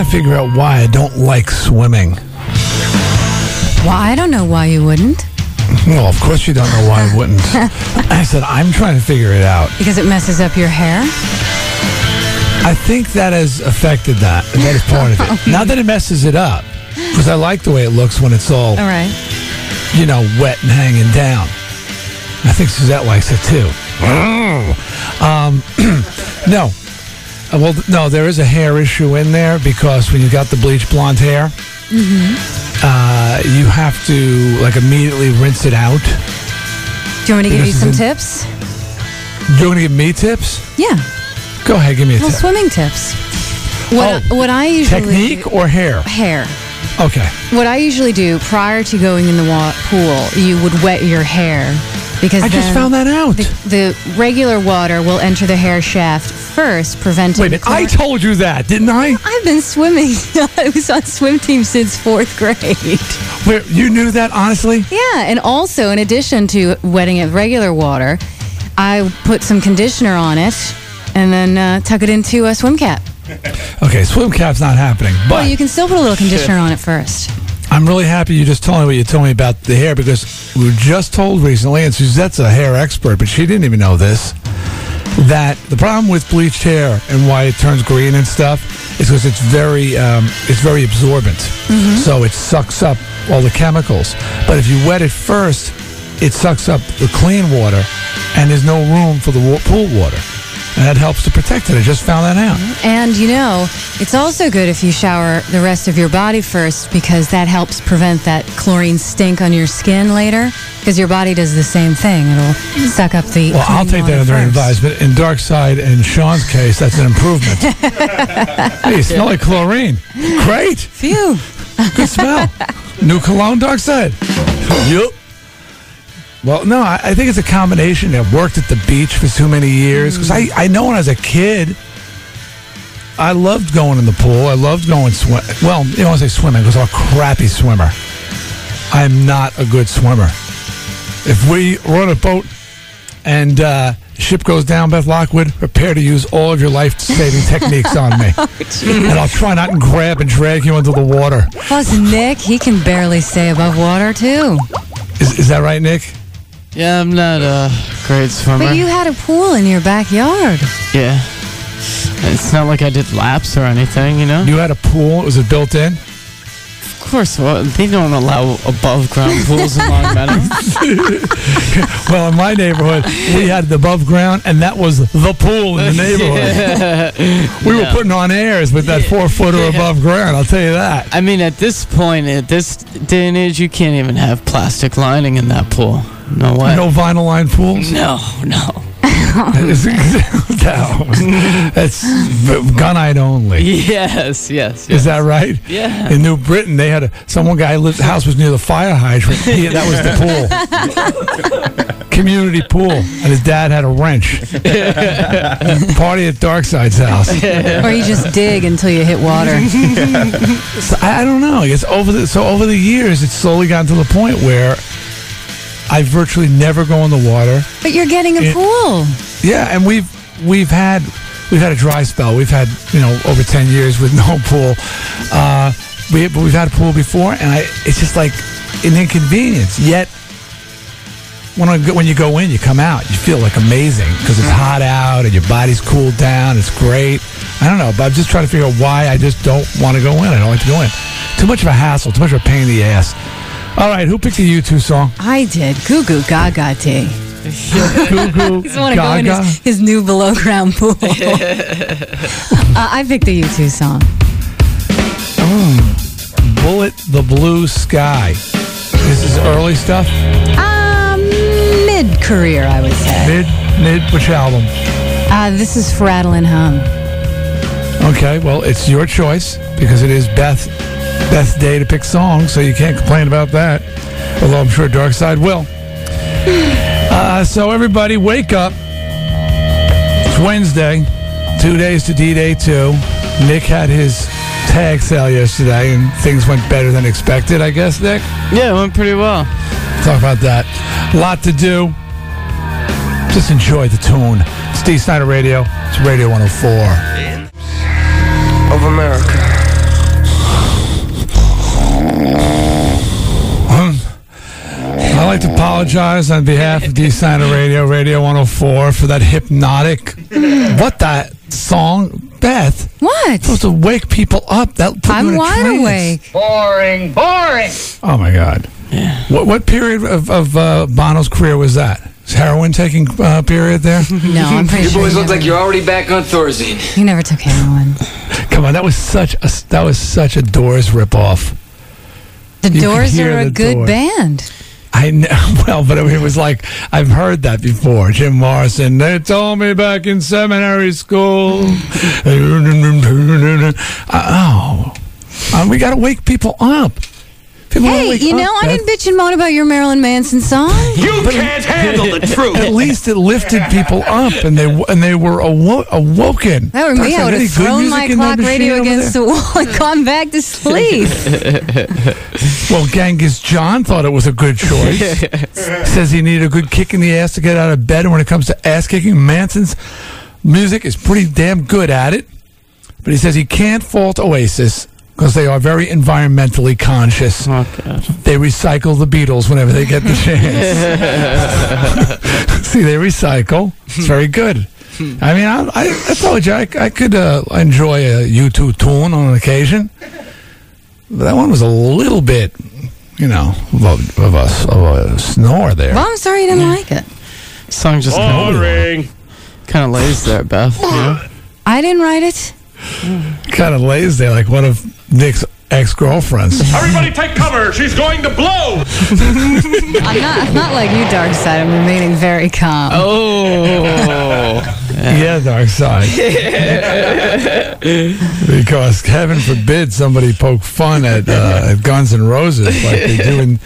trying to figure out why I don't like swimming. Well, I don't know why you wouldn't. Well, of course you don't know why I wouldn't. I said I'm trying to figure it out. Because it messes up your hair? I think that has affected that. That is part of it. Not that it messes it up, because I like the way it looks when it's all, All right. you know, wet and hanging down. I think Suzette likes it too. Um, no. Uh, Well, no, there is a hair issue in there because when you got the bleach blonde hair, uh, you have to like immediately rinse it out. Do you want me to give you some in- tips? You want to give me tips? Yeah. Go ahead, give me a Well, tip. swimming tips. What, Oh, what I usually Technique do- or hair? hair. Okay. What I usually do prior to going in the wa- pool, you would wet your hair because I just found that out. The, the regular water will enter the hair shaft first, preventing. Wait a minute. I told you that, didn't I? I've been swimming. I was on swim team since fourth grade. Where, you knew that, honestly? Yeah, and also in addition to wetting it with regular water, I put some conditioner on it and then uh, tuck it into a swim cap. Okay, swim cap's not happening. But Well, you can still put a little conditioner on it first. I'm really happy you just told me what you told me about the hair because we were just told recently, and Suzette's a hair expert, but she didn't even know this, that the problem with bleached hair and why it turns green and stuff is because it's very um, it's very absorbent. So it sucks up all the chemicals. But if you wet it first, it sucks up the clean water, and there's no room for the wa- pool water. And that helps to protect it. I just found that out. And you know, it's also good if you shower the rest of your body first because that helps prevent that chlorine stink on your skin later. Because your body does the same thing; it'll suck up the. Well, I'll clean take that water under first. advisement. In Dark Side and Sean's case, that's an improvement. hey, you smell like chlorine. Great. Phew. Good smell. New cologne, Dark Side. Yup. Well, no, I, I think it's a combination. I worked at the beach for so many years because I, I know when I was a kid, I loved going in the pool. I loved going swim. Well, you know, I say swimming because I'm a crappy swimmer. I'm not a good swimmer. If we run a boat and uh, ship goes down, Beth Lockwood, prepare to use all of your life-saving techniques on me, and I'll try not to grab and drag you into the water. Plus, Nick, he can barely stay above water too. Is, is that right, Nick? Yeah, I'm not a great swimmer. But you had a pool in your backyard. yeah. It's not like I did laps or anything, you know? You had a pool. Was it built in? Of course, well, they don't allow above ground pools in Longmeadow. Well, in my neighborhood, we had the above ground, and that was the pool in the neighborhood. We were putting on airs with that four footer above ground. I'll tell you that. I mean, at this point, at this day and age, you can't even have plastic lining in that pool. No way. No vinyl line pools. No, no. No, that's gunite only. Yes, yes. yes. Is that right? Yeah. In New Britain, they had a someone guy lived. The house was near the fire hydrant. He, that was the pool, community pool, and his dad had a wrench. Party at Darkside's house. Or you just dig until you hit water. So, I, I don't know. It's over the so over the years, it's slowly gotten to the point where I virtually never go in the water. But you're getting a It- pool. Yeah, and we've we've had we've had a dry spell. We've had you know over ten years with no pool. Uh, we but we've had a pool before, and I it's just like an inconvenience. Yet when I go, when you go in, you come out, you feel like amazing because it's hot out and your body's cooled down. It's great. I don't know, but I'm just trying to figure out why I just don't want to go in. I don't like to go in. Too much of a hassle. Too much of a pain in the ass. All right, who picked the U2 song? I did. Goo Goo Gaga tea. Goo Goo Just want to go in Gaga. his, his new below ground pool. uh, I picked the U2 song. Bullet the Blue Sky. This is early stuff. Um, mid career, I would say. Mid, mid, which album? Uh, this is Rattle and Hum. Okay, well, it's your choice because it is Beth Beth's day to pick songs, so you can't complain about that. Although I'm sure Dark Side will. Uh, so everybody, wake up. It's Wednesday, two days to D-Day two. Nick had his tag sale yesterday, and things went better than expected. I guess, Nick. Yeah, it went pretty well. Talk about that. A lot to do. Just enjoy the tune. It's Dee Snider Radio. It's Radio 104. of America. Like to apologize on behalf of Dee Snider Radio, Radio 104, for that hypnotic. What that song, Beth? What? Supposed to wake people up. That put I'm a wide trance. awake. Boring, boring. Oh my God! Yeah. What what period of, of uh, Bono's career was that? Is heroin taking uh, period there? No, I'm pretty You sure boys look never, like you're already back on Thorazine. he never took heroin. Come on, that was such a that was such a Doors ripoff. The You Doors are a good Doors. band. I know, well, but it was like I've heard that before. Jim Morrison. They told me back in seminary school. oh, uh, we got to wake people up. People Hey, wake you up, know, I Beth. didn't bitch and moan about your Marilyn Manson song. You can't handle the truth. At least it lifted people up, and they and they were awo- awoken. That were me. I would any have thrown my clock radio against the wall and gone back to sleep. Well, Genghis John thought it was a good choice. Says he needed a good kick in the ass to get out of bed. And when it comes to ass kicking, Manson's music is pretty damn good at it. But he says he can't fault Oasis because they are very environmentally conscious. Oh They recycle the Beatles whenever they get the chance. See, they recycle. It's very good. I mean, I, I, I told you I, I could uh, enjoy a U2 tune on an occasion. But that one was a little bit, you know, of a, of a, of a snore there. Well, I'm sorry you didn't like it. Song just kind Boring. of lays there, Beth. You know? I didn't write it. Kind of lays there like one of Nick's ex girlfriends. Everybody take cover. She's going to blow. I'm not. I'm not like you, Dark Side. I'm remaining very calm. Oh. yeah, Dark Side. because heaven forbid somebody poke fun at, uh, at Guns N' Roses like they do in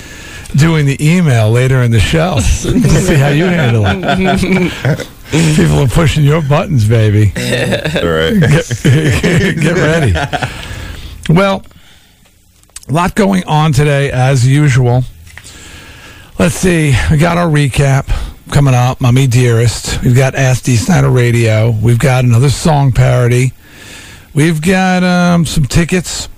doing the email later in the show. Let's see how you handle it. People are pushing your buttons, baby. Get, get ready. Well, a lot going on today, as usual. Let's see. We got our recap coming up, Mommy Dearest. We've got Ask Dee Snider Radio. We've got another song parody. We've got um, some tickets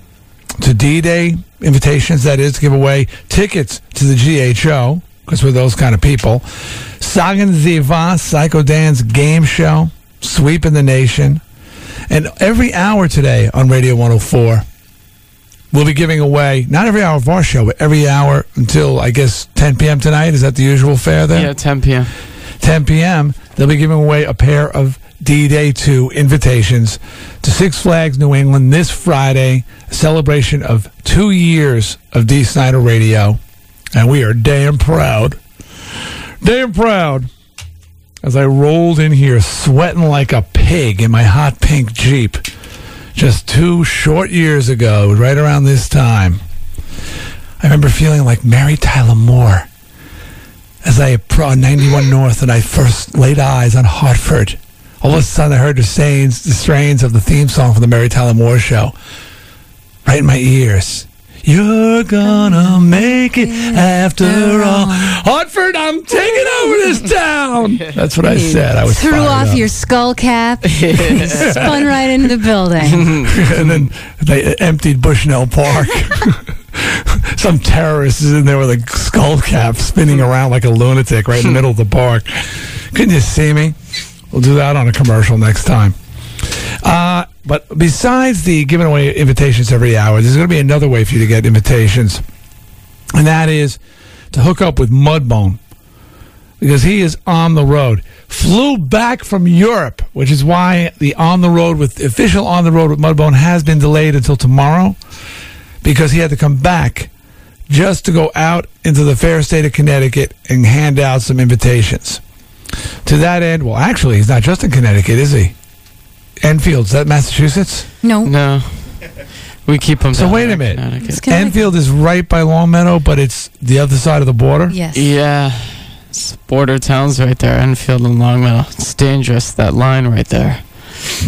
to D Day invitations, that is, to give away tickets to the GHO, because we're those kind of people. Sagen Zie Vas, Psycho Dan's game show, Sweeping the Nation. And every hour today on Radio 104, we'll be giving away, not every hour of our show, but every hour until, I guess, 10 p.m. tonight. Is that the usual fare there? Yeah, 10 p.m. 10 p.m., they'll be giving away a pair of D Day 2 invitations to Six Flags New England this Friday, a celebration of two years of Dee Snider Radio. And we are damn proud. Damn proud. As I rolled in here sweating like a pig in my hot pink Jeep just two short years ago, right around this time. I remember feeling like Mary Tyler Moore as I approached 91 North and I first laid eyes on Hartford. All of a sudden, I heard the strains, the strains of the theme song from the Mary Tyler Moore Show right in my ears. You're gonna make it after all. Hartford, I'm taking over this town. That's what I said. I was Threw off up. your skull cap, spun right into the building. and then they emptied Bushnell Park. Some terrorist is in there with a skull cap spinning around like a lunatic right in the middle of the park. Couldn't you see me? We'll do that on a commercial next time. Uh, but besides the giving away invitations every hour, there's going to be another way for you to get invitations, and that is to hook up with Mudbone because he is on the road. Flew back from Europe, which is why the on the road with official on the road with Mudbone has been delayed until tomorrow because he had to come back just to go out into the fair state of Connecticut and hand out some invitations. To that end, well, actually, he's not just in Connecticut, is he? Enfield, is that Massachusetts? No, No. We keep them. So wait a minute. It's Connecticut. Enfield is right by Longmeadow, but it's the other side of the border. yes. Yeah. It's border towns right there, Enfield and Longmeadow. It's dangerous, that line right there.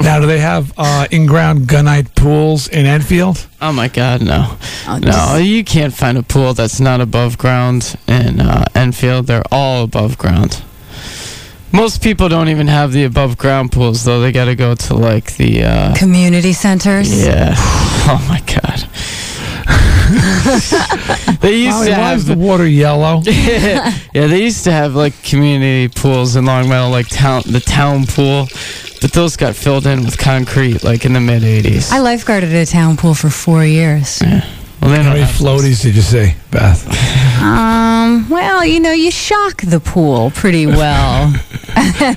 now, do they have uh, in-ground gunite pools in Enfield? Oh my God, no. Oh, No, just- you can't find a pool that's not above ground in uh, Enfield. They're all above ground. Most people don't even have the above ground pools, though. They got to go to like the. Uh, Community centers. yeah. Oh my God. they used Molly, to why is have the water yellow? yeah, they used to have like community pools in Longmeadow, like town the town pool, but those got filled in with concrete like in the mid '80s. I lifeguarded at a town pool for four years. Well, they How don't many floaties did you say, Beth? Um, well, you know, you shock the pool pretty well.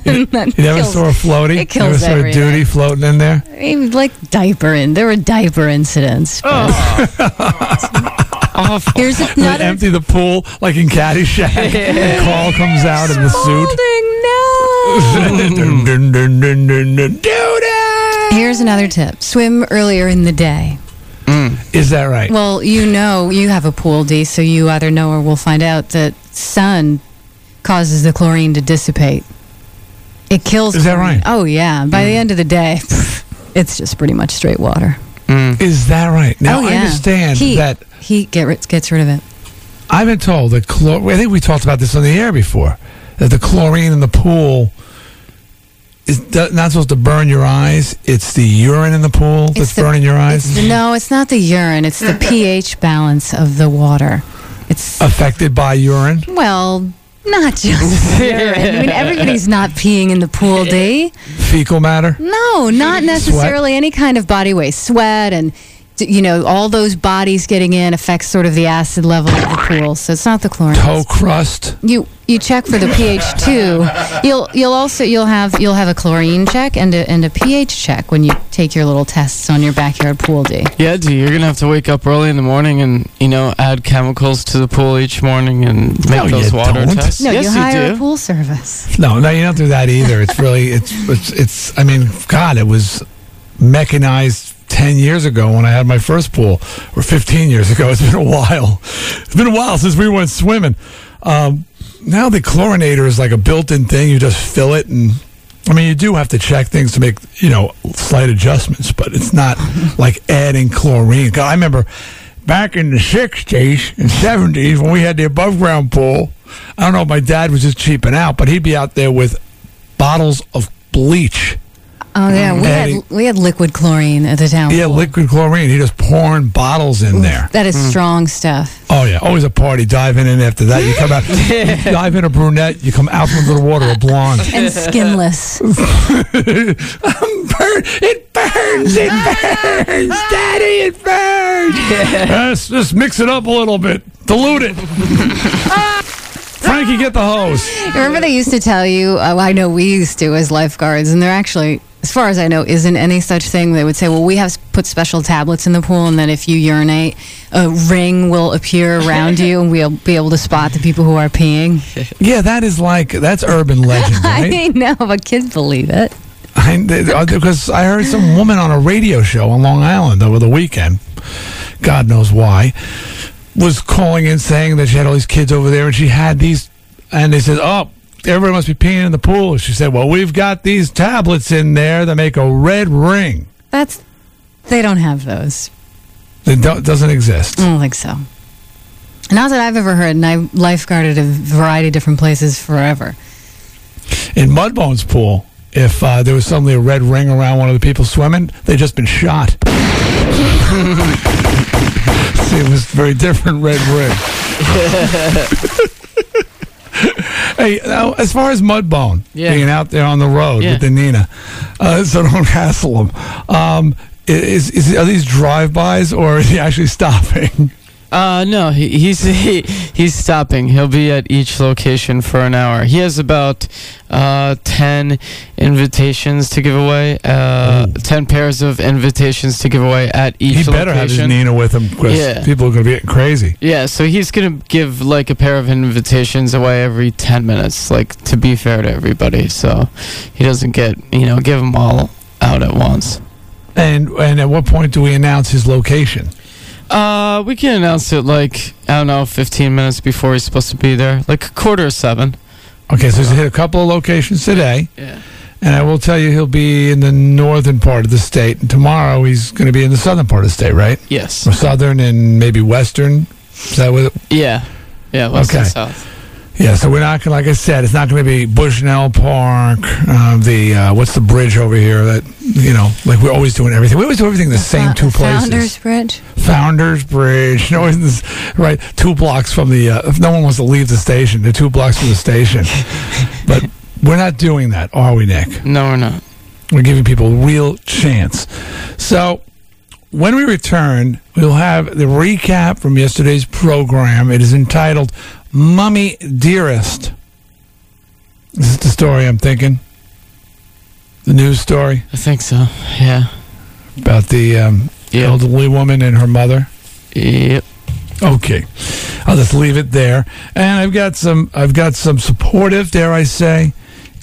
You never saw a floaty? it kills never saw a duty floating in there? Maybe like diaper in. There were diaper incidents. but- Awful. Here's They empty the pool like in Caddyshack. and Carl comes out in the suit. No. duty! Here's another tip: swim earlier in the day. Mm. Is that right? Well, you know, you have a pool, D, so you either know or will find out that sun causes the chlorine to dissipate. It kills. Is that chlorine. right? Oh yeah. By the mm. end of the day, it's just pretty much straight water. Mm. Is that right? Now oh, I understand heat, that heat get rid, gets rid of it. I've been told that chlor. I think we talked about this on the air before. That the chlorine in the pool is do- not supposed to burn your eyes. It's the urine in the pool that's the- burning your eyes. It's the, no, it's not the urine. It's the pH balance of the water. It's affected by urine. well, not just urine. I mean, everybody's not peeing in the pool, D. Fecal matter. No, not necessarily any kind of body waste. Sweat and d- you know all those bodies getting in affects sort of the acid level of the pool. So it's not the chlorine. Toe crust. You you check for the pH too. You'll you'll also you'll have you'll have a chlorine check and a and a pH check when you take your little tests on your backyard pool D. Yeah, dude, you're gonna have to wake up early in the morning and you know add chemicals to the pool each morning and make No, those you water don't. tests. No, yes, you hire do. a pool service. No, no, you don't do that either. It's really, it's, it's, it's. I mean, God, it was mechanized ten years ago when I had my first pool, or fifteen years ago. It's been a while. It's been a while since we went swimming. Um, now the chlorinator is like a built-in thing. You just fill it, and I mean, you do have to check things to make you know slight adjustments, but it's not like adding chlorine. I remember back in the '60s and '70s when we had the above-ground pool. I don't know if my dad was just cheaping out, but he'd be out there with bottles of bleach. Oh yeah, um, we Daddy. had we had liquid chlorine at the town. Yeah, pool. liquid chlorine. He just pouring bottles in there. That is mm. strong stuff. Oh yeah, always a party. Diving in after that, you come out. dive in a brunette. You come out from the water a blonde. And skinless. Um, burn, it burns. It ah, burns, ah. Daddy. It burns. Uh, Let's just mix it up a little bit. Dilute it. Frankie, get the hose. Remember they used to tell you, oh, I know we used to as lifeguards, and they're actually, as far as I know, isn't any such thing. They would say, well, we have put special tablets in the pool, and then if you urinate, a ring will appear around you, and we'll be able to spot the people who are peeing. Yeah, that is like that's urban legend, right? I know, but kids believe it. I, because uh, I heard some woman on a radio show on Long Island over the weekend, God knows why, was calling in saying that she had all these kids over there and she had these, and they said, oh, everybody must be peeing in the pool. She said, well, we've got these tablets in there that make a red ring. That's, they don't have those. It don't, doesn't exist. I don't think so. Not that I've ever heard, and I lifeguarded a variety of different places forever. In Mudbone's pool, if uh, there was suddenly a red ring around one of the people swimming, they'd just been shot. See, it was very different red ring. hey, now, as far as Mudbone Yeah. being out there on the road Yeah. with the Nina, uh, so don't hassle him. Um, is, is are these drive-bys or is he actually stopping? Uh, no, he, he's he, he's stopping. He'll be at each location for an hour. He has about uh, ten invitations to give away. Uh, ten pairs of invitations to give away at each location. he location. better have his Nina with him because Yeah. people are going to be getting crazy. Yeah, so he's gonna give like a pair of invitations away every ten minutes, like to be fair to everybody. So he doesn't get you know give them all out at once. And and at what point do we announce his location? Uh, we can announce it like I don't know, fifteen minutes before he's supposed to be there, like a quarter of seven. Okay, so he's hit a couple of locations today, Yeah. and I will tell you he'll be in the northern part of the state, and tomorrow he's going to be in the southern part of the state, right? Yes. Or southern and maybe western. Is that what? It, Yeah. Yeah. West Okay. and south. Yeah, so we're not going. to Like I said, it's not going to be Bushnell Park. Uh, the uh, what's the bridge over here? That you know, like we're always doing everything. We always do everything in the same Fo- two places. Founders Bridge. Founders Bridge. No, isn't this right? Two blocks from the. Uh, if no one wants to leave the station, they're two blocks from the station. but we're not doing that, are we, Nick? No, we're not. We're giving people a real chance. So when we return, we'll have the recap from yesterday's program. It is entitled Mommy Dearest. This is the story I'm thinking. The news story I think so. Yeah. about the um, Yeah. elderly woman and her mother. Yep. Okay, I'll just leave it there. And I've got some, I've got some supportive, dare I say,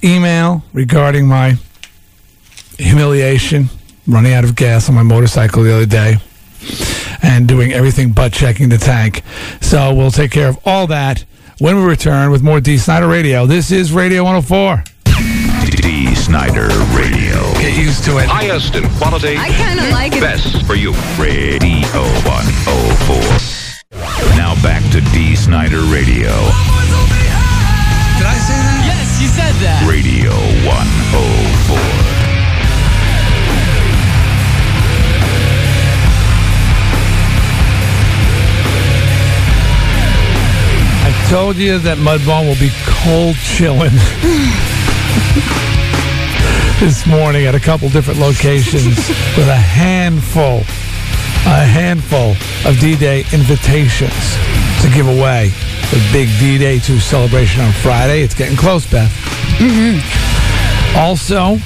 email regarding my humiliation, running out of gas on my motorcycle the other day, and doing everything but checking the tank. So we'll take care of all that when we return with more Dee Snider Radio. This is Radio 104. Dee Snider Radio. Get used to it. Highest in quality. I kind of like it. Best for you. Radio 104. Now back to Dee Snider Radio. Did I say that? Yes, you said that. Radio 104. Told you that Mudbone will be cold chilling this morning at a couple different locations with a handful, a handful of D-Day invitations to give away. The big D-Day 2 celebration on Friday. It's getting close, Beth. Mm-hmm. Also,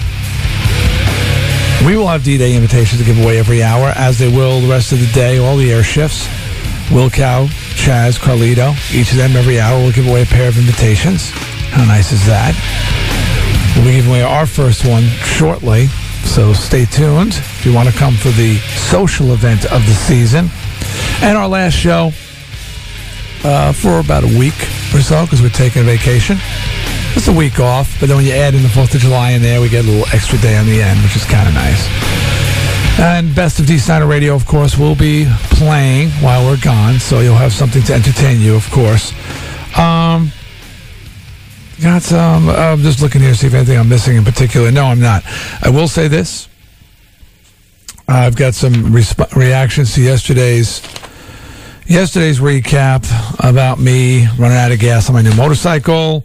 we will have D-Day invitations to give away every hour, as they will the rest of the day, all the air shifts. Will Cow, Chaz, Carlito, each of them every hour will give away a pair of invitations. How nice is that? We'll be giving away our first one shortly, so stay tuned if you want to come for the social event of the season. And our last show uh, for about a week or so because we're taking a vacation. It's a week off, but then when you add in the 4th of July in there, we get a little extra day on the end, which is kind of nice. And Best of Dee Snider Radio, of course, will be playing while we're gone, so you'll have something to entertain you, of course. Um, got some. I'm just looking here to see if anything I'm missing in particular. No, I'm not. I will say this. I've got some resp- reactions to yesterday's yesterday's recap about me running out of gas on my new motorcycle.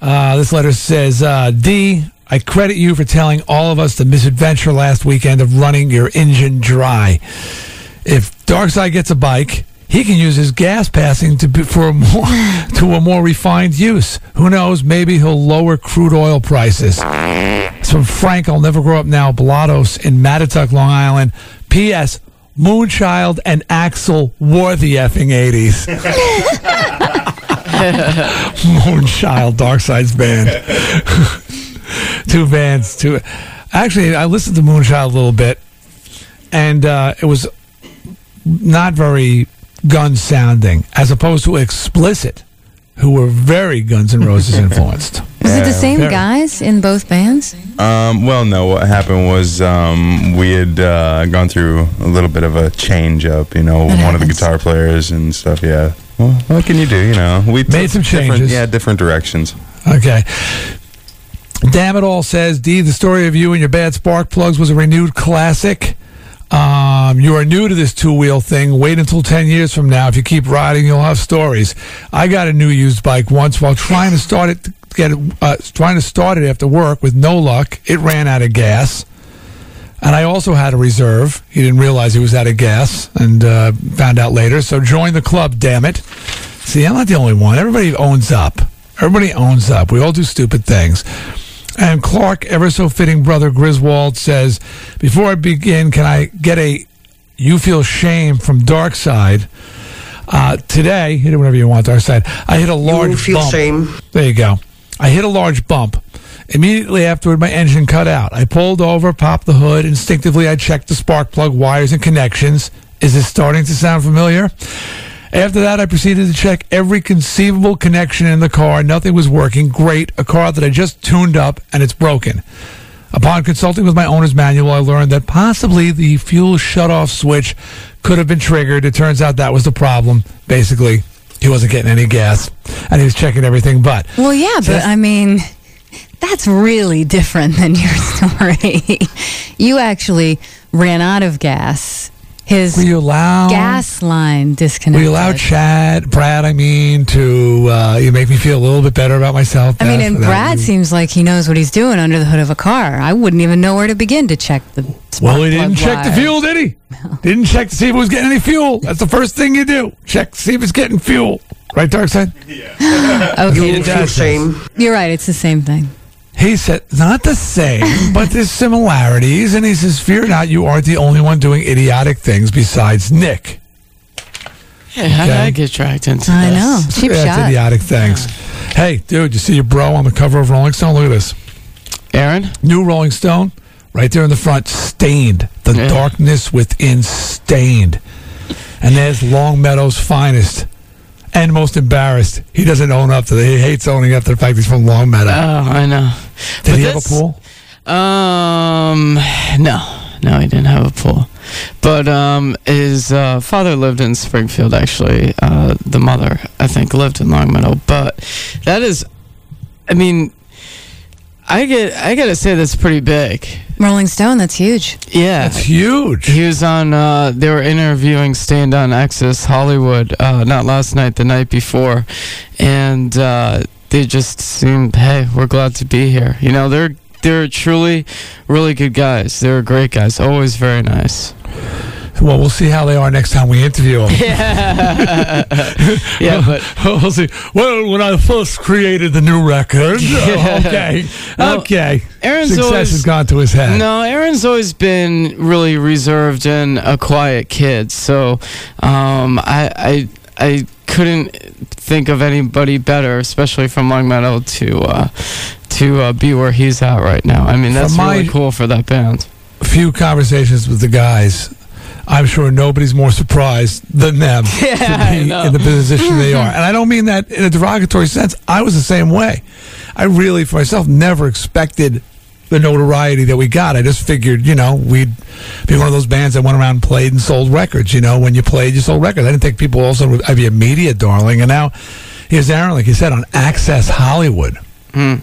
Uh, this letter says, uh, D, I credit you for telling all of us the misadventure last weekend of running your engine dry. If Darkside gets a bike, he can use his gas passing to be, for a more to a more refined use. Who knows? Maybe he'll lower crude oil prices. It's from Frank. I'll never grow up now. Blatos in Mattituck, Long Island. P.S. Moonchild and Axel wore the effing 80s. Moonchild, Darkside's band. Two bands. Two. Actually, I listened to Moonchild a little bit, and uh, it was not very gun sounding, as opposed to explicit, who were very Guns N' Roses influenced. Was it the same very. guys in both bands? Um, well, no. What happened was um, we had uh, gone through a little bit of a change up. You know, What one of the happens? guitar players and stuff. Yeah. Well, what can you do? You know, we Made some different- changes. Yeah, different directions. Okay. Damn it all says D. The story of you and your bad spark plugs was a renewed classic. Um, you are new to this two wheel thing. Wait until 10 years from now. If you keep riding, you'll have stories. I got a new used bike once while trying to start it, get it, uh, trying to start it after work with no luck. It ran out of gas. And I also had a reserve. He didn't realize he was out of gas and uh, found out later. So join the club, damn it. See, I'm not the only one. Everybody owns up. Everybody owns up. We all do stupid things. And Clark, ever so fitting brother Griswold says, Before I begin, can I get a you feel shame from Dark Side? Uh, today, hit it whenever you want, Dark Side. I hit a large feel bump. shame. There you go. I hit a large bump. Immediately afterward, my engine cut out. I pulled over, popped the hood. Instinctively, I checked the spark plug wires and connections. Is this starting to sound familiar? After that, I proceeded to check every conceivable connection in the car. Nothing was working. Great. A car that I just tuned up and it's broken. Upon consulting with my owner's manual, I learned that possibly the fuel shutoff switch could have been triggered. It turns out that was the problem. Basically, he wasn't getting any gas, and he was checking everything. But Well, yeah, but I mean, that's really different than your story. you actually ran out of gas. His were you allowed gas line Were disconnected. you allowed Chad, Brad? I mean, to uh, you make me feel a little bit better about myself. I mean, and Brad you- seems like he knows what he's doing under the hood of a car. I wouldn't even know where to begin to check the. spark Well, he plug didn't check the fuel, did he? Didn't check to see if it was getting any fuel. That's the first thing you do. Check to see if it's getting fuel. Right, Darkside? Yeah. Okay, Dad says. you're right. It's the same thing. He said, not the same, but there's similarities. And he says, fear not, you aren't the only one doing idiotic things besides Nick. Yeah, how did I get dragged into I this? know. Cheap That's shot. idiotic things. Hey, dude, you see your bro on the cover of Rolling Stone? Look at this. Aaron? New Rolling Stone, right there in the front, Staind. The Yeah. darkness within Staind. And there's Longmeadow's finest and most embarrassed. He doesn't own up to that. He hates owning up to the fact he's from Longmeadow. Oh, I know. Did But he have a pool? Um, no, no, he didn't have a pool. But um, his uh, father lived in Springfield. Actually, uh, the mother, I think, lived in Longmeadow. But that is, I mean, I get, I gotta say that's pretty big. Rolling Stone. That's huge. Yeah, That's huge. he was on. Uh, they were interviewing Staind on Access Hollywood, uh, not last night, the night before, and uh, they just seemed, hey, we're glad to be here. You know, they're they're truly really good guys. They're great guys. Always very nice. Well, we'll see how they are next time we interview them. Yeah, but we'll see. Well, when I first created the new record, oh, okay, Well, okay, Aaron's success always- has gone to his head. No, Aaron's always been really reserved and a quiet kid. So um, I, I I couldn't think of anybody better, especially from Longmeadow, to uh, to uh, be where he's at right now. I mean, that's really cool for that band. few conversations with the guys. I'm sure nobody's more surprised than them Yeah, to be in the position they are. And I don't mean that in a derogatory sense. I was the same way. I really, for myself, never expected the notoriety that we got. I just figured, you know, we'd be one of those bands that went around and played and sold records. You know, when you played, you sold records. I didn't think people also would I'd be a media darling. And now here's Aaron, like you said, on Access Hollywood. Hmm.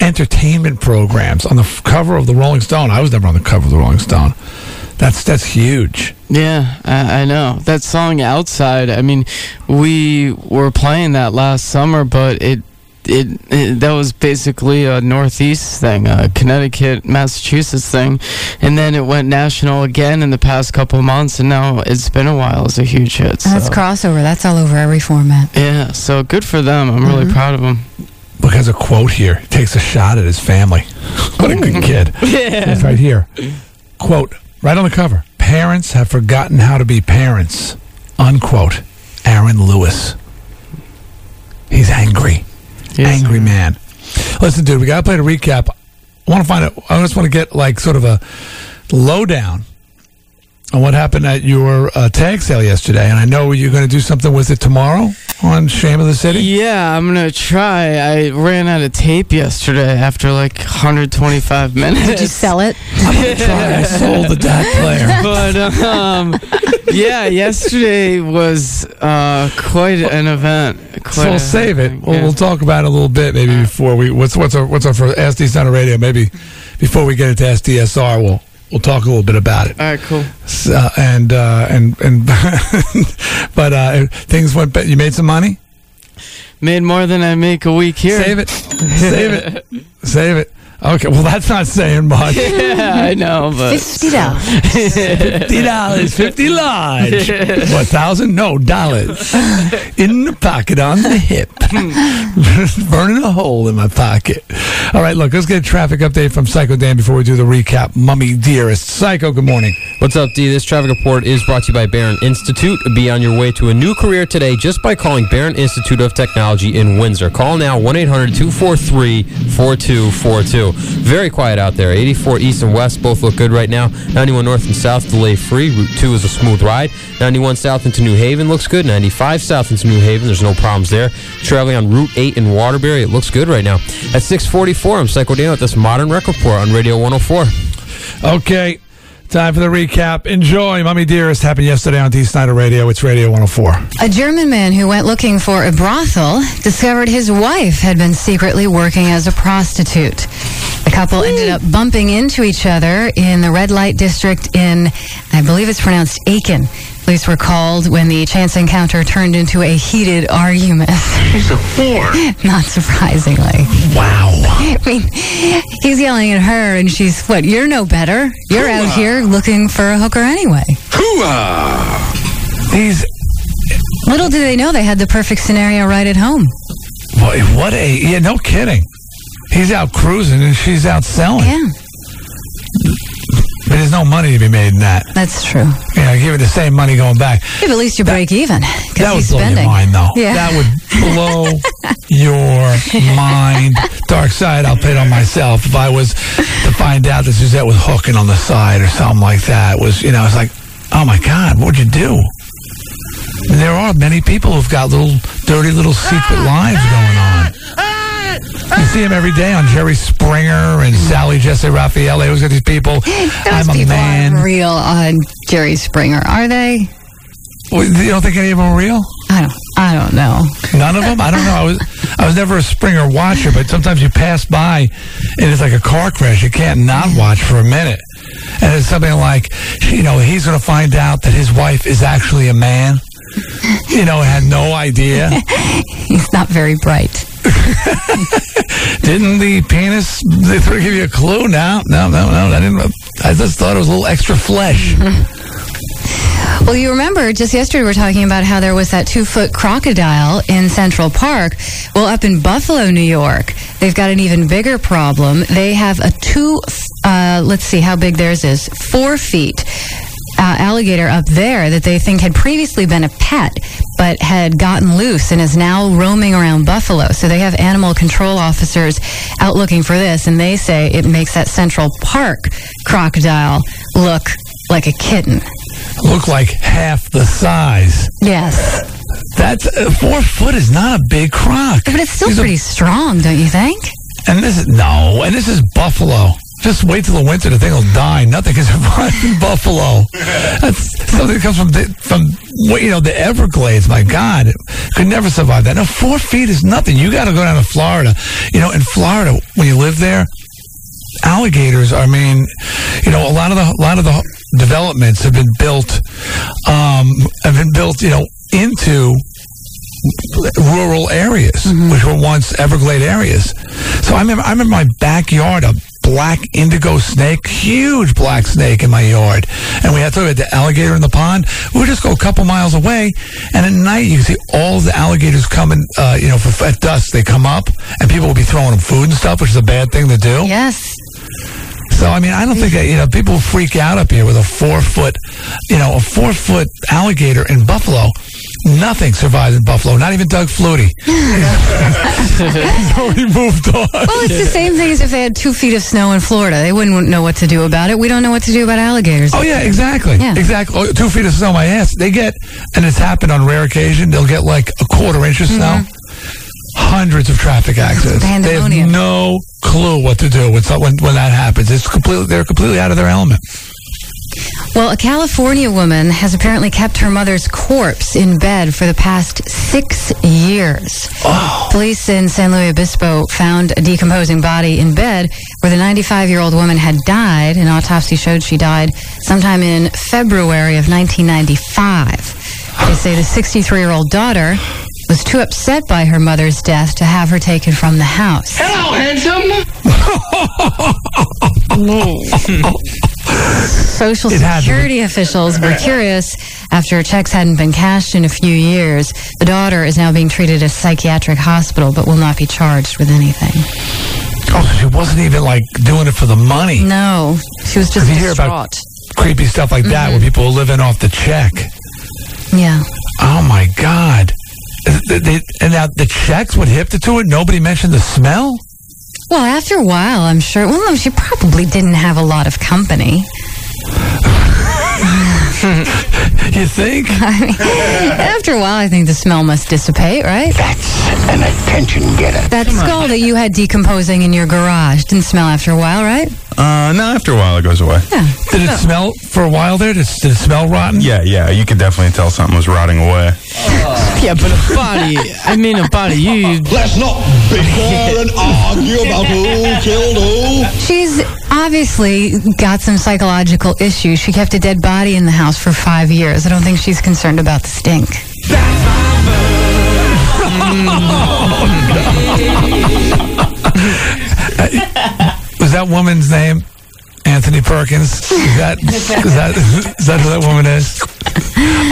Entertainment programs on the f- cover of the Rolling Stone. I was never on the cover of the Rolling Stone. That's that's huge. Yeah, I, I know that song "Outside." I mean, we were playing that last summer, but it. It, it that was basically a Northeast thing, a Connecticut, Massachusetts thing, and then it went national again in the past couple of months, and now it's been a while as a huge hit. That's crossover. That's all over every format. Yeah, so good for them. I'm really mm-hmm. proud of them. Look, has a quote here. He takes a shot at his family. what a good kid. It's right here. Quote, right on the cover. Parents have forgotten how to be parents. Unquote. Aaron Lewis. He's angry. Yes. Angry man. Listen, dude, we got to play the recap. I want to find out. I just want to get like sort of a lowdown on what happened at your uh, tag sale yesterday. And I know you're going to do something with it tomorrow on Shame of the City. Yeah, I'm gonna try. I ran out of tape yesterday after like 125 minutes. Did you sell it? I Try, I sold the DAT player. but um, yeah, yesterday was uh, quite an event. Quite So we'll a- save it. We'll, yeah. we'll talk about it a little bit maybe before we. What's what's our what's our for SD Center Radio? Maybe before we get into SDSR, we'll we'll talk a little bit about it. All right, cool. So, uh, and uh, and and but uh, things went. be- You made some money. Made more than I make a week here. Save it. Save it. Save it. Okay. Well, that's not saying much. Yeah, I know, but Fifty dollars. Fifty dollars, fifty large. What thousand? No dollars. In the pocket, on the hip, burning a hole in my pocket. All right, look, let's get a traffic update from Psycho Dan before we do the recap. Mommy dearest, Psycho. Good morning. What's up, D? This traffic report is brought to you by Baran Institute. Be on your way to a new career today just by calling Baran Institute of Technology in Windsor. Call now 1 800 243 4242. Very quiet out there. 84 east and west both look good right now. 91 north and south, delay free. Route 2 is a smooth ride. 91 south into New Haven looks good. 95 south into New Haven, there's no problems there. Traveling on Route 8 in Waterbury, it looks good right now. At 644, I'm Psycho Dan with this modern record report on Radio 104. Okay, Time for the recap. Enjoy. Mommy Dearest happened yesterday on Dee Snider Radio. It's Radio 104. A German man who went looking for a brothel discovered his wife had been secretly working as a prostitute. The couple ended up bumping into each other in the red light district in, I believe it's pronounced Aiken. Police were called when the chance encounter turned into a heated argument. She's a whore. Not surprisingly. Wow. I mean, he's yelling at her, and she's, what, you're no better. You're out here looking for a hooker anyway. Whoa. These, Little do they know they had the perfect scenario right at home. boy, what a, yeah, no kidding. He's out cruising and she's out selling. Yeah, But there's no money to be made in that. that's true. You know, give it the same money going back. Yeah, but at least you break even. That would blow spending. your mind, though. Yeah. That would blow your mind. Dark side, I'll put it on myself. If I was to find out that Suzette was hooking on the side or something like that, was you know, it's like, oh my God, what'd you do? And there are many people who've got little dirty little secret ah, lives ah, going on. Ah, You see him every day on Jerry Springer and Sally Jessy Raphael. They always got these people. Those I'm a people man. aren't real on Jerry Springer, are they? Well, You don't think any of them are real? I don't. I don't know. None of them. I don't know. I was I was never a Springer watcher, but sometimes you pass by and it's like a car crash. You can't not watch for a minute, and it's something like, you know, he's going to find out that his wife is actually a man. You know, had no idea. He's not very bright. Didn't the penis they give you a clue? No, no, no, no. I didn't. I just thought it was a little extra flesh. Well, you remember just yesterday we were talking about how there was that two foot crocodile in Central Park. Well, up in Buffalo, New York, they've got an even bigger problem. They have a two, uh, let's see how big theirs is, four feet. Uh, alligator up there that they think had previously been a pet but had gotten loose and is now roaming around Buffalo. So they have animal control officers out looking for this, and they say it makes that Central Park crocodile look like a kitten. Look like half the size. Yes. That's uh, four foot is not a big croc. But it's still These are- pretty strong, don't you think? And this is no, and this is Buffalo. Just wait till the winter; the thing will die. Nothing can survive in Buffalo. That's something that comes from the, from you know the Everglades. My God, could never survive that. No, four feet is nothing. You got to go down to Florida. You know, in Florida, when you live there, alligators. I mean, you know, a lot of the a lot of the developments have been built, um, have been built, you know, into rural areas, which were once Everglade areas. So I remember, I remember my backyard, a black indigo snake, huge black snake in my yard, and we had to the alligator in the pond. We would just go a couple miles away, and at night you see all the alligators coming. Uh, you know, for, at dusk they come up, and people will be throwing them food and stuff, which is a bad thing to do. Yes. So I mean, I don't think that, you know people freak out up here with a four foot, you know, a four foot alligator in Buffalo. Nothing survives in Buffalo. Not even Doug Flutie. He's already moved on. Well, it's the same thing as if they had two feet of snow in Florida. They wouldn't know what to do about it. We don't know what to do about alligators. Oh yeah, exactly, Yeah. exactly. Oh, two feet of snow, my ass. They get, and it's happened on rare occasion. They'll get like a quarter inch of mm-hmm. snow. Hundreds of traffic accidents. They have no clue what to do when, when when that happens. It's completely they're completely out of their element. Well, a California woman has apparently kept her mother's corpse in bed for the past six years. Oh. Police in San Luis Obispo found a decomposing body in bed where the 95 year old woman had died. An autopsy showed she died sometime in February of 1995. They say the 63 year old daughter was too upset by her mother's death to have her taken from the house. Hello, handsome. Social It had to. Security officials were curious after checks hadn't been cashed in a few years. The daughter is now being treated at a psychiatric hospital but will not be charged with anything. Oh, so she wasn't even like doing it for the money. No, she was just You hear about- distraught. Creepy stuff like that where mm-hmm. people are living off the check. Yeah. Oh my God. They- they- and now the checks would hip to it. Nobody mentioned the smell. Well, after a while, I'm sure. Well, no, she probably didn't have a lot of company. Yeah, You think? After a while, I think the smell must dissipate, right? That's an attention getter. That skull that you had decomposing in your garage didn't smell after a while, right? Uh, no, after a while it goes away. Yeah. Did it smell for a while there? Did, did it smell rotten? Yeah, yeah, you could definitely tell something was rotting away. Yeah, but a body. I mean, a body. You. Let's not bicker and argue about who killed who. She's obviously got some psychological issues. She kept a dead body in the house for five years. I don't think she's concerned about the stink. Was that woman's name Anthony Perkins? Is that is that is that who that woman is?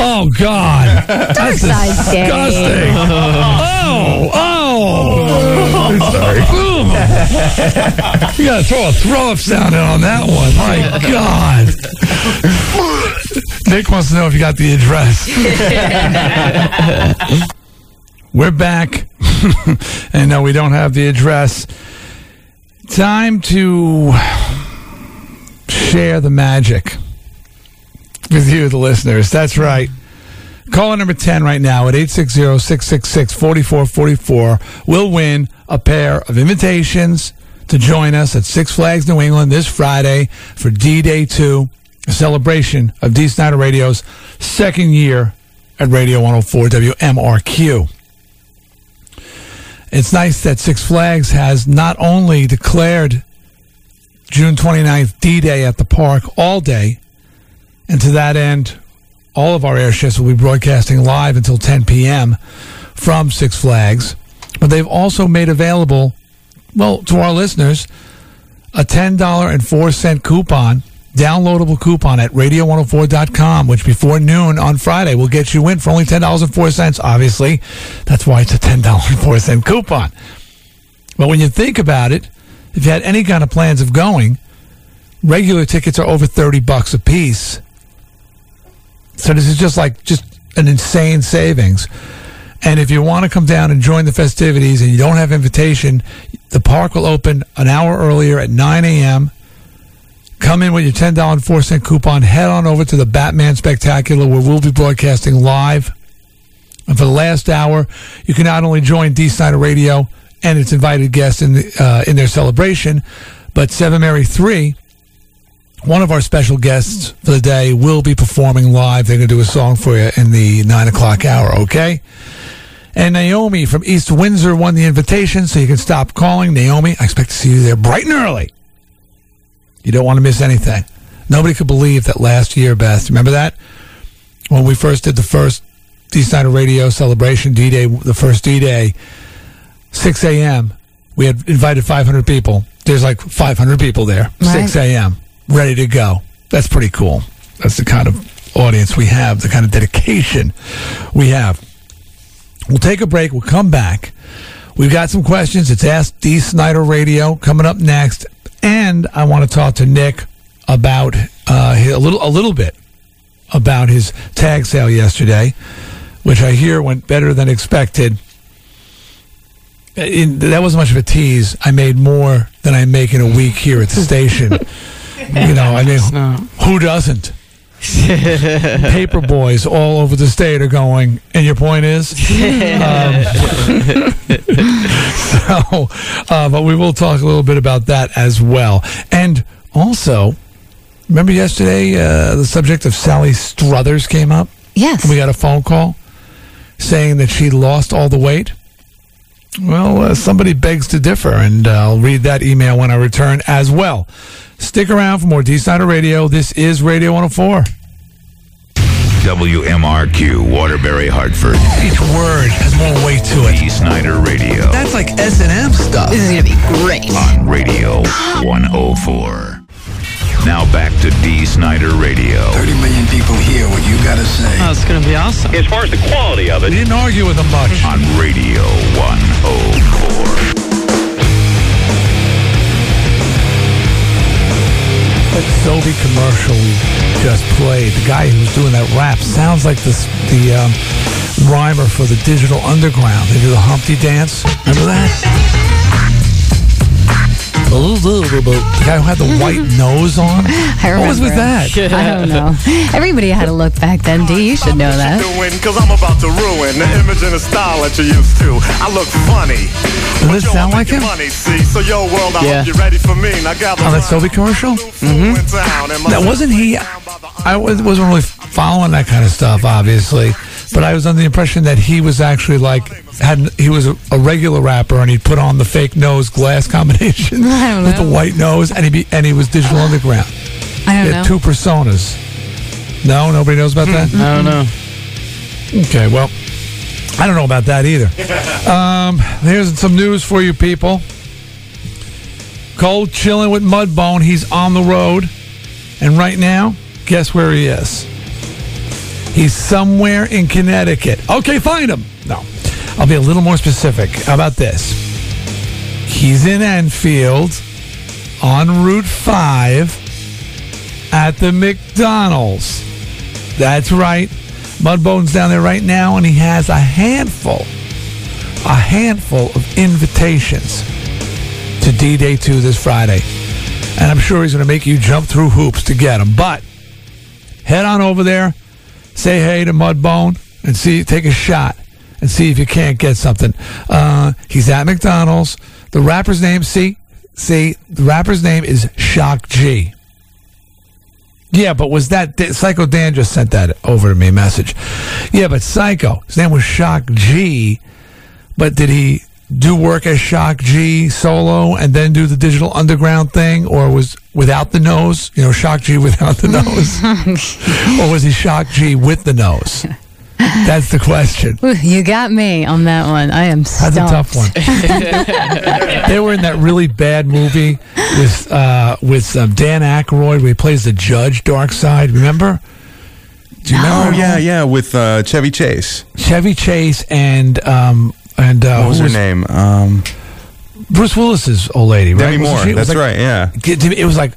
Oh God, that's side, Dave. disgusting. Oh, oh. Oh. Sorry. You gotta throw a throw up sound in on that one. My God. Nick wants to know if you got the address. We're back, and no, we don't have the address. Time to share the magic with you, the listeners. That's right. Caller number 10 right now at 860 666 4444 will win a pair of invitations to join us at Six Flags New England this Friday for D Day 2, a celebration of Dee Snider Radio's second year at Radio 104 WMRQ. It's nice that Six Flags has not only declared June 29th D Day at the park all day, and to that end, all of our air shifts will be broadcasting live until 10 p.m. from Six Flags. But they've also made available, well, to our listeners, a $10.04 coupon, downloadable coupon at radio104.com, which before noon on Friday will get you in for only $10.04, obviously. That's why it's a $10.04 coupon. But when you think about it, if you had any kind of plans of going, regular tickets are over 30 bucks a piece. So this is just like just an insane savings. And if you want to come down and join the festivities and you don't have invitation, the park will open an hour earlier at 9 a.m. Come in with your $10 and 4 cent coupon. Head on over to the Batman Spectacular where we'll be broadcasting live. And for the last hour, you can not only join Dee Snider Radio and its invited guests in, the, uh, in their celebration, but Seven Mary 3, one of our special guests for the day, will be performing live. They're going to do a song for you in the 9 o'clock hour, okay? And Naomi from East Windsor won the invitation, so you can stop calling. Naomi, I expect to see you there bright and early. You don't want to miss anything. Nobody could believe that last year, Beth. Remember that? When we first did the first Dee Snider Radio celebration, D Day, the first D Day, 6 a.m., we had invited 500 people. There's like 500 people there, Right. 6 a.m., ready to go. That's pretty cool. That's the kind of audience we have, the kind of dedication we have. We'll take a break. We'll come back. We've got some questions. It's Ask Dee Snider Radio coming up next. And I want to talk to Nick about uh, a little a little bit about his tag sale yesterday, which I hear went better than expected. In, that wasn't much of a tease. I made more than I make in a week here at the station. you know, I mean, No. who doesn't? Paper boys all over the state are going. And your point is? Um, so, uh, but we will talk a little bit about that as well. And also, remember yesterday uh, the subject of Sally Struthers came up? Yes. We got a phone call saying that she lost all the weight. Well, uh, somebody begs to differ, and I'll read that email when I return as well. Stick around for more Dee Snider Radio. This is Radio 104. WMRQ, Waterbury, Hartford. Each word has more weight to it. Dee Snider Radio. That's like S and M stuff. This is going to be great. on Radio 104. Now back to Dee Snider Radio. 30 million people hear what you gotta say. Oh, it's gonna be awesome. As far as the quality of We it, didn't argue with them much. On Radio 104. That Sobe commercial we just played, the guy who's doing that rap sounds like this the um, rhymer for the Digital Underground. They do the Humpty dance. Remember that? The guy who had the white nose on. I remember. What was with him. that? I don't know. Everybody had a look back then. D, you should know that. Cause I'm about to ruin the image and the style that you used to. I look funny. Does this sound like him? Money, see? So yo world, I Yeah. hope you're ready for me. Now gather On that round. Sobe commercial? Mm-hmm. Now, wasn't he? I wasn't really following that kind of stuff, obviously, but I was under the impression that he was actually like had he was a, a regular rapper and he'd put on the fake nose glass combination with the white nose and he be, and he was digital underground. I don't had know. two personas. No, nobody knows about that. I don't know. Okay, well, I don't know about that either. Um, here's some news for you people. Cole chilling with Mudbone. He's on the road. And right now, guess where he is? He's somewhere in Connecticut. Okay, find him. No. I'll be a little more specific. How about this? He's in Enfield on Route 5 at the McDonald's. That's right. Mudbone's down there right now, and he has a handful, a handful of invitations to D Day 2 this Friday. And I'm sure he's going to make you jump through hoops to get them. But head on over there, say hey to Mudbone, and see, take a shot and see if you can't get something. Uh, he's at McDonald's. The rapper's name, see, see, the rapper's name is Shock G. Yeah, but was that Psycho Dan just sent that over to me message? Yeah, but Psycho, his name was Shock G, but did he do work as Shock G solo and then do the digital underground thing, or was without the nose? You know, Shock G without the nose, or was he Shock G with the nose? That's the question. You got me on that one. I am That's a tough one. they were in that really bad movie with uh, with um, Dan Aykroyd where he plays the judge, Dark Side. Remember? Do you Oh remember? yeah, yeah, with uh, Chevy Chase. Chevy Chase and um, and uh, What was who her name? Um, Bruce Willis's old lady, right? Demi Moore. it was That's like- right. Yeah. Get to me- It was like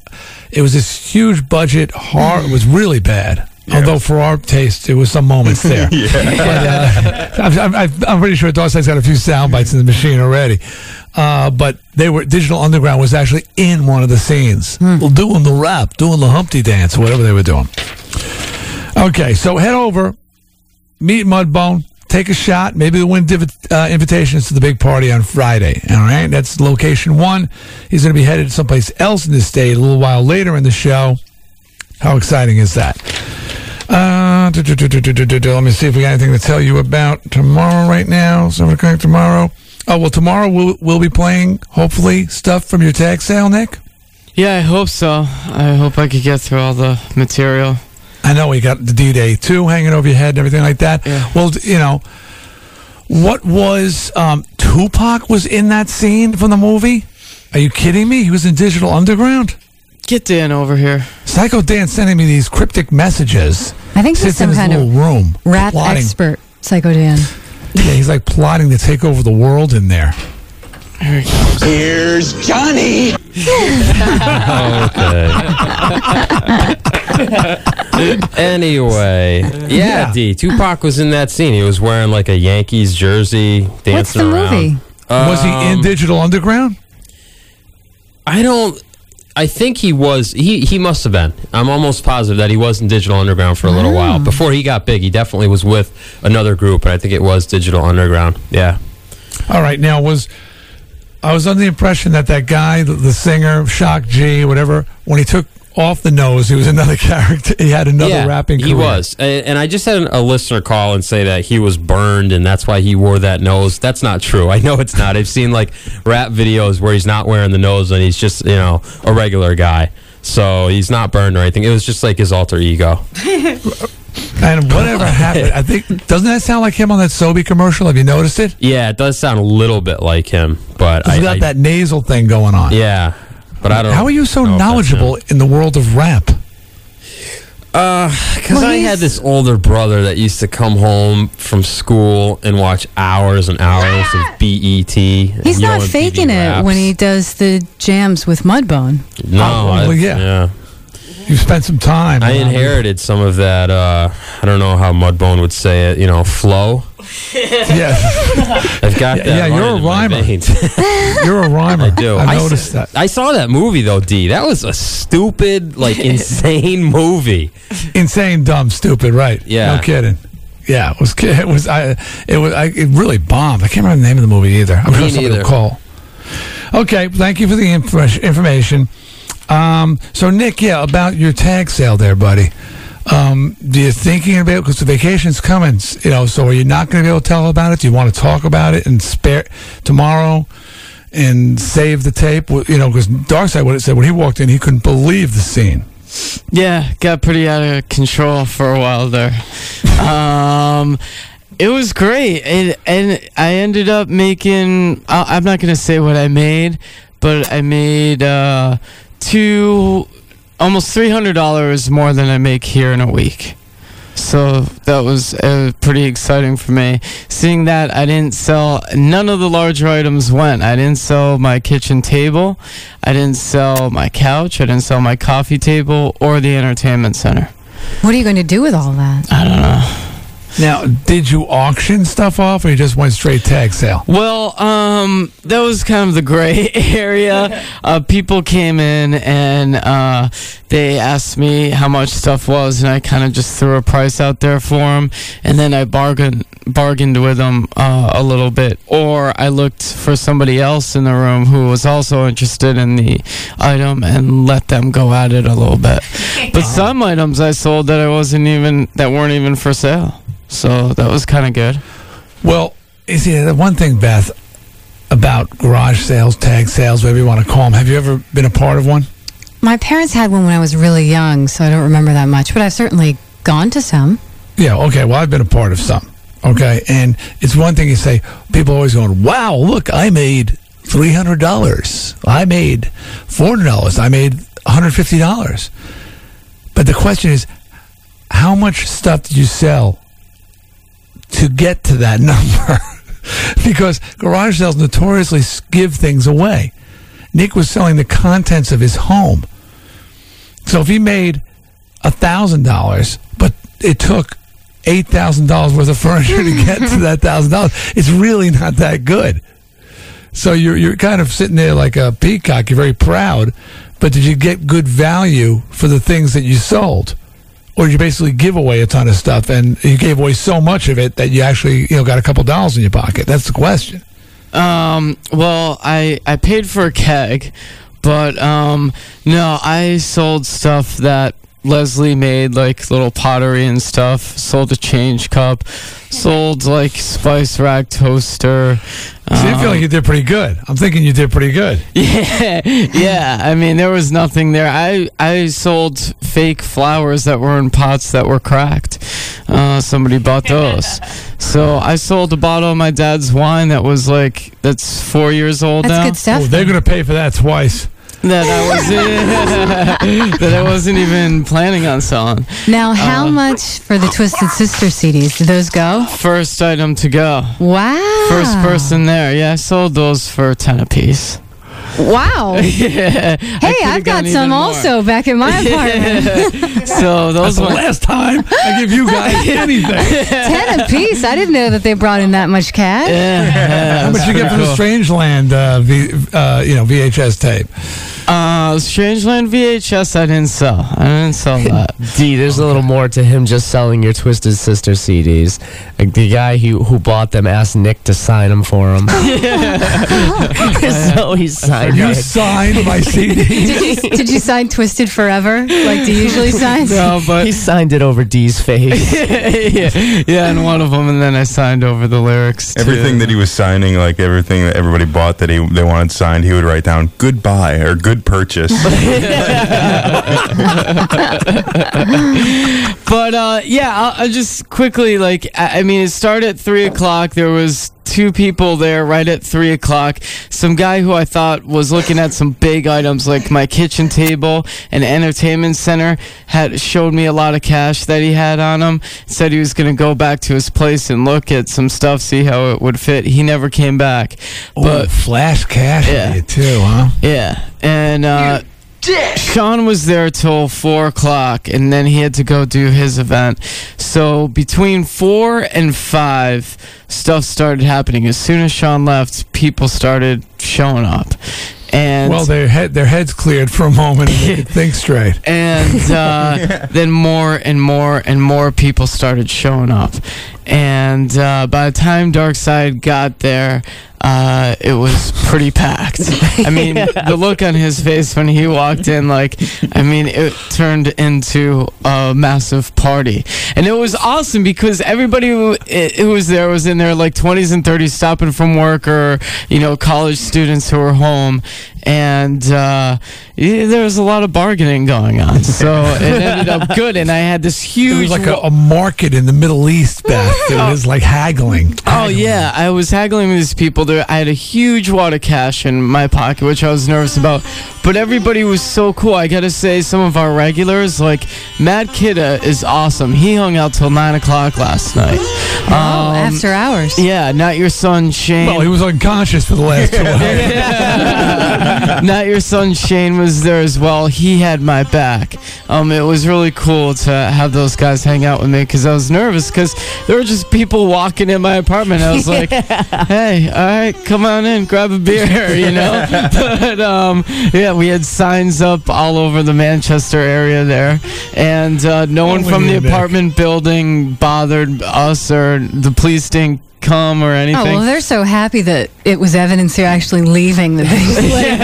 it was this huge budget horror. It was really bad. Although for our taste, it was some moments there. But, uh, I'm, I'm, I'm pretty sure Dawson's got a few sound bites in the machine already. Uh, but they were Digital Underground was actually in one of the scenes, well, doing the rap, doing the Humpty dance, whatever they were doing. Okay, so head over, meet Mudbone, take a shot. Maybe we'll win div- uh, invitations to the big party on Friday. All right, that's location one. He's going to be headed someplace else in the state a little while later in the show. How exciting is that? Uh, let me see if we got anything to tell you about tomorrow right now. 7 o'clock tomorrow. Oh, well, tomorrow we'll, we'll be playing, hopefully, stuff from your tag sale, Nick. Yeah, I hope so. I hope I could get through all the material. I know we got the D Day two hanging over your head and everything like that. Yeah. Well, you know, what was um, Tupac was in that scene from the movie? Are you kidding me? He was in Digital Underground. Get Dan over here. Psycho Dan sending me these cryptic messages. I think he's Sits in some kind of room, rap plotting. expert, Psycho Dan. Yeah, he's like plotting to take over the world in there. Here's Johnny. Anyway, yeah, Yeah. D. Tupac was in that scene. He was wearing like a Yankees jersey, dancing What's the around. movie? was he in Um, Digital Underground? I don't. I think he was. He he must have been. I'm almost positive that he was in Digital Underground for a little while before he got big. He definitely was with another group, and I think it was Digital Underground. Yeah. All right, now was I was under the impression that that guy, the, the singer, Shock G, whatever, when he took off the nose, he was another character. He had another yeah, rapping. He was, and, and I just had a listener call and say that he was burned, and that's why he wore that nose. That's not true. I know it's not. I've seen like rap videos where he's not wearing the nose, and he's just you know a regular guy. So he's not burned or anything. It was just like his alter ego. And whatever happened, I think doesn't that sound like him on that Sobe commercial? Have you noticed it? Yeah, it does sound a little bit like him, but He's I, got I- that nasal thing going on. Yeah, but I don't. How are you so know knowledgeable in the world of rap? Because Well, I he's- had this older brother that used to come home from school and watch hours and hours of BET. He's not MTV faking it when he does the jams with Mudbone. No, Oh, I, well, yeah. yeah. You spent some time. I around- inherited some of that. Uh, I don't know how Mudbone would say it. You know, flow. Yeah, I've got Yeah, that. yeah, you're a rhymer. veins. you're a rhymer. I do. I I noticed s- that. I saw that movie though, D. That was a stupid, like insane movie. Insane, dumb, stupid. Right? Yeah. No kidding. Yeah, it was. It was. I. It was. I, it really bombed. I can't remember the name of the movie either. I'm Me sure somebody will neither. call. Okay. Thank you for the inf- information. Um, so Nick, yeah, about your tag sale there, buddy. Um, do you thinking about because the vacation's coming? You know, so are you not going to be able to tell about it? Do you want to talk about it and spare tomorrow and save the tape? You know, because Darkside what it said when he walked in, he couldn't believe the scene. Yeah, got pretty out of control for a while there. Um, it was great, and, and I ended up making. I'm not gonna say what I made, but I made uh, two, almost three hundred dollars more than I make here in a week. So that was uh, pretty exciting for me. Seeing that I didn't sell none of the larger items went. I didn't sell my kitchen table, I didn't sell my couch, I didn't sell my coffee table or the entertainment center. What are you going to do with all that? I don't know. Now, did you auction stuff off, or you just went straight tag sale? Well, um, that was kind of the gray area. Uh, people came in and uh, they asked me how much stuff was, and I kind of just threw a price out there for them, and then I bargained bargained with them uh, a little bit, or I looked for somebody else in the room who was also interested in the item and let them go at it a little bit. But some items I sold that I wasn't even that weren't even for sale, so that was kind of good. Well, you see, the one thing, Beth, about garage sales, tag sales, whatever you want to call them. Have you ever been a part of one? My parents had one when I was really young, so I don't remember that much, but I've certainly gone to some. Yeah. Okay. Well, I've been a part of some. Okay, and it's one thing you say. People always going, "Wow, look, I made three hundred dollars. I made four hundred dollars. I made one hundred fifty dollars." But the question is, how much stuff did you sell to get to that number? because garage sales notoriously give things away. Nick was selling the contents of his home. So if he made a thousand dollars, but it took eight thousand dollars worth of furniture to get to that thousand dollars, it's really not that good. So you're you're kind of sitting there like a peacock. You're very proud, but did you get good value for the things that you sold, or you basically give away a ton of stuff and you gave away so much of it that you actually you know got a couple dollars in your pocket? That's the question. Um, well, I I paid for a keg, but um, no, I sold stuff that Leslie made, like little pottery and stuff. Sold a change cup. Sold like spice rack toaster. So you feel Um, like you did pretty good. I'm thinking you did pretty good. yeah, yeah. I mean, there was nothing there. I I sold fake flowers that were in pots that were cracked. Uh, somebody bought those. So I sold a bottle of my dad's wine that was like that's four years old That's now. good stuff. Oh, they're going to pay for that twice. That I was that I wasn't even planning on selling. Now, how Uh, much for the Twisted Sister CDs? Did those go? First item to go. Wow. First person there. Yeah, I sold those for ten apiece. Wow. yeah. Hey, I've got some also back in my apartment. So That's those the last time I give you guys anything. Ten apiece. I didn't know that they brought in that much cash. Yeah, How much you get for the Strangeland, uh, v, uh, you know, VHS tape? Uh, Strangeland VHS, I didn't sell. I didn't sell that. D, there's a little more to him just selling your Twisted Sister CDs. Like the guy who who bought them asked Nick to sign them for him. so he signed You it. signed my CD. Did you, did you sign Twisted Forever like do you usually sign? no, but He signed it over D's face. yeah, yeah, and one of them, and then I signed over the lyrics. to- Everything that he was signing, like everything that everybody bought that he they wanted signed, he would write down "goodbye" or "good purchase." But uh, yeah, I'll, I'll just quickly like I, I mean, it started at three o'clock. There was two people there right at three o'clock. Some guy who I thought was looking at some big items like my kitchen table and entertainment center had showed me a lot of cash that he had on him. Said he was going to go back to his place and look at some stuff, see how it would fit. He never came back. Oh, But flash cash Yeah. for you too, huh? yeah, and uh, dick. Sean was there till four o'clock, and then he had to go do his event. So between four and five, stuff started happening. As soon as Sean left, people started showing up, and Well, their head their heads cleared for a moment and they could think straight. and uh, then more and more and more people started showing up. And uh, by the time Darkside got there, uh, it was pretty packed. I mean, the look on his face when he walked in, like, I mean, it turned into a massive party. And it was awesome because everybody who, it was there was in their like 20s and 30s stopping from work or, you know, college students who were home. And uh, yeah, there was a lot of bargaining going on. So it ended up good. And I had this huge. It huge. was like a, a market in the Middle East, Beth. It was like haggling. Oh yeah, I was haggling with these people. There, I had a huge wad of cash in my pocket, which I was nervous about. But everybody was so cool. I gotta say, some of our regulars, like Matt Kidda, is awesome. He hung out till nine o'clock last night. oh, Um, after hours. yeah, not your son Shane. Well, he was unconscious for the last two hours. Not your son Shane was there as well. He had my back. Um, it was really cool to have those guys hang out with me because I was nervous because there were just people walking in my apartment. I was like, "Hey, all right, come on in, grab a beer," you know. but um, yeah, we had signs up all over the Manchester area there, and uh, no one from the apartment building bothered us or the police didn't come or anything. Oh, well, they're so happy that it was evidence you're actually leaving the just let.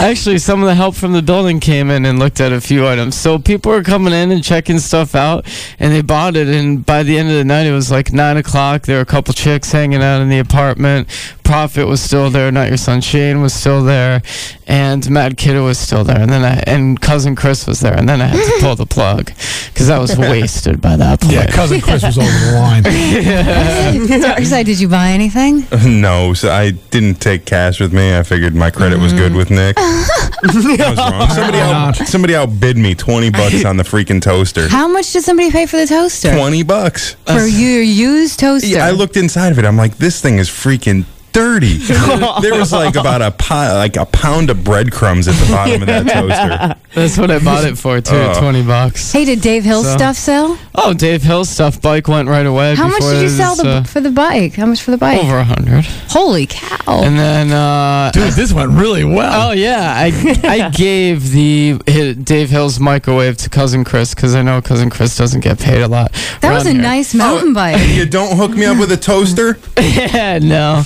Actually, some of the help from the building came in and looked at a few items. So people were coming in and checking stuff out, and they bought it. And by the end of the night, it was like nine o'clock. There were a couple chicks hanging out in the apartment. Prophet was still there. Not your son Shane was still there, and Mad Kiddo was still there. And then I, and cousin Chris was there. And then I had to pull the plug because I was wasted by that point. Yeah, cousin Chris was over the line. Darkside, did you buy anything? Uh, no, so I didn't take cash with me. I figured my credit was good with Nick. I was wrong. Somebody, out, somebody outbid me 20 bucks on the freaking toaster. How much did somebody pay for the toaster? 20 bucks. For your used toaster? Yeah, I looked inside of it. I'm like, this thing is freaking dirty. there was like about a pi- like a pound of breadcrumbs at the bottom of that toaster. That's what I bought it for too. Oh. Twenty bucks. Hey, did Dave Hill So- stuff sell? Oh, Dave Hill's stuff. Bike went right away. How much before did you this, sell the, uh, for the bike? How much for the bike? Over a hundred. Holy cow! And then, uh, Dude, this went really well. oh yeah, I I gave the hi- Dave Hill's microwave to cousin Chris because I know cousin Chris doesn't get paid a lot. that was a around here. nice mountain bike. You don't hook me up with a toaster? Yeah, no.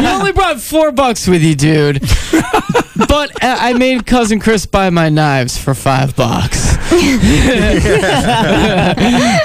You only brought four bucks with you, dude. but uh, I made cousin Chris buy my knives for five bucks.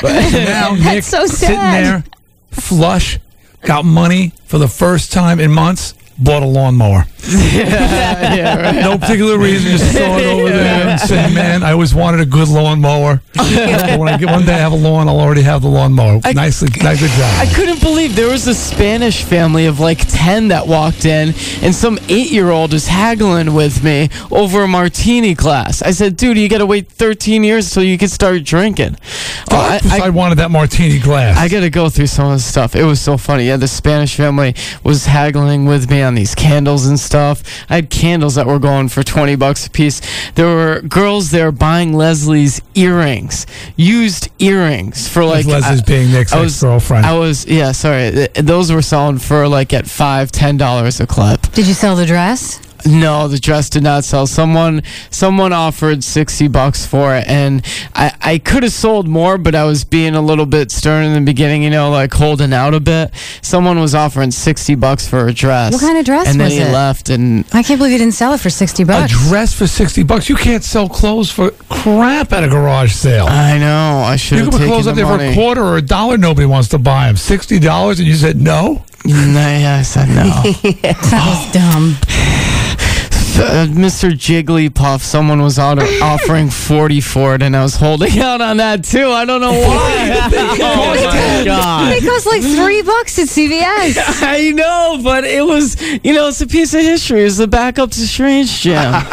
now Nick so sitting there, flush, got money for the first time in months, bought a lawnmower. Yeah, yeah, right. No particular reason, just saw it over there and said, "Man, I always wanted a good lawnmower. when I get one day I have a lawn, I'll already have the lawnmower. I- Nicely, nice, good I couldn't believe there was a Spanish family of like 10 that walked in, and some eight year old is haggling with me over a martini glass. I said, dude, you got to wait 13 years till you can start drinking. Oh, oh I, I, I, wanted that martini glass. I got to go through some of the stuff. It was so funny. Yeah, the Spanish family was haggling with me on these candles and stuff. I had candles that were going for 20 bucks a piece. There were girls there buying Leslie's earrings, used earrings for like. Leslie's I- being Nick's I was- ex-girlfriend. I was yeah, sorry. Th- Those were selling for like at five, ten dollars a clip. Did you sell the dress? No, the dress did not sell. Someone someone offered sixty bucks for it, and I I could have sold more, but I was being a little bit stern in the beginning. You know, like holding out a bit. Someone was offering sixty bucks for a dress. What kind of dress And then he it? left, and I can't believe you didn't sell it for sixty bucks. a dress for sixty bucks. You can't sell clothes for crap at a garage sale. I know I should you have can put taken clothes the up there for a quarter or a dollar. Nobody wants to buy them. Sixty dollars, and you said no. Mm, no, yeah, I said no. that was dumb. uh, Mr. Jigglypuff, someone was auto- offering 40 for it, and I was holding out on that too. I don't know why. oh my god. It cost like three bucks at CVS. I know, but it was, you know, it's a piece of history. It's the backup to Strange Jam.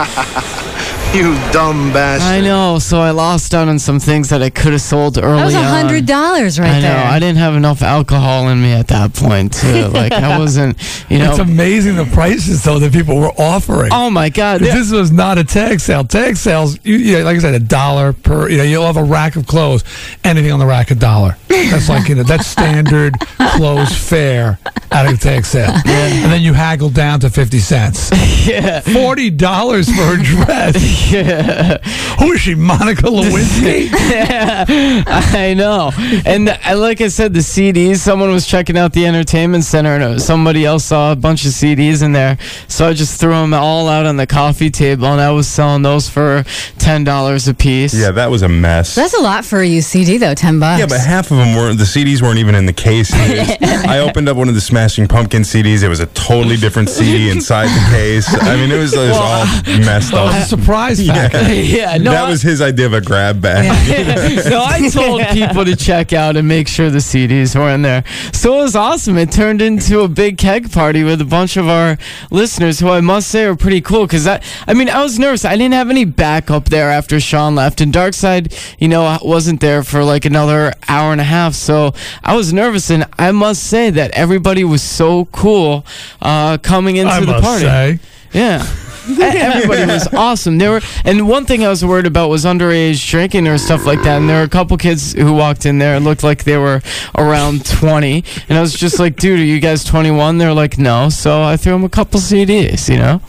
You dumb bastard. I know, so I lost out on some things that I could have sold early That was a hundred dollars right I know. there. I didn't have enough alcohol in me at that point. Too. Like I wasn't, you know. It's amazing the prices though that people were offering. oh my god! 'Cause This was not a tag sale. Tag sales, you, you know, like I said, a dollar per. You know, you'll have a rack of clothes. Anything on the rack, a dollar. That's like you know, that's standard clothes fare at a tag sale. And then you haggle down to fifty cents. Yeah. Forty dollars for a dress. Yeah. Who is she, Monica Lewinsky? I know. And uh, like I said, the CDs, someone was checking out the entertainment center and uh, somebody else saw a bunch of CDs in there. So I just threw them all out on the coffee table and I was selling those for $10 a piece. Yeah, that was a mess. That's a lot for a used CD though, ten bucks. Yeah, but half of them weren't. The CDs weren't even in the case. I opened up one of the Smashing Pumpkin CDs. It was a totally different CD inside the case. I mean, it was, it was all messed That was a factor. yeah, no, that I- was his idea of a grab bag. no, I told people to check out and make sure the CDs were in there. So it was awesome. It turned into a big keg party with a bunch of our listeners, who I must say are pretty cool. Because I, I mean, I was nervous. I didn't have any backup there after Sean left, and Darkside, you know, wasn't there for like another hour and a half. So I was nervous, and I must say that everybody was so cool uh, coming into I the must party. say. Yeah. Everybody was awesome. There were, and one thing I was worried about was underage drinking or stuff like that. And there were a couple kids who walked in there and looked like they were around 20. And I was just like, dude, are you guys 21? They're like, no. So I threw them a couple CDs, you know?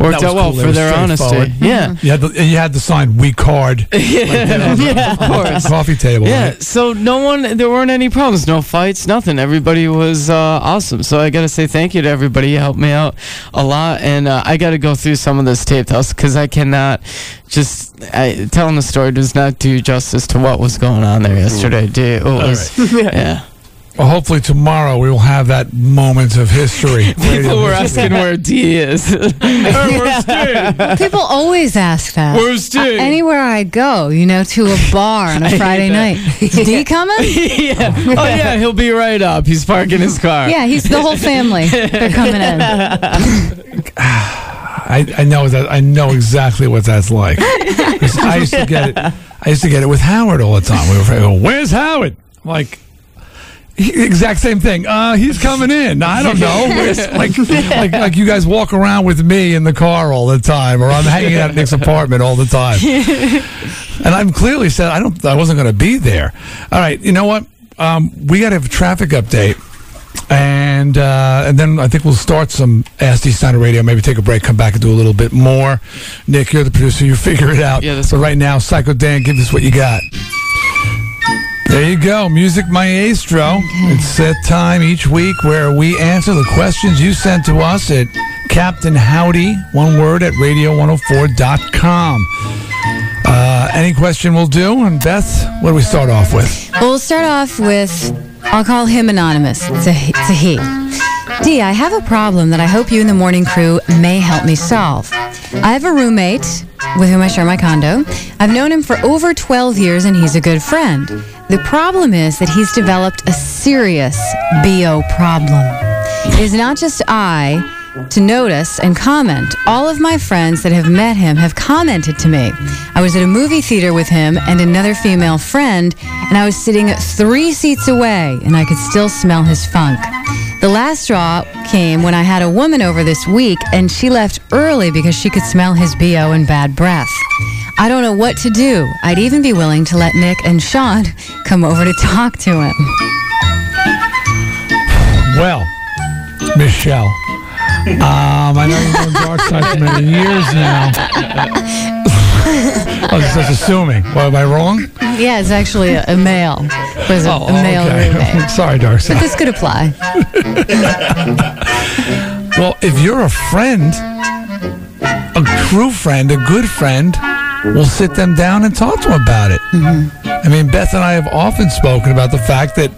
Worked out well cool. For their honesty. straightforward. Yeah. You had, the, you had the sign "We Card" yeah, of course. coffee table. Yeah, right? so no one, there weren't any problems, no fights, nothing. Everybody was uh, awesome. So I got to say thank you to everybody. You helped me out a lot, and uh, I got to go through some of this tape house because I cannot just I, telling the story does not do justice to what was going on there yesterday. Do it was, yeah. Well, hopefully tomorrow we will have that moment of history. People were asking where D is. Where's D? People always ask that. Where's D? Uh, anywhere I go, you know, to a bar on a Friday night. Is D coming? yeah. Oh yeah, he'll be right up. He's parking his car. Yeah, he's the whole family. They're coming in. I, I know that I know exactly what that's like. I used to get it. I used to get it with Howard all the time. We were afraid, oh, where's Howard? Like he- exact same thing. Uh, he's coming in. I don't know. Like, like like you guys walk around with me in the car all the time, or I'm hanging out at Nick's apartment all the time. And I've clearly said I don't. I wasn't going to be there. All right. You know what? Um, we got to have a traffic update. And uh, and then I think we'll start some Ask Dee Snider Radio. Maybe take a break, come back and do a little bit more. Nick, you're the producer. You figure it out. Yeah, that's so right now, Psycho Dan, give us what you got. There you go, Music Maestro. It's that time each week where we answer the questions you sent to us at Captain Howdy, one word, at radio104.com. Uh, any question will do. And Beth, what do we start off with? Well, we'll start off with I'll call him anonymous. It's a, it's a he. D, I have a problem that I hope you and the morning crew may help me solve. I have a roommate with whom I share my condo. I've known him for over 12 years and he's a good friend. The problem is that he's developed a serious BO problem. It is not just I to notice and comment. All of my friends that have met him have commented to me. I was at a movie theater with him and another female friend, and I was sitting three seats away, and I could still smell his funk. The last straw came when I had a woman over this week, and she left early because she could smell his BO and bad breath. I don't know what to do. I'd even be willing to let Nick and Sean come over to talk to him. Well, Michelle, um, I know you've known Dark Side for many years now. I was just assuming. Well, am I wrong? Yeah, it's actually a, a male. Was a, a male roommate. Sorry, Dark But this could apply. Well, if you're a friend, a true friend, a good friend, we'll sit them down and talk to them about it. I mean, Beth and I have often spoken about the fact that,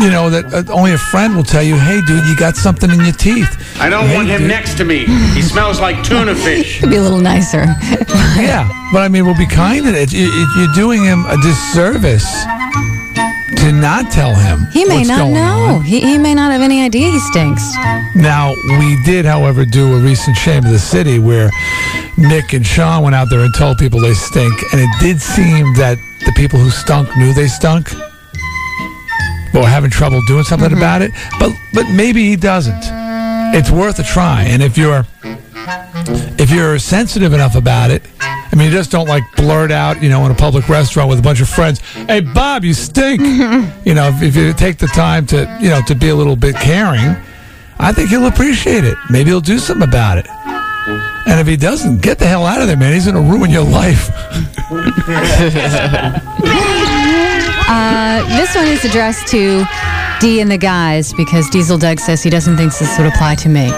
you know, that uh, only a friend will tell you, hey, dude, you got something in your teeth. I don't Hey, want him dude. next to me. He smells like tuna fish. Could be a little nicer. Yeah, but I mean, we'll be kind to it. You- you- You're doing him a disservice to not tell him. He may what's not going know. He, he may not have any idea he stinks. Now, we did, however, do a recent Shame of the City where Nick and Sean went out there and told people they stink, and it did seem that the people who stunk knew they stunk. But were having trouble doing something mm-hmm. about it. But but maybe he doesn't. It's worth a try. And if you're if you're sensitive enough about it, I mean, you just don't like blurt out, you know, in a public restaurant with a bunch of friends, "Hey, Bob, you stink." you know, if, if you take the time to, you know, to be a little bit caring, I think he'll appreciate it. Maybe he'll do something about it. And if he doesn't, get the hell out of there, man. He's going to ruin your life. Uh, this one is addressed to D and the guys because Diesel Doug says he doesn't think this would apply to me.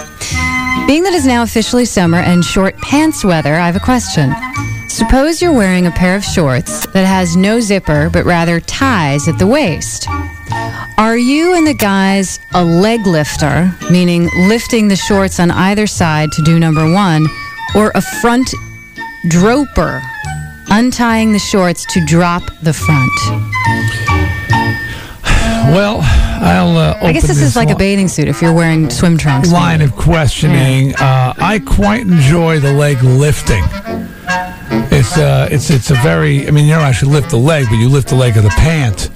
Being that it's now officially summer and short pants weather, I have a question. Suppose you're wearing a pair of shorts that has no zipper but rather ties at the waist. Are you and the guys a leg lifter, meaning lifting the shorts on either side to do number one, or a front droper, untying the shorts to drop the front? Well, I'll uh, I guess open this is like a bathing suit if you're wearing swim trunks. line of questioning. Uh, I quite enjoy the leg lifting. It's uh, it's it's a very. I mean, you don't actually lift the leg, but you lift the leg of the pant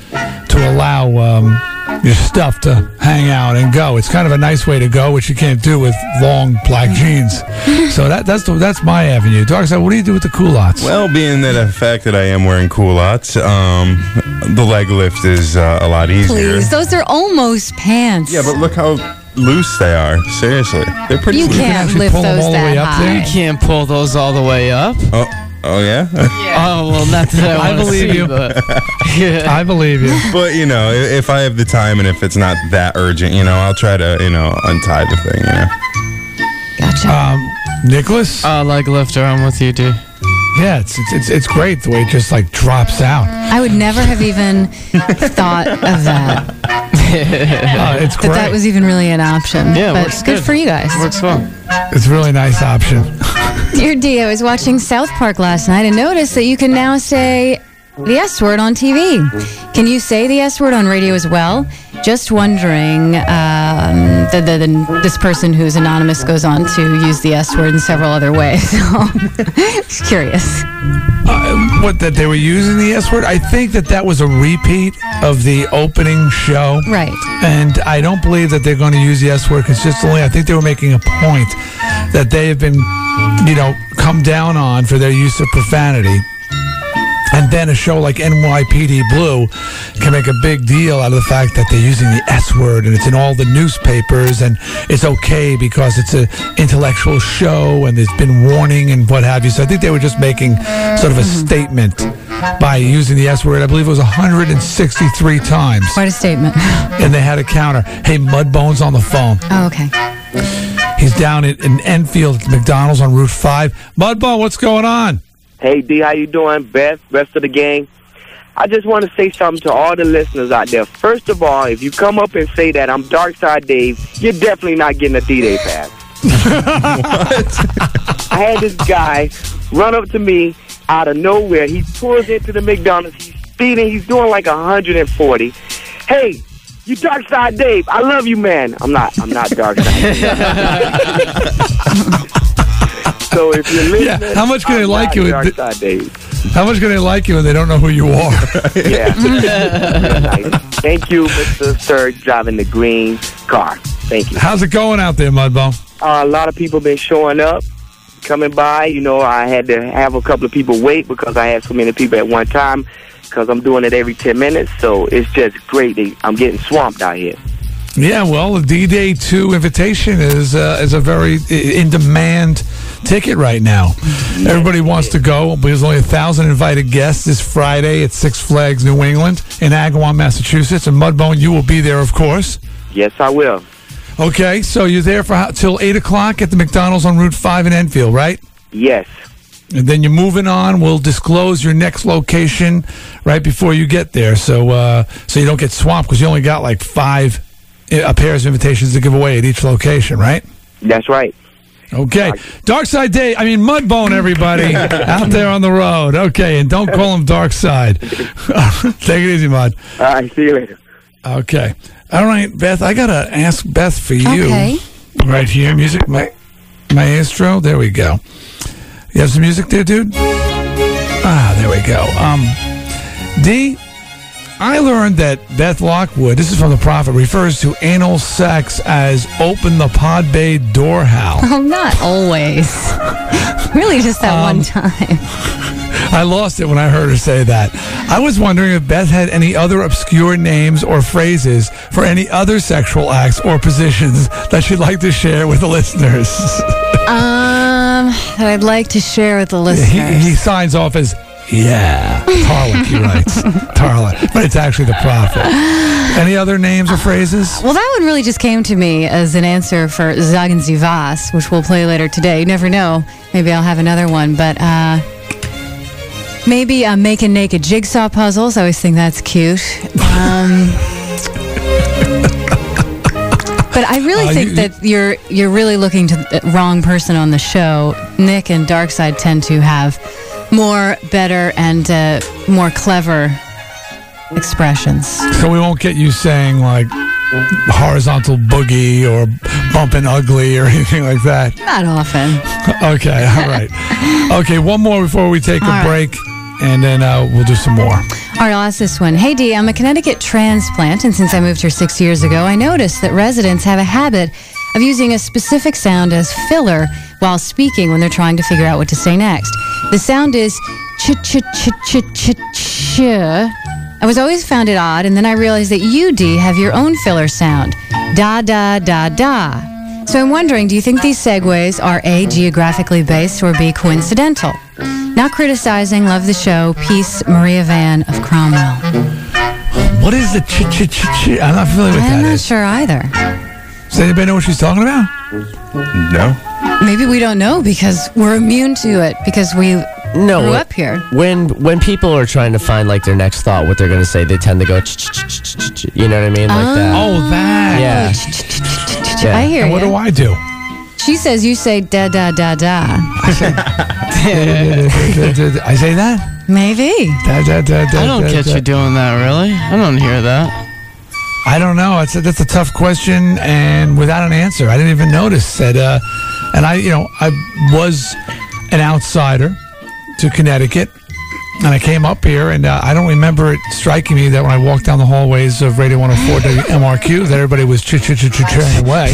to allow um, your stuff to hang out and go. It's kind of a nice way to go, which you can't do with long black jeans. So that that's the, that's my avenue. Dark side. What do you do with the culottes? Well, being that the fact that I am wearing culottes, um, the leg lift is uh, a lot easier. Please, those are almost pants. Yeah, but look how loose they are. Seriously, they're pretty. You loose. can't lift those that high. You can't pull those all the way up. Oh, oh yeah. Oh well, that's that I, I wanna believe see, you. but- I believe you. But you know, i- if I have the time and if it's not that urgent, you know, I'll try to you know untie the thing. You know. Gotcha. Um, Nicholas. Uh, leg lifter. I'm with you, dude. Yeah, it's, it's it's it's great the way it just like drops out. I would never have even thought of that. Uh, it's That great. that was even really an option. Yeah, but works good, good. for you guys. Works well. it's a really nice option. Dear D, I was watching South Park last night and noticed that you can now say the S word on TV. Can you say the S word on radio as well? Just wondering, um, the, the, the, this person who's anonymous goes on to use the S word in several other ways. So, just curious. Uh, what that they were using the S word? I think that that was a repeat of the opening show. Right. And I don't believe that they're going to use the S word consistently. I think they were making a point that they have been, you know, come down on for their use of profanity. And then a show like NYPD Blue can make a big deal out of the fact that they're using the S word and it's in all the newspapers and it's okay because it's an intellectual show and there's been warning and what have you. So I think they were just making sort of a mm-hmm. statement by using the S word. I believe it was 163 times. Quite a statement. And they had a counter. Hey, Mudbone's on the phone. Oh, okay. He's down in, in Enfield McDonald's on Route 5. Mudbone, what's going on? Hey D, how you doing? Beth, rest of the gang. I just want to say something to all the listeners out there. First of all, if you come up and say that I'm Dark Side Dave, you're definitely not getting a D-Day pass. I had this guy run up to me out of nowhere. He pulls into the McDonald's. He's speeding. He's doing like 140. Hey, you Dark Side Dave. I love you, man. I'm not. I'm not Dark Side. so if you're listening, Yeah, how much can I'm they like you? Dark Side Dave. How much can they like you when they don't know who you are? Yeah. Nice. Thank you, Mr. Sir, driving the green car. Thank you. How's it going out there, Mudbone? Uh, a lot of people been showing up, coming by. You know, I had to have a couple of people wait because I had so many people at one time because I'm doing it every 10 minutes. So it's just great. that I'm getting swamped out here. Yeah, well, the D Day 2 invitation is uh, is a very in demand ticket right now. Everybody wants to go. but There's only a thousand invited guests this Friday at Six Flags New England in Agawam, Massachusetts. And Mudbone, you will be there, of course. Yes, I will. Okay, so you're there for how, till 8 o'clock at the McDonald's on Route 5 in Enfield, right? Yes. And then you're moving on. We'll disclose your next location right before you get there, so uh, so you don't get swamped because you only got like five uh, pairs of invitations to give away at each location, right? That's right. Okay. Dark Side Day. I mean, Mudbone, everybody out there on the road. Okay. And don't call him Dark Side. Take it easy, Mud. All right, see you later. Okay. All right, Beth, I got to ask Beth for you. Okay. Right here. Music, my, maestro. There we go. You have some music there, dude? Ah, there we go. Um, D, I learned that Beth Lockwood, this is from the Prophet, refers to anal sex as open the pod bay door Hal. Oh, not always. really, just that Um, one time. I lost it when I heard her say that. I was wondering if Beth had any other obscure names or phrases for any other sexual acts or positions that she'd like to share with the listeners. Um, that I'd like to share with the listeners. he, listeners. he signs off as, yeah, Tarlik, he writes. Tarlik. But it's actually the prophet. Any other names or phrases? Well, that one really just came to me as an answer for Sagen Zie Vas, which we'll play later today. You never know. Maybe I'll have another one. But uh, maybe uh, making naked jigsaw puzzles. I always think that's cute. Um, but I really Uh, think you- that you're you're really looking to the wrong person on the show. Nick and Darkside tend to have more, better, and uh, more clever expressions. So we won't get you saying like horizontal boogie or bumping ugly or anything like that. Not often. Okay, all right. Okay, one more before we take a All right. break, and then uh, we'll do some more. All right, I'll ask this one. Hey, Dee, I'm a Connecticut transplant, and since I moved here six years ago, I noticed that residents have a habit of using a specific sound as filler while speaking when they're trying to figure out what to say next. The sound is ch ch ch ch ch ch. I was always found it odd, and then I realized that you, Dee, have your own filler sound. Da da da da. So I'm wondering, do you think these segues are A, geographically based, or B, coincidental? Not criticizing, love the show. Peace, Maria Van of Cromwell. What is the ch ch ch ch? I'm not familiar with that? I'm that. not is. sure either. Does anybody know what she's talking about? No. Maybe we don't know because we're immune to it because we No, grew when- up here. When when people are trying to find like their next thought, what they're going to say, they tend to go, ch- ch- ch- ch- ch- ch- you know what I mean, like that. Oh, that. Yeah. Yeah. I hear And what you. do I do? She says you say da da da da. I say that? Maybe. Da, da, da, da, I don't da, get da. you doing that, really. I don't hear that. I don't know. It's a, that's a tough question, and without an answer, I didn't even notice that. Uh, and I, you know, I was an outsider to Connecticut, and I came up here, and uh, I don't remember it striking me that when I walked down the hallways of Radio 104 WMRQ, that everybody was ch ch ch ch churning away.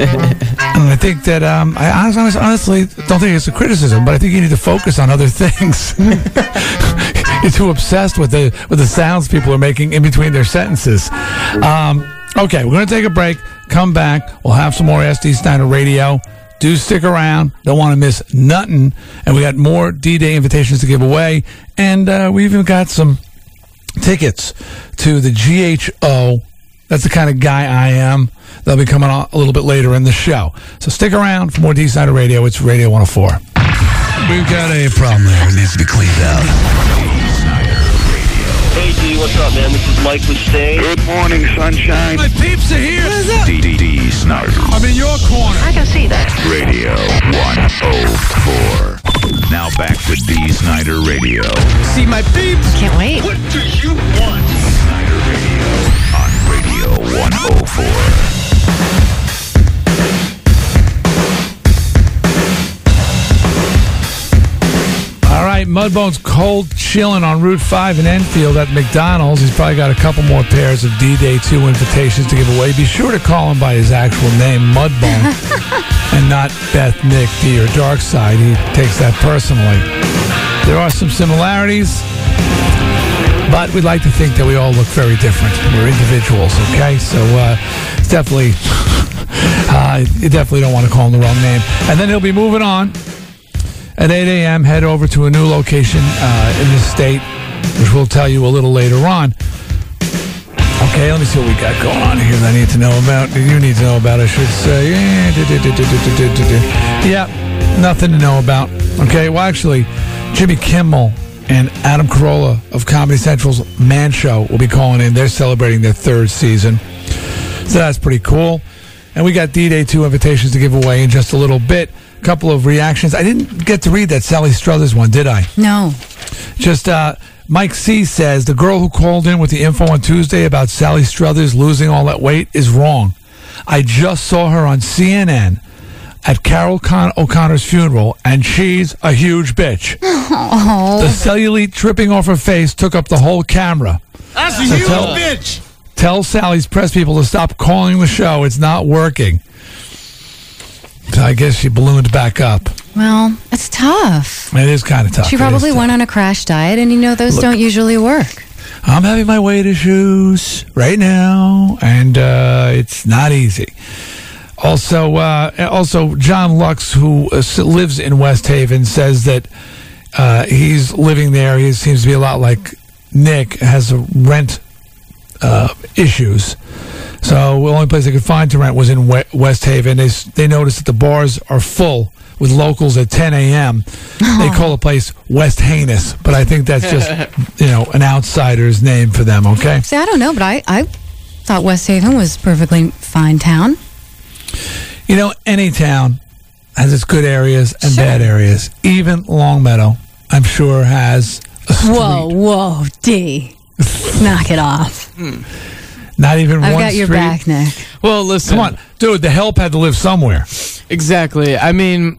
and I think that um, I honestly, honestly don't think it's a criticism, but I think you need to focus on other things. You're too obsessed with the with the sounds people are making in between their sentences. Um, okay, we're gonna take a break. Come back. We'll have some more SD Steiner radio. Do stick around. Don't want to miss nothing. And we got more D-Day invitations to give away, and uh, we even got some tickets to the GHO. That's the kind of guy I am. They'll be coming on a little bit later in the show. So stick around for more D Snider Radio. It's Radio 104. We've got a problem there. It needs to be cleaned out. Hey, D, what's up, man? This is Mike Mustaine. Good morning, sunshine. My peeps are here. D D D Snider I'm in your corner. I can see that. Radio 104. Now back to D Snider Radio. See my peeps. Can't wait. What do you want? Snider Radio on Radio 104. Right, Mudbone's cold chilling on Route 5 in Enfield at McDonald's. He's probably got a couple more pairs of D-Day 2 invitations to give away. Be sure to call him by his actual name, Mudbone, and not Beth, Nick, D, or Darkside. He takes that personally. There are some similarities, but we'd like to think that we all look very different. We're individuals, okay? So uh, it's definitely, uh, you definitely don't want to call him the wrong name. And then he'll be moving on at 8 a.m. Head over to a new location uh, in the state, which we'll tell you a little later on. Okay, let me see what we got going on here that I need to know about. You need to know about, I should say. Yeah, nothing to know about. Okay, well, actually, Jimmy Kimmel and Adam Carolla of Comedy Central's Man Show will be calling in. They're celebrating their third season. So that's pretty cool. And we got D Day 2 invitations to give away in just a little bit. A couple of reactions. I didn't get to read that Sally Struthers one, did I? No. Just uh, Mike C says the girl who called in with the info on Tuesday about Sally Struthers losing all that weight is wrong. I just saw her on CNN at Carroll Con- O'Connor's funeral, and she's a huge bitch. Oh. The cellulite tripping off her face took up the whole camera. That's a huge tell- bitch. Tell Sally's press people to stop calling the show. It's not working. So I guess she ballooned back up. Well, it's tough. It is kind of tough. She probably went on a crash diet, and you know those Look. don't usually work. I'm having my weight issues right now, and uh, it's not easy. Also, uh, also John Lux, who uh, lives in West Haven, says that uh, he's living there. He seems to be a lot like Nick, has rent uh, issues. So the only place they could find to rent was in West Haven. They they noticed that the bars are full with locals at 10 a.m. They oh. call the place West Heinous, but I think that's just you know an outsider's name for them. Okay. See, I don't know, but I, I thought West Haven was perfectly fine town. You know, any town has its good areas and bad areas. Even Longmeadow, I'm sure, has a street. Whoa, whoa, D. Knock it off. Hmm. Not even I've one got your street. back, Nick. Well, listen. Come on, dude. The help had to live somewhere. Exactly. I mean,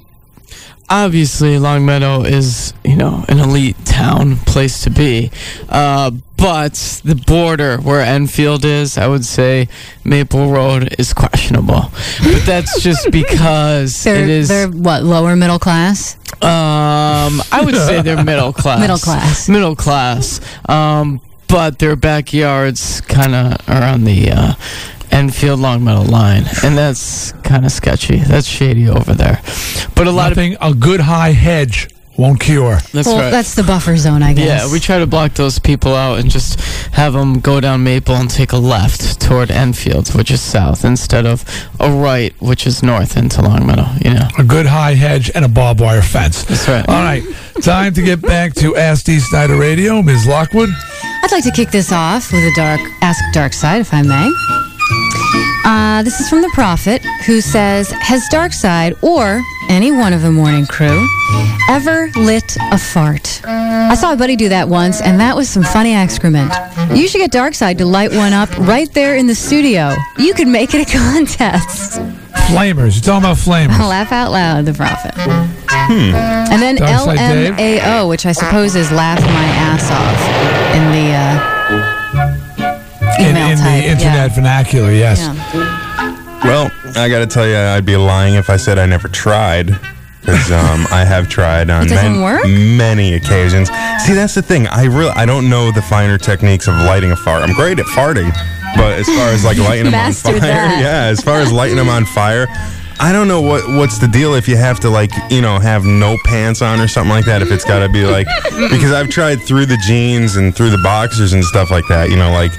obviously, Longmeadow is, you know, an elite town place to be. Uh, but the border where Enfield is, I would say Maple Road is questionable. But that's just because They're, it is. they're what, lower middle class? Um, I would say they're middle class. Middle class. Middle class. Um, but their backyards kind of are on the uh, Enfield Longmeadow line, and that's kind of sketchy. That's shady over there. But a lot Nothing. a good high hedge won't cure. That's well, right. that's the buffer zone, I guess. Yeah, we try to block those people out and just have them go down Maple and take a left toward Enfield, which is south, instead of a right, which is north into Longmeadow. You know. A good high hedge and a barbed wire fence. That's right. All right, time to get back to Ask D Snider Radio, Ms. Lockwood. I'd like to kick this off with a dark ask Darkside, if I may. Uh, this is from the prophet who says, "Has Darkside or any one of the morning crew ever lit a fart?" I saw a buddy do that once, and that was some funny excrement. You should get Darkside to light one up right there in the studio. You could make it a contest. Flamers. You're talking about flamers. Laugh out loud, the prophet. Hmm. And then Dark LMAO, which I suppose is laugh my ass off in the uh, in, email in type. the internet yeah. vernacular, yes. Well, I got to tell you, I'd be lying if I said I never tried. Because um, I have tried on It man- many occasions. See, that's the thing. I really I don't know the finer techniques of lighting a fart. I'm great at farting, but as far as like lighting them on fire, that. yeah, as far as lighting them on fire, I don't know what what's the deal if you have to like you know have no pants on or something like that. If it's got to be like because I've tried through the jeans and through the boxers and stuff like that. You know, like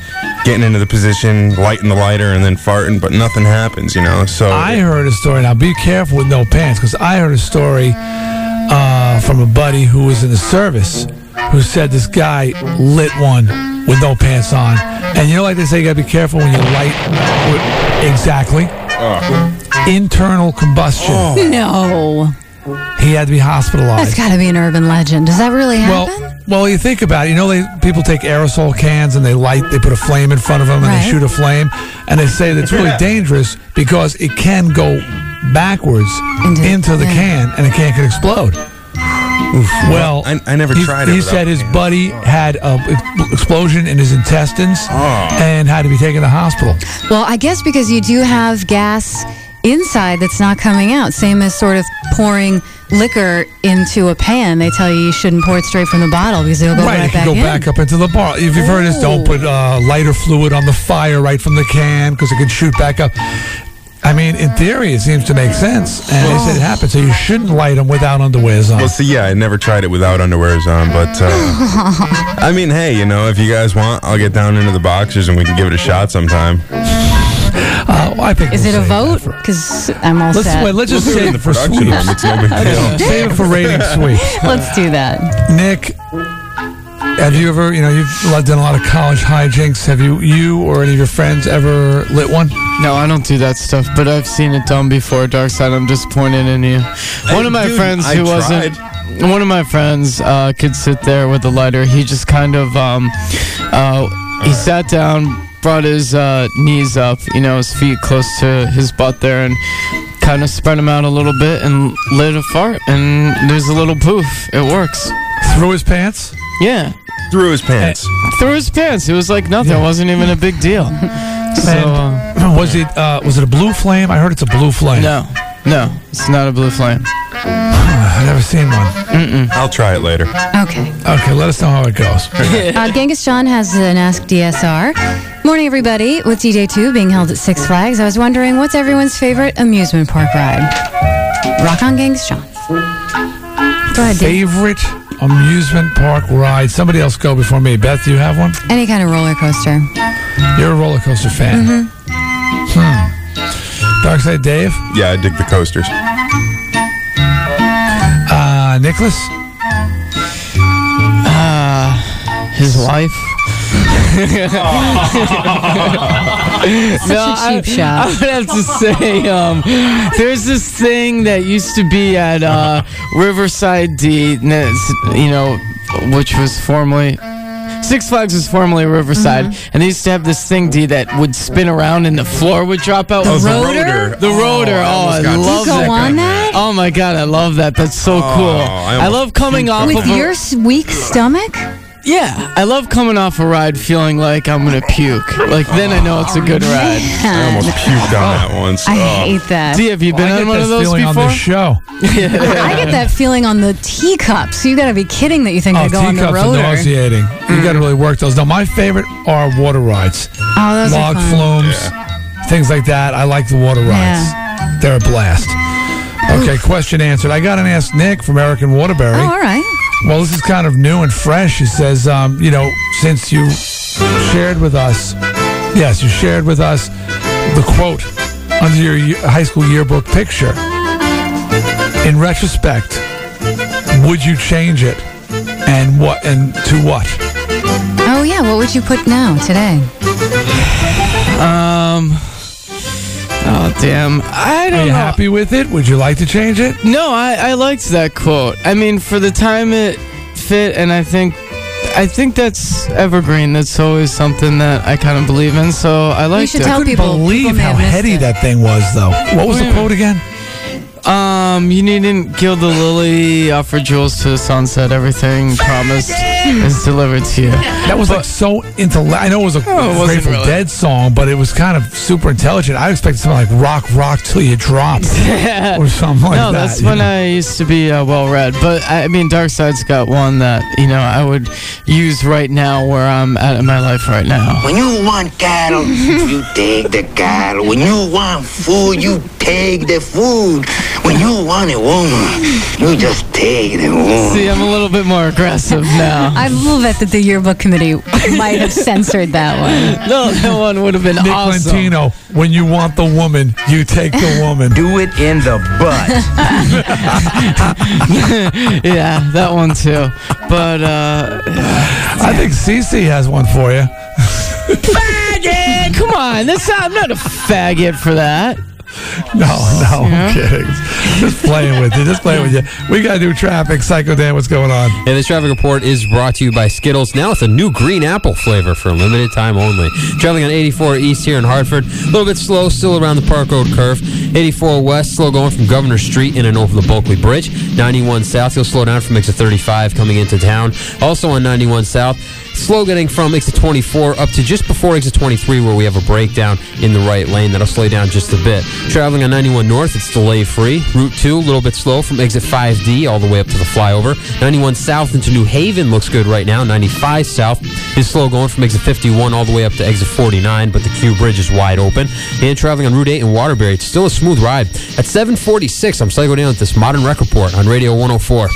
getting into the position, lighting the lighter, and then farting, but nothing happens. You know, so I heard a story. Now, be careful with no pants, because I heard a story uh, from a buddy who was in the service who said this guy lit one with no pants on. And you know, like they say, you gotta be careful when you light. with- Exactly. Internal combustion. Oh. No, He had to be hospitalized. that's got to be an urban legend. Does that really happen? Well, well, you think about it. You know, they people take aerosol cans and they light. They put a flame in front of them and Right. they shoot a flame, and they say that it's really dangerous because it can go backwards into, the yeah. can, and the can could explode. Well, I, I never he, tried it. He said his pants. buddy oh. had an explosion in his intestines Oh. and had to be taken to the hospital. well, I guess because you do have gas inside that's not coming out. Same as sort of pouring liquor into a pan. They tell you you shouldn't pour it straight from the bottle because it'll go right, right, it can back go in. back up into the bar. If you've heard this, don't put uh, lighter fluid on the fire right from the can because it can shoot back up. I mean, in theory, it seems to make sense, and they said it happens. So you shouldn't light them without underwears on. Well, see, yeah, I never tried it without underwears on, but uh, I mean, hey, you know, if you guys want, I'll get down into the boxers and we can give it a shot sometime. Uh, I think Is we'll it a vote? Because I'm all Let's set. wait. Let's just We'll do it save in it the for production sweeps. room. No save it for rating sweeps. Let's do that. Nick, Have you ever, you know, you've done a lot of college hijinks. Have you, you or any of your friends ever lit one? No, I don't do that stuff, but I've seen it done before. Dark side, I'm disappointed in you. One of my dude, friends I who wasn't. One of my friends uh, could sit there with a lighter. He just kind of, um, uh, he sat down, brought his uh, knees up, you know, his feet close to his butt there, and kind of spread them out a little bit and lit a fart. And there's a little poof. It works. Through his pants? Yeah. Through his pants. Through his pants. It was like nothing. It wasn't even a big deal. So, uh, was it, uh, was it a blue flame? I heard it's a blue flame. no, no, it's not a blue flame. I've never seen one. I'll try it later. Okay. Okay, let us know how it goes. Uh, Genghis John has an Ask DSR. Morning, everybody. With DJ 2 being held at Six Flags, I was wondering what's everyone's favorite amusement park ride? Rock on, Genghis John. Go ahead, Dave. Favorite amusement park ride? Somebody else go before me. Beth, do you have one? Any kind of roller coaster. You're a roller coaster fan. Mhm. Hmm. Darkside Dave? Yeah, I dig the coasters. Uh, Nicholas? Uh, his wife. Such a cheap I, shot. I would have to say, um, there's this thing that used to be at uh, Riverside D, and you know, which was formerly. Six Flags was formerly Riverside, Mm-hmm. and they used to have this thing, D, that would spin around and the floor would drop out. The Oh, the rotor? rotor. The rotor. I Oh, almost I love You go that. on that? Oh my god, I love that. That's so Oh, cool. I I, love coming off With of a- your s- weak stomach? Yeah, I love coming off a ride feeling like I'm gonna puke. Like then I know it's a good oh, ride. I almost puked on that oh, once. I Oh. hate that. D, have you been I on get one this of those feeling before? on this show. I get that feeling on the teacups. You got to be kidding that you think Oh, they go on the teacups are rotor. nauseating. You got to really work those. Now, my favorite are water rides. Oh, those Log are fun. flumes, things like that. I like the water rides. They're a blast. Okay, question answered. I got an Ask Nick from Eric and Waterbury. Oh, all right. Well, this is kind of new and fresh. He says, um, you know, since you shared with us, yes, you shared with us the quote under your high school yearbook picture. In retrospect, would you change it, and what, and to what? Oh, yeah. What would you put now, today? Um. Oh damn! I Are don't you know. happy with it? Would you like to change it? No, I, I liked that quote. I mean, for the time it fit, and I think, I think that's evergreen. That's always something that I kind of believe in. So I liked should it. tell I couldn't people- believe people how heady it. that thing was, though. What was the hmm. quote again? Um, you needn't kill the lily, offer jewels to the sunset. Everything promised is delivered to you. That was like so intellect. I know it was a Oh, it Grateful really. Dead song, but it was kind of super intelligent. I expected something like "Rock, Rock Till You Drop" or something like no, that. No, that's when know? I used to be uh, well read. But I I mean, Darkside's got one that you know I would use right now where I'm at in my life right now. When you want cattle, you take the cattle. When you want food, you take the food. When you want a woman, you just take the woman. See, I'm a little bit more aggressive now. I love it that the yearbook committee might have censored that one. no, that one would have been Nick awesome. Lentino. When you want the woman, you take the woman. Do it in the butt. yeah, that one too. But uh, I think Cece has one for you. faggot! Come on, that's not, I'm not a faggot for that. No, no, Yeah. I'm kidding. Just playing with you. Just playing with you. We got to do traffic. Psycho Dan, what's going on? And this traffic report is brought to you by Skittles, now with a new green apple flavor for a limited time only. Traveling on 84 East here in Hartford, a little bit slow, still around the Park Road curve. 84 West, slow going from Governor Street in and over the Bulkley Bridge. 91 South, you'll slow down from exit 35 coming into town. Also on 91 South, slow getting from exit 24 up to just before exit 23 where we have a breakdown in the right lane. That'll slow down just a bit. Traveling on 91 North, it's delay free. Route 2, a little bit slow from exit 5D all the way up to the flyover. 91 South into New Haven looks good right now. 95 South is slow going from exit 51 all the way up to exit 49, but the Q Bridge is wide open. And traveling on Route 8 in Waterbury, it's still a smooth ride. At 746, I'm Psycho Dan with this Modern Rec Report on Radio 104.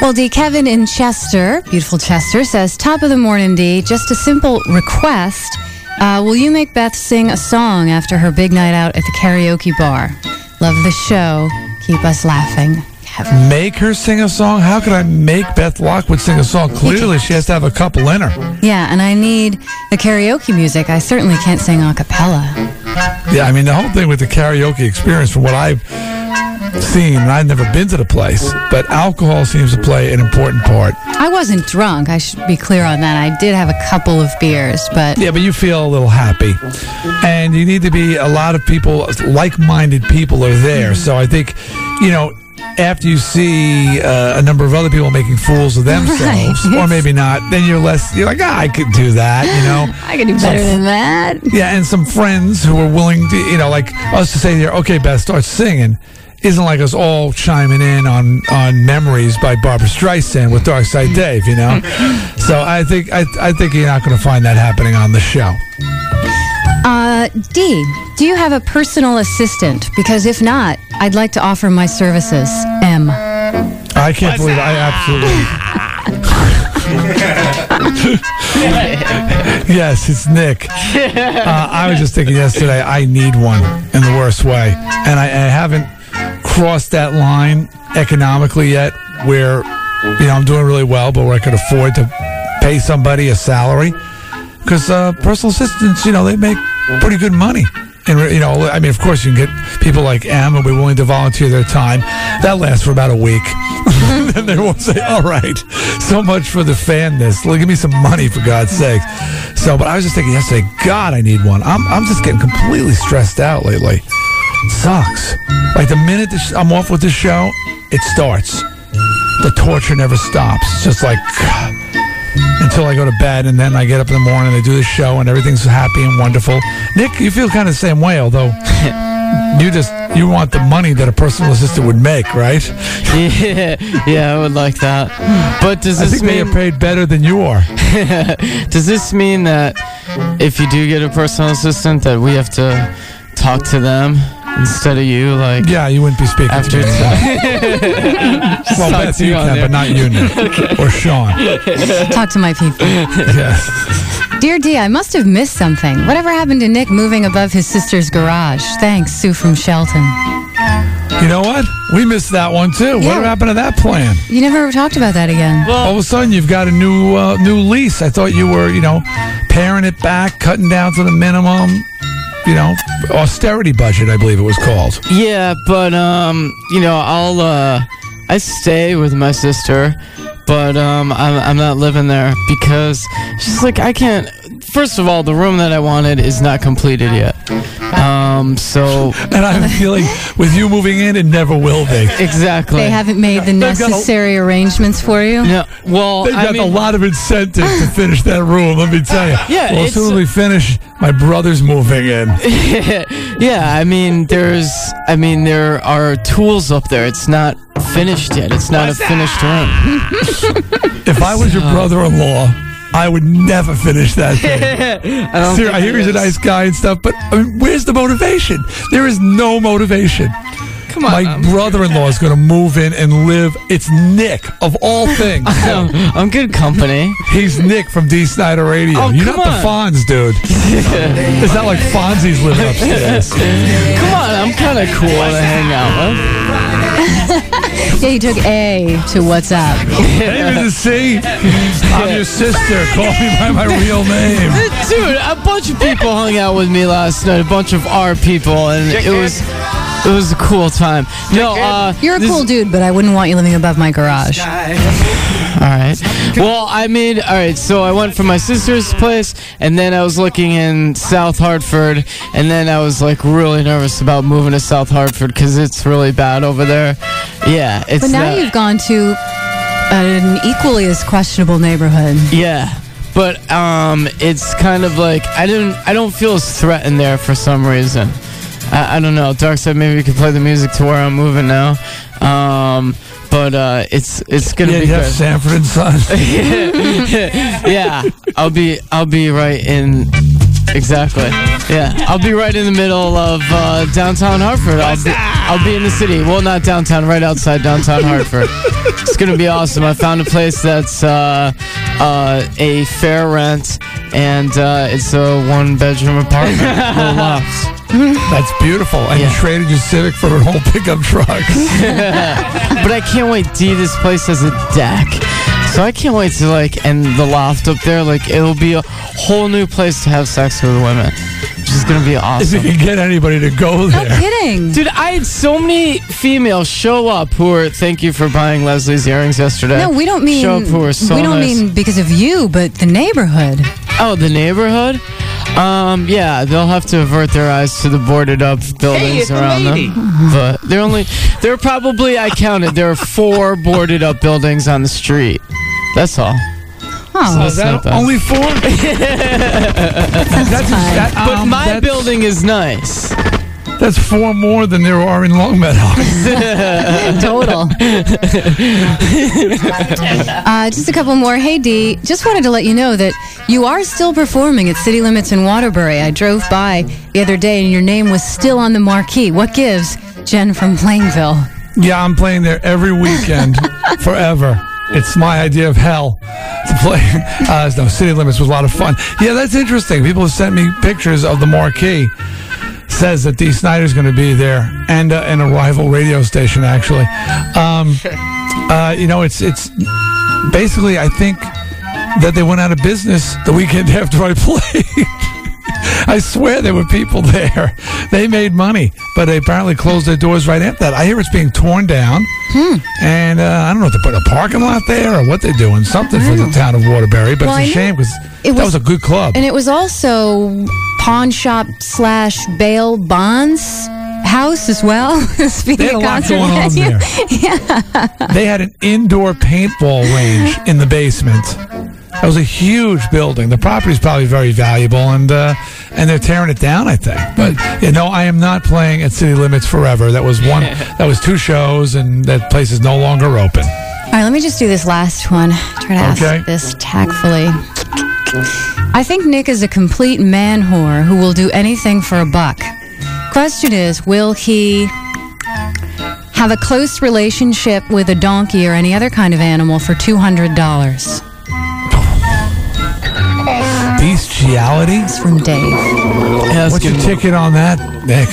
Well, D. Kevin in Chester, beautiful Chester, says, Top of the morning, D. Just a simple request. Uh, will you make Beth sing a song after her big night out at the karaoke bar? Love the show. Keep us laughing. make her sing a song? How could I make Beth Lockwood sing a song? Clearly, she has to have a couple in her. Yeah, and I need the karaoke music. I certainly can't sing a cappella. Yeah, I mean, the whole thing with the karaoke experience, from what I've seen, and I've never been to the place, but alcohol seems to play an important part. I wasn't drunk. I should be clear on that. I did have a couple of beers, but Yeah, but you feel a little happy. And you need to be a lot of people, like minded people are there. So I think, you know, after you see uh, a number of other people making fools of themselves, Right. or maybe not, then you're less, you're like, ah, I could do that, you know? I can do Some better than that. Yeah, and some friends who are willing to, you know, like us to say here, okay, Beth, start singing. Isn't like us all chiming in on on memories by Barbra Streisand with Darkside Dave, you know. so I think I I think you're not going to find that happening on the show. Uh, D, do you have a personal assistant? Because if not, I'd like to offer my services. M. I can't believe I absolutely. yes, it's Nick. Uh, I was just thinking yesterday, I need one in the worst way. And I, I haven't crossed that line economically yet where, you know, I'm doing really well, but where I could afford to pay somebody a salary. Because uh, personal assistants, you know, they make pretty good money. And, you know, I mean, of course, you can get people like Em and be willing to volunteer their time. That lasts for about a week. And then they won't say, all right, so much for the fanness. Look, give me some money, for God's sake. So, but I was just thinking yesterday, God, I need one. I'm, I'm just getting completely stressed out lately. Sucks. Like the minute the sh- I'm off with the show, it starts. The torture never stops. It's just like until I go to bed, and then I get up in the morning, I do the show, and everything's happy and wonderful. Nick, you feel kind of the same way, although you just you want the money that a personal assistant would make, right? Yeah, yeah, I would like that. But does I this think they are paid better than you are. does this mean that if you do get a personal assistant, that we have to talk to them instead of you? Like, Yeah, you wouldn't be speaking after to me. well, Talk Beth, to you you can, there. but not you, Nick, or Sean. Talk to my people. Yes. Dear D, I must have missed something. Whatever happened to Nick moving above his sister's garage? Thanks, Sue from Shelton. You know what? We missed that one too. Yeah. What happened to that plan? You never talked about that again. All of a sudden, you've got a new uh, new lease. I thought you were, you know, paring it back, cutting down to the minimum. You know, austerity budget, I believe it was called. Yeah, but um, you know, I'll uh, I stay with my sister, but um, I'm I'm not living there because she's like I can't. First of all, the room that I wanted is not completed yet. Um, Um, so And I have a feeling with you moving in, it never will be. exactly. They haven't made the They've a- necessary arrangements for you. Yeah. well, They've I got a lot of incentive to finish that room. Let me tell you. Yeah, Well, as soon as we finish, my brother's moving in. yeah, I mean, there's, I mean, there are tools up there. It's not finished yet. It's not a finished room. If I was your brother-in-law, I would never finish that thing. I Ser- I hear he's a nice guy and stuff, but I mean, where's the motivation? There is no motivation. Come on, My um, I'm- brother-in-law is going to move in and live. It's Nick of all things. I'm, I'm good company. He's Nick from D. Snider Radio. Oh, You're come not the. Fonz, dude. it's not like Fonzie's living upstairs. Come on, I'm kind of cool to hang out with. Yeah, you took A to what's up. Hey, Mrs. C. I'm your sister. Call me by my real name. Dude, a bunch of people hung out with me last night. A bunch of our people, and it was, it was a cool time. No, uh, You're a this- cool dude, but I wouldn't want you living above my garage. All right. Well, I made all right. So I went from my sister's place, and then I was looking in South Hartford, and then I was like really nervous about moving to South Hartford because it's really bad over there. Yeah, it's. But now uh, you've gone to an equally as questionable neighborhood. Yeah, but um, it's kind of like I didn't. I don't feel as threatened there for some reason. I, I don't know. Dark said Maybe we could play the music to where I'm moving now. Um, but uh, it's it's gonna Yeah, be you have good. Sanford and Son. yeah, I'll be I'll be right in exactly. Yeah, I'll be right in the middle of uh, downtown Hartford. I'll be, I'll be in the city. Well, not downtown, right outside downtown Hartford. It's gonna be awesome. I found a place that's uh, uh, a fair rent, and uh, it's a one bedroom apartment, little loft. That's beautiful. And you traded your Civic for an whole pickup truck. but I can't wait. D, this place has a deck. So I can't wait to like, and the loft up there, like it'll be a whole new place to have sex with women, which is gonna be awesome. if awesome. you can get anybody to go there. Kidding. Dude, I had so many females show up who were thank you for buying Leslie's earrings yesterday. No, we don't mean show up who were so we don't nice. mean because of you, but the neighborhood. Oh, the neighborhood? Um, yeah, they'll have to avert their eyes to the boarded up buildings it's a around lady. them. But they're only there are probably I counted there are four boarded up buildings on the street. That's all. Oh, That's not bad. only four? that's, that, But um, my that's- building is nice. That's four more than there are in Longmeadow. Total. uh, just a couple more. Hey, Dee, just wanted to let you know that you are still performing at City Limits in Waterbury. I drove by the other day and your name was still on the marquee. What gives? Jen from Plainville. yeah, I'm playing there every weekend forever. It's my idea of hell to play. Uh, no, City Limits was a lot of fun. Yeah, that's interesting. People have sent me pictures of the marquee. Says that Dee Snider's going to be there, and uh, and a rival radio station actually. Um, uh, you know, it's it's basically I think that they went out of business the weekend after I played. I swear there were people there. They made money, but they apparently closed their doors right after that. I hear it's being torn down, and uh, I don't know if they put a parking lot there or what they're doing. Something for the town of Waterbury, but Well, it's a shame because it that was- was a good club. And it was also pawn shop slash bail bonds house as well. Speaking They had a of lot concert going on venue. there. they had an indoor paintball range in the basement. That was a huge building. The property is probably very valuable, and uh, and they're tearing it down. I think, but you know, I am not playing at City Limits forever. That was one. that was two shows, and that place is no longer open. All right, let me just do this last one. Try to ask this tactfully. I think Nick is a complete man whore who will do anything for a buck. Question is, will he have a close relationship with a donkey or any other kind of animal for $200? Bestiality. It's from Dave. Yeah, What's your ticket on that, Nick?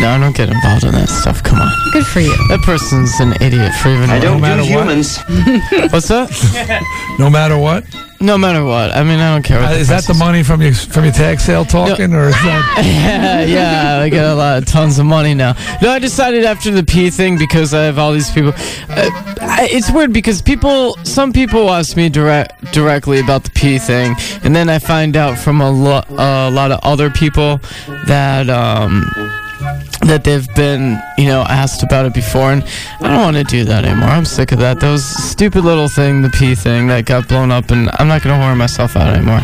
No, I don't get involved in that stuff. Come on. Good for you. That person's an idiot for even. I don't matter do what. humans. What's that? No matter what. No matter what. I mean, I don't care. What Uh, the is that the person's- money from your from your tag sale talking, or is that? yeah, yeah, I get a lot, of tons of money now. No, I decided after the P thing because I have all these people. Uh, I, it's weird because people, some people ask me direct, directly about the P thing, and then I find out from a, lo- a lot of other people that um, that they've been, you know, asked about it before, and I don't want to do that anymore. I'm sick of that. Those stupid little thing, the P thing that got blown up, and I'm not gonna whore myself out anymore.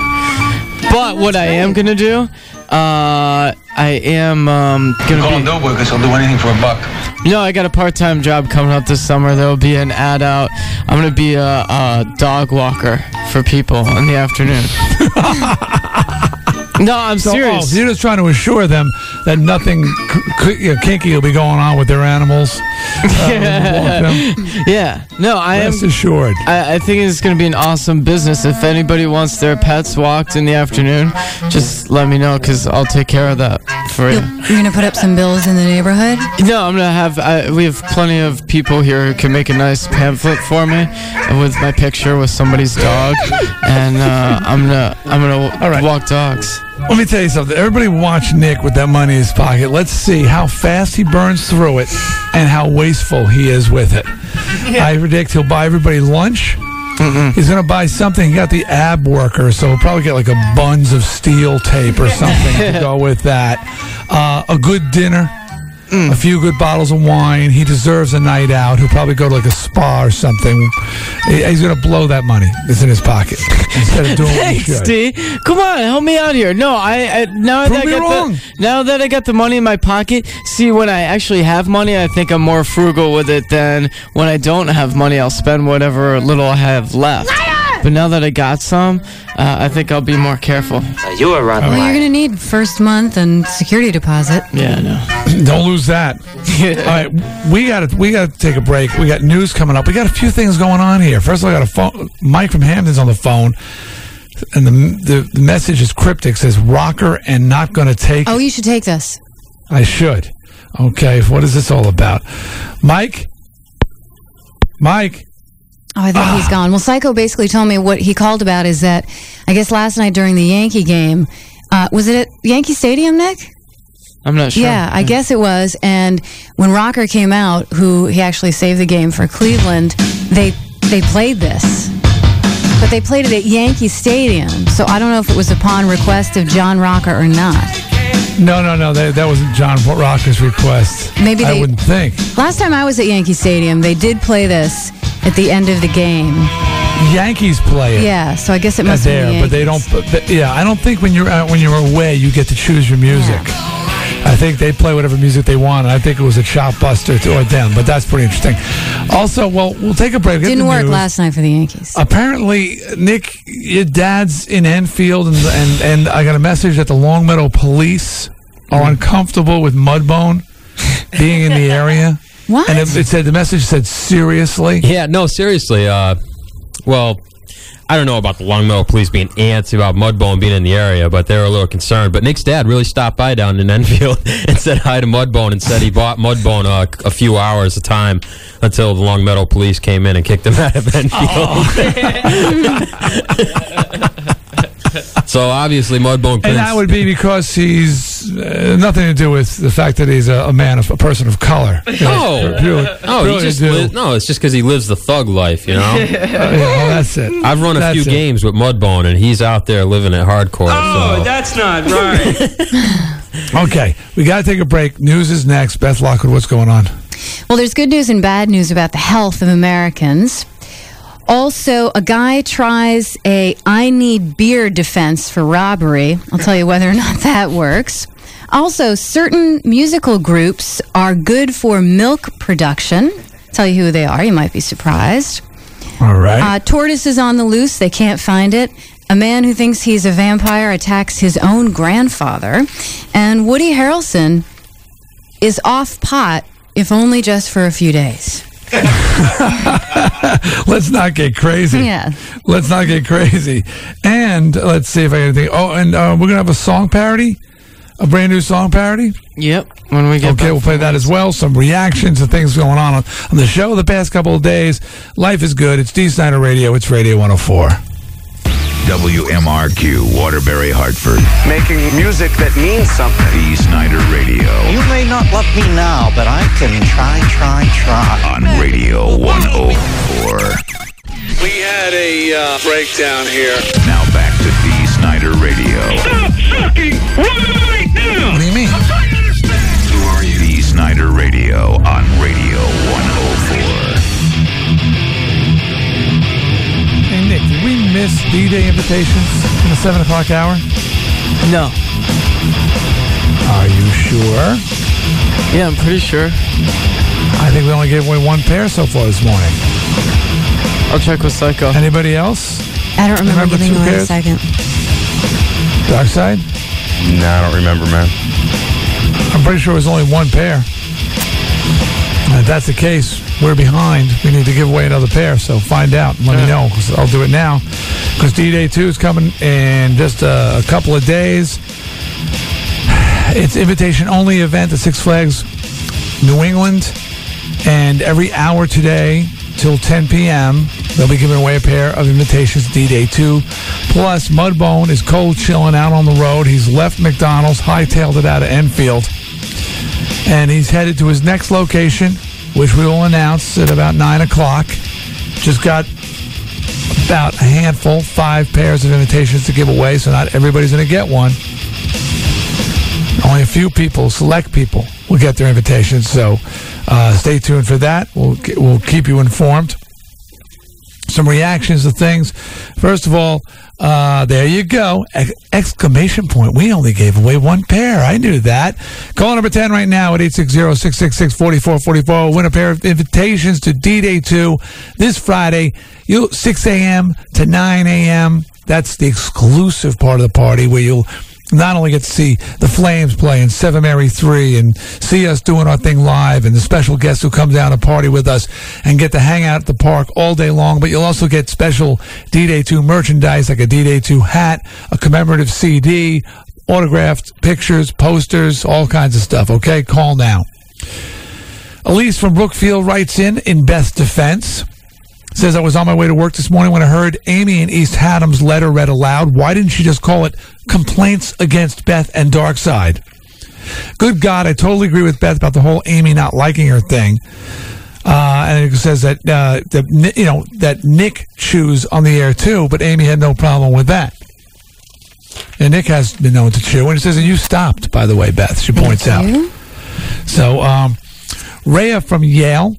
But what I am gonna do, uh, I am um, gonna Call them be. dope workers. I'll do anything for a buck. You know, I got a part-time job coming up this summer. There will be an ad out. I'm gonna be a, a dog walker for people in the afternoon. no, I'm So, oh, serious. so you're just trying to assure them that nothing k- k- you know, kinky will be going on with their animals. Uh, when you walk them. yeah. No, I am. Assured. I, I think it's going to be an awesome business. If anybody wants their pets walked in the afternoon, just let me know because I'll take care of that for you. You're going to put up some bills in the neighborhood? No, I'm gonna have. I, we have plenty of people here who can make a nice pamphlet for me with my picture with somebody's dog, and uh, I'm gonna I'm gonna walk dogs. Let me tell you something. Everybody watch Nick with that money in his pocket. Let's see how fast he burns through it and how wasteful he is with it. I predict he'll buy everybody lunch. He's going to buy something. He got the ab worker, so he'll probably get like a buns of steel tape or something to go with that. Uh, a good dinner. Mm. A few good bottles of wine. He deserves a night out. He'll probably go to like a spa or something. He's going to blow that money that's in his pocket instead of doing what he Thanks, should. D. Come on, help me out here. No, I, I now Prove that I got wrong. the now that I got the money in my pocket. See, when I actually have money, I think I'm more frugal with it than when I don't have money. I'll spend whatever little I have left. But now that I got some, uh, I think I'll be more careful. you are right. Well, you're going to need first month and security deposit. Yeah, no. Don't lose that. All right, we got to we got to take a break. We got news coming up. We got a few things going on here. First of all, I got a phone. Mike from Hamden's on the phone, and the the, the message is cryptic. Says rocker and not going to take. Oh, you should take this. I should. Okay, what is this all about? Mike? Mike? Oh, I think he's gone. Well, Psycho basically told me what he called about is that I guess last night during the Yankee game, uh, was it at Yankee Stadium, Nick? I'm not sure. Yeah, I guess it was. And when Rocker came out, who he actually saved the game for Cleveland, they they played this. But they played it at Yankee Stadium. So I don't know if it was upon request of John Rocker or not. No, no, no. That, that wasn't John Rocker's request. Maybe I they- wouldn't think. Last time I was at Yankee Stadium, they did play this at the end of the game. Yankees play it. Yeah, so I guess it must there, be the but they don't. But, yeah, I don't think when you're uh, when you're away, you get to choose your music. I think they play whatever music they want, and I think it was a chop buster to, or them. But that's pretty interesting. Also, well, we'll take a break. Get Didn't work news. last night for the Yankees. Apparently, Nick, your dad's in Enfield, and and, and I got a message that the Longmeadow police are uncomfortable with Mudbone being in the area. What? And it, it said the message said seriously. Yeah, no, seriously. Uh, well, I don't know about the Longmeadow police being antsy about Mudbone being in the area, but they were a little concerned. But Nick's dad really stopped by down in Enfield and said hi to Mudbone and said he bought Mudbone uh, a few hours of time until the Longmeadow police came in and kicked him out of Enfield. so obviously Mudbone And that would be because he's uh, nothing to do with the fact that he's a, a man of a person of color. No, Purely- no, purely he just li- no. It's just because he lives the thug life, you know. Uh, yeah, well, that's it. I've run a That's few it. games with Mudbone, and he's out there living it hardcore. Oh, so. that's not right. Okay, we got to take a break. News is next. Beth Lockwood, what's going on? Well, there's good news and bad news about the health of Americans. Also, a guy tries a I need beer defense for robbery. I'll tell you whether or not that works. Also, certain musical groups are good for milk production. tell you who they are. You might be surprised. All right. Uh, tortoise is on the loose. They can't find it. A man who thinks he's a vampire attacks his own grandfather. And Woody Harrelson is off pot, if only just for a few days. let's not get crazy. Yeah. Let's not get crazy. And let's see if I can think. Oh, and uh, we're gonna have a song parody, a brand new song parody. Yep. When we get okay, we'll play that as well. Some reactions and things going on, on on the show the past couple of days. Life is good. It's D Snider Radio. It's Radio 104. WMRQ, Waterbury, Hartford. Making music that means something. D. Snider Radio. You may not love me now, but I can try, try, try. On Radio 104. We had a uh, breakdown here. Now back to D. Snider Radio. Stop sucking right now! What do you mean? Who are you? D. Snider Radio miss D-Day invitations in the seven o'clock hour? No. Are you sure? Yeah, I'm pretty sure. I think we only gave away one pair so far this morning. I'll check with Psycho. Anybody else? I don't remember, Remember giving two away a second. Darkside? No, I don't remember, man. I'm pretty sure it was only one pair. And if that's the case, we're behind. We need to give away another pair. So find out. and Let me know. 'cause I'll do it now. Because D-Day 2 is coming in just a, a couple of days. It's invitation only event at Six Flags New England. And every hour today till 10 p.m., they'll be giving away a pair of invitations D-Day 2. Plus, Mudbone is cold chilling out on the road. He's left McDonald's, hightailed it out of Enfield and he's headed to his next location, which we will announce at about nine o'clock. Just got about a handful, five pairs of invitations to give away, so not everybody's going to get one. Only a few people, select people, will get their invitations. So uh, stay tuned for that. We'll we'll keep you informed. Some reactions to things. First of all, uh, there you go. Ex- exclamation point. We only gave away one pair. I knew that. Call number 10 right now at 860-666-4444. Win a pair of invitations to D-Day 2 this Friday, you 6 a.m. to 9 a.m. That's the exclusive part of the party where you'll not only get to see the Flames play in Seven Mary 3 and see us doing our thing live and the special guests who come down to party with us and get to hang out at the park all day long, but you'll also get special D-Day 2 merchandise like a D-Day 2 hat, a commemorative CD, autographed pictures, posters, all kinds of stuff. Okay, call now. Elise from Brookfield writes in in Beth's defense. Says I was on my way to work this morning when I heard Amy in East Haddam's letter read aloud. Why didn't she just call it complaints against Beth and Darkside? Good God, I totally agree with Beth about the whole Amy not liking her thing. Uh, and it says that uh, that you know that Nick chews on the air too, but Amy had no problem with that. And Nick has been known to chew, and it says that you stopped, by the way, Beth. She points out. So, um, Rhea from Yale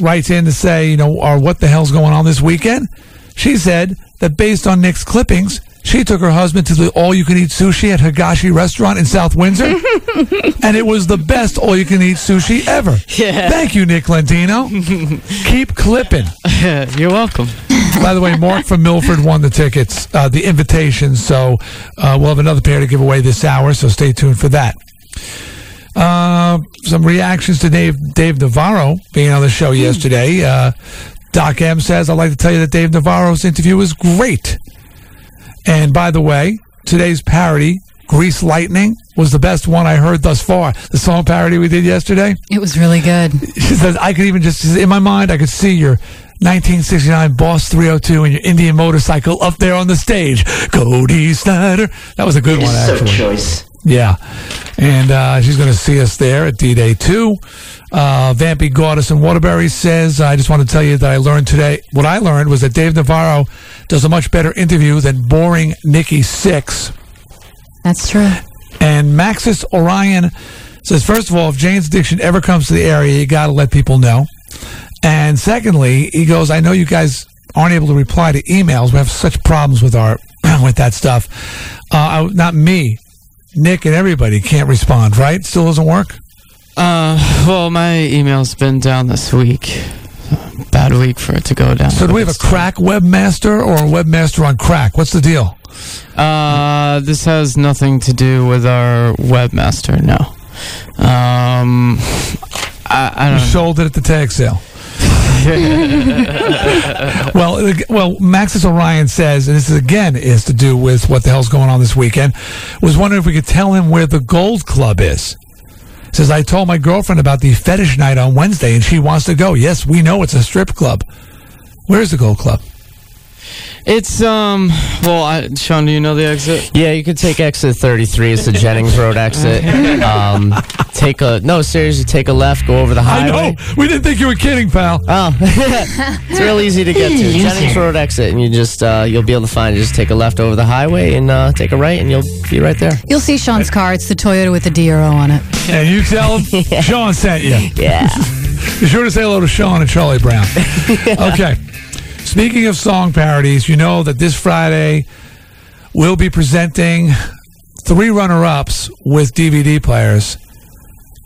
writes in to say, you know, or what the hell's going on this weekend? She said that based on Nick's clippings, she took her husband to the all-you-can-eat sushi at Higashi Restaurant in South Windsor, and it was the best all-you-can-eat sushi ever. Yeah. Thank you, Nick Lentino. Keep clipping. You're welcome. By the way, Mark from Milford won the tickets, uh, the invitation. So uh, we'll have another pair to give away this hour. So stay tuned for that. Uh, some reactions to Dave Dave Navarro being on the show yesterday. Uh, Doc M says, "I'd like to tell you that Dave Navarro's interview was great." And by the way, today's parody, "Grease Lightning," was the best one I heard thus far. The song parody we did yesterday. It was really good. She says, I could even just, in my mind, I could see your 1969 Boss 302 and your Indian motorcycle up there on the stage. Cody Snyder. That was a good It one, is so choice. Yeah. And uh, she's going to see us there at D Day 2. Uh, Vampy Gaudis and Waterbury says, I just want to tell you that I learned today, what I learned was that Dave Navarro does a much better interview than boring Nikki Sixx. That's true. And Maxis Orion says, first of all, if Jane's Addiction ever comes to the area, you got to let people know. And secondly, he goes, I know you guys aren't able to reply to emails. We have such problems with our with that stuff. Uh, not me, Nick, and everybody can't respond. Right? Still doesn't work. Uh, well, my email's been down this week. Bad week for it to go down. So do we have a crack webmaster or a webmaster on crack? What's the deal? Uh, this has nothing to do with our webmaster. No. Um, I, I don't. sold it at the tag sale. well, well, Maxis Orion says, and this is again is to do with what the hell's going on this weekend. Was wondering if we could tell him where the Gold Club is. Says I told my girlfriend about the fetish night on Wednesday, and she wants to go. Yes, we know it's a strip club. Where's the Gold Club? It's um. Well, I, Sean, do you know the exit? Yeah, you could take exit 33. It's the Jennings Road exit. Um, take a no, seriously, take a left, go over the highway. I highway. know. We didn't think you were kidding, pal. Oh, it's real easy to get to. Jennings Road exit, and you just uh, you'll be able to find it. Just take a left over the highway and uh, take a right, and you'll be right there. You'll see Sean's car. It's the Toyota with the DRO on it. And you tell him Sean sent you. Yeah. Be sure to say hello to Sean and Charlie Brown. Okay. Speaking of song parodies, you know that this Friday we'll be presenting three runner ups with DVD players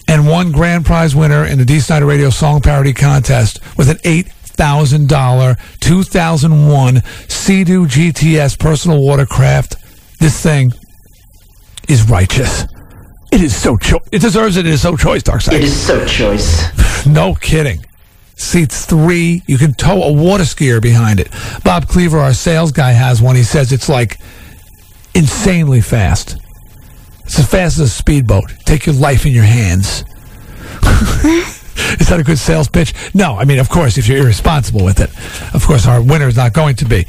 and one grand prize winner in the Dee Snider Radio Song Parody Contest with an $8,000 2001 Sea-Doo GTS personal watercraft. This thing is righteous. It is so cho- it deserves it. It is so choice, Darkside. It is so choice. No kidding. Seats three. You can tow a water skier behind it. Bob Cleaver, our sales guy, has one. He says it's like insanely fast. It's as fast as a speedboat. Take your life in your hands. Is that a good sales pitch? No. I mean, of course, if you're irresponsible with it. Of course, our winner is not going to be.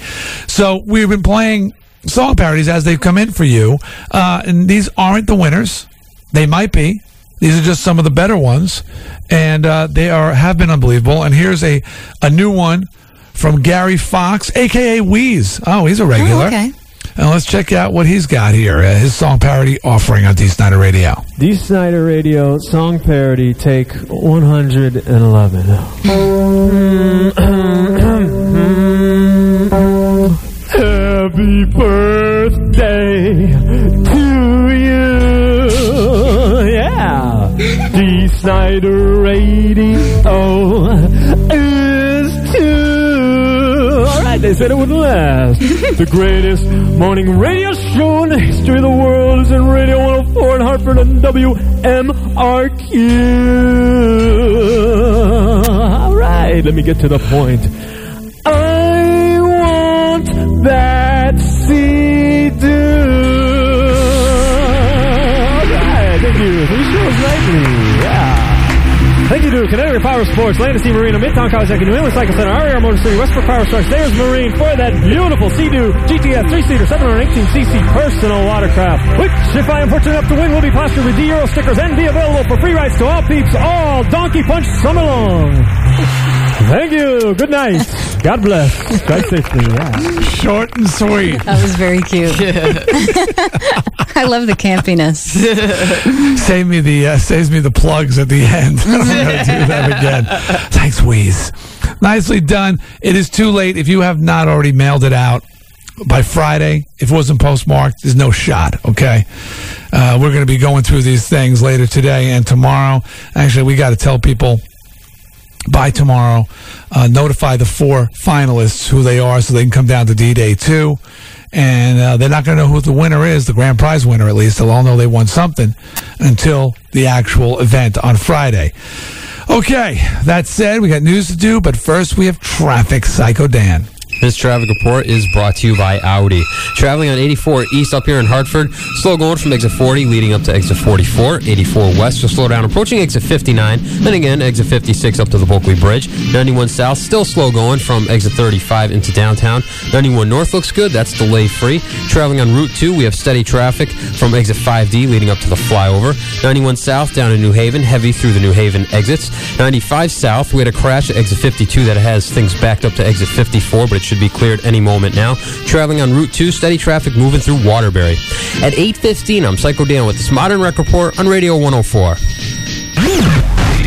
So we've been playing song parodies as they've come in for you. Uh, and these aren't the winners. They might be. These are just some of the better ones, and uh, they are have been unbelievable. And here's a a new one from Gary Fox, aka Wheeze. Oh, he's a regular. okay. And let's check out what he's got here. Uh, his song parody offering on Dee Snider Radio. Dee Snider Radio song parody take 111. Happy birthday Snider Radio is too. All right, they said it wouldn't last. the greatest morning radio show in the history of the world is in Radio 104 in Hartford and WMRQ. All right, let me get to the point. I want that CD. All right, thank you. sea Lively. Yeah. Thank you to Connecticut Power Sports, Landis Marina, Midtown Kawasaki, New England Cycle Center, RER Motor City, Westbrook Power Trucks, There's Marine for that beautiful Sea-Doo GTS 3-seater 718cc personal watercraft, which, if I am fortunate enough to win, will be plastered with D-Euro stickers and be available for free rides to all peeps all Donkey Punch summer long. Thank you. Good night. God bless. Drive safely. Yeah. Short and sweet. That was very cute. I love the campiness. Save me the uh, saves me the plugs at the end. I'm gonna do that again. Thanks, Wheeze. Nicely done. It is too late if you have not already mailed it out by Friday. If it wasn't postmarked, there's no shot. Okay, uh, we're going to be going through these things later today and tomorrow. Actually, we got to tell people by tomorrow. Uh, notify the four finalists who they are so they can come down to D Day too. And uh, they're not going to know who the winner is, the grand prize winner at least. They'll all know they won something until the actual event on Friday. Okay, that said, we got news to do, but first we have traffic. Psycho Dan. This traffic report is brought to you by Audi. Traveling on 84 East up here in Hartford, slow going from exit 40 leading up to exit 44. 84 West, so slow down approaching exit 59. Then again, exit 56 up to the Bulkeley Bridge. 91 South, still slow going from exit 35 into downtown. 91 North looks good, that's delay free. Traveling on Route 2, we have steady traffic from exit 5D leading up to the flyover. 91 South down to New Haven, heavy through the New Haven exits. 95 South, we had a crash at exit 52 that has things backed up to exit 54, but it should be cleared any moment now. Traveling on Route 2, steady traffic moving through Waterbury. At 8.15, I'm Psycho Dan with this Modern Rec Report on Radio 104.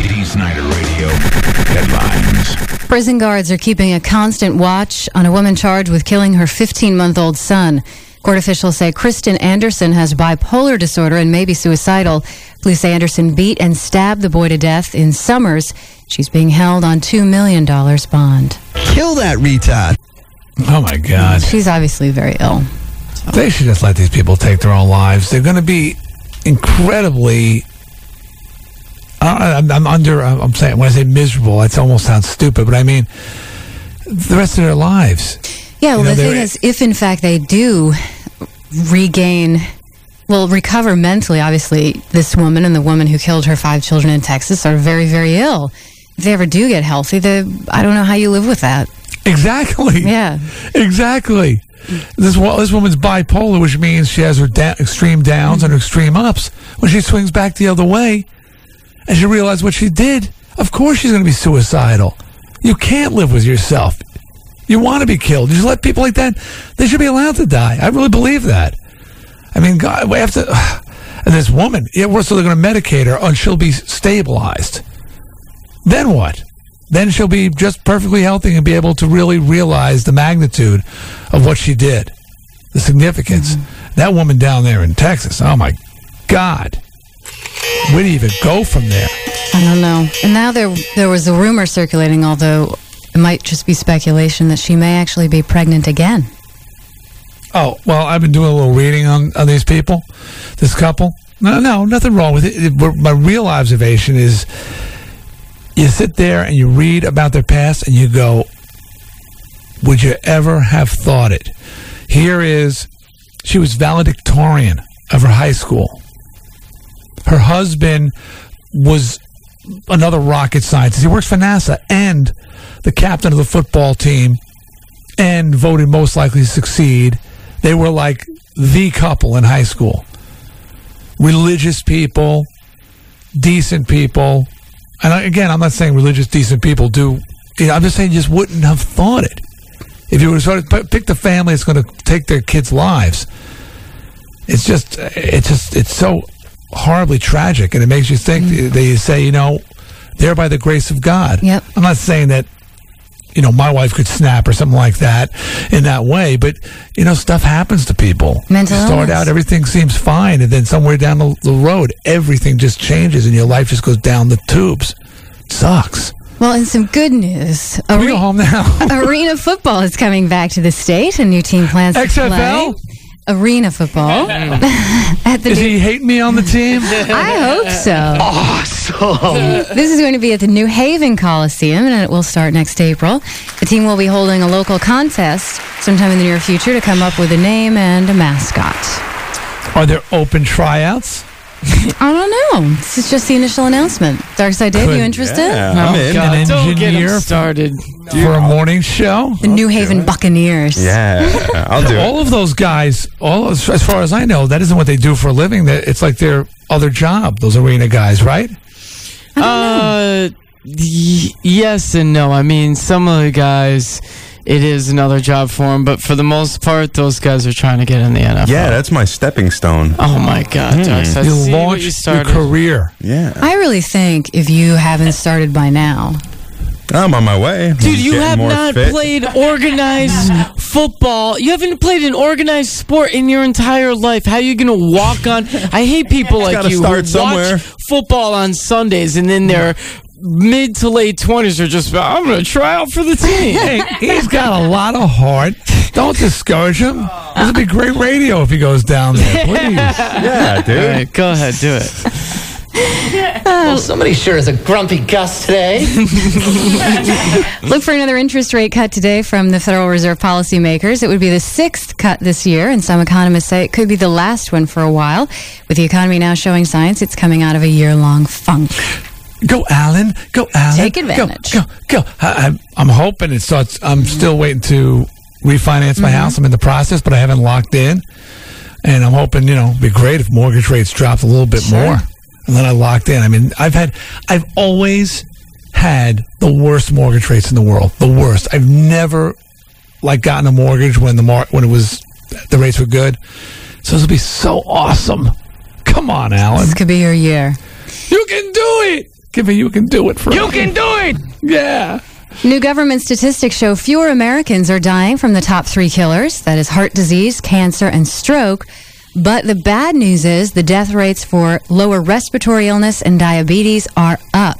Dee Snider Radio. Headlines. Prison guards are keeping a constant watch on a woman charged with killing her 15 month old son. Court officials say Kristen Anderson has bipolar disorder and may be suicidal. Police say Anderson beat and stabbed the boy to death in Somers. She's being held on $2 million bond. Kill that retard. Oh my God. She's obviously very ill. They should just let these people take their own lives. They're going to be incredibly. I- I'm, I'm under. I'm saying when I say miserable, it almost sounds stupid, but I mean the rest of their lives. Yeah, well, You know, the thing is, if in fact they do regain, well, recover mentally, obviously, this woman and the woman who killed her five children in Texas are very, very ill. If they ever do get healthy, they, I don't know how you live with that. Exactly. Yeah. Exactly. This this woman's bipolar, which means she has her da- extreme downs and her extreme ups. When she swings back the other way, and she realizes what she did, of course she's going to be suicidal. You can't live with yourself. You want to be killed. You just let people like that. They should be allowed to die. I really believe that. I mean, God, we have to. And this woman, yeah, so they're going to medicate her, and she'll be stabilized. Then what? Then she'll be just perfectly healthy and be able to really realize the magnitude of what she did, the significance. Mm-hmm. That woman down there in Texas, oh my God. Where do you even go from there? I don't know. And now there, there was a rumor circulating, although it might just be speculation, that she may actually be pregnant again. Oh, well, I've been doing a little reading on, on these people, this couple. No, no, nothing wrong with it. it. My real observation is you sit there and you read about their past and you go, would you ever have thought it? Here is, she was valedictorian of her high school. Her husband was another rocket scientist. He works for NASA and the captain of the football team and voted most likely to succeed. They were like the couple in high school. Religious people, decent people. And I- again, I'm not saying religious, decent people do. You know, I'm just saying you just wouldn't have thought it. If you were sort of p- pick the family that's going to take their kids' lives, it's just, it's just, it's so horribly tragic, and it makes you think. Mm. They say, you know, they're by the grace of God. Yep. I'm not saying that you know, my wife could snap or something like that in that way. But, you know, stuff happens to people. Mental you start illness. out, everything seems fine. And then somewhere down the, the road, everything just changes and your life just goes down the tubes. It sucks. Well, and some good news. Can we go home now? Arena football is coming back to the state. A new team plans to XFL? play. Arena football. At the Is new- he hate me on the team? I hope so. Awesome. This is going to be at the New Haven Coliseum, and it will start next April. The team will be holding a local contest sometime in the near future to come up with a name and a mascot. Are there open tryouts? I don't know. This is just the initial announcement. Darkside Dave, you interested? I'm in. God, An don't get him engineer started. for a morning show. The New Haven Buccaneers. Yeah, I'll do All of those guys, all as as far as I know, that isn't what they do for a living. That it's like their other job. Those arena guys, right? Uh, y- yes and no. I mean, some of the guys, it is another job for him. but for the most part, those guys are trying to get in the NFL. Yeah, that's my stepping stone. Oh my God, hmm. Darkside. You See launched you your career. Yeah, I really think if you haven't started by now, I'm on my way. Dude, you have not fit. played organized football. You haven't played an organized sport in your entire life. How are you going to walk on? I hate people like gotta you start who somewhere. watch football on Sundays and then they're mid to late 20s are just, I'm going to try out for the team. Hey, he's got a lot of heart. Don't discourage him. This would be great radio if he goes down there. Please. Yeah, dude. All right, go ahead, do it. Well, somebody sure is a grumpy Gus today. look for another interest rate cut today from the Federal Reserve policymakers. It would be the sixth cut this year, and some economists say it could be the last one for a while. With the economy now showing signs, it's coming out of a year long funk. Go, Alan. Go, Alan. Take advantage. Go, go. go. I, I'm, I'm hoping it starts. I'm still waiting to refinance my mm-hmm. house. I'm in the process, but I haven't locked in. And I'm hoping, you know, it'd be great if mortgage rates dropped a little bit more. And then I locked in. I mean, I've had, I've always had the worst mortgage rates in the world. The worst. I've never, like, gotten a mortgage when the mar- when it was, the rates were good. So this will be so awesome. Come on, Alan. This could be your year. You can do it. Give me, you can do it for You can do it! Yeah. New government statistics show fewer Americans are dying from the top three killers that is, heart disease, cancer, and stroke. But the bad news is the death rates for lower respiratory illness and diabetes are up.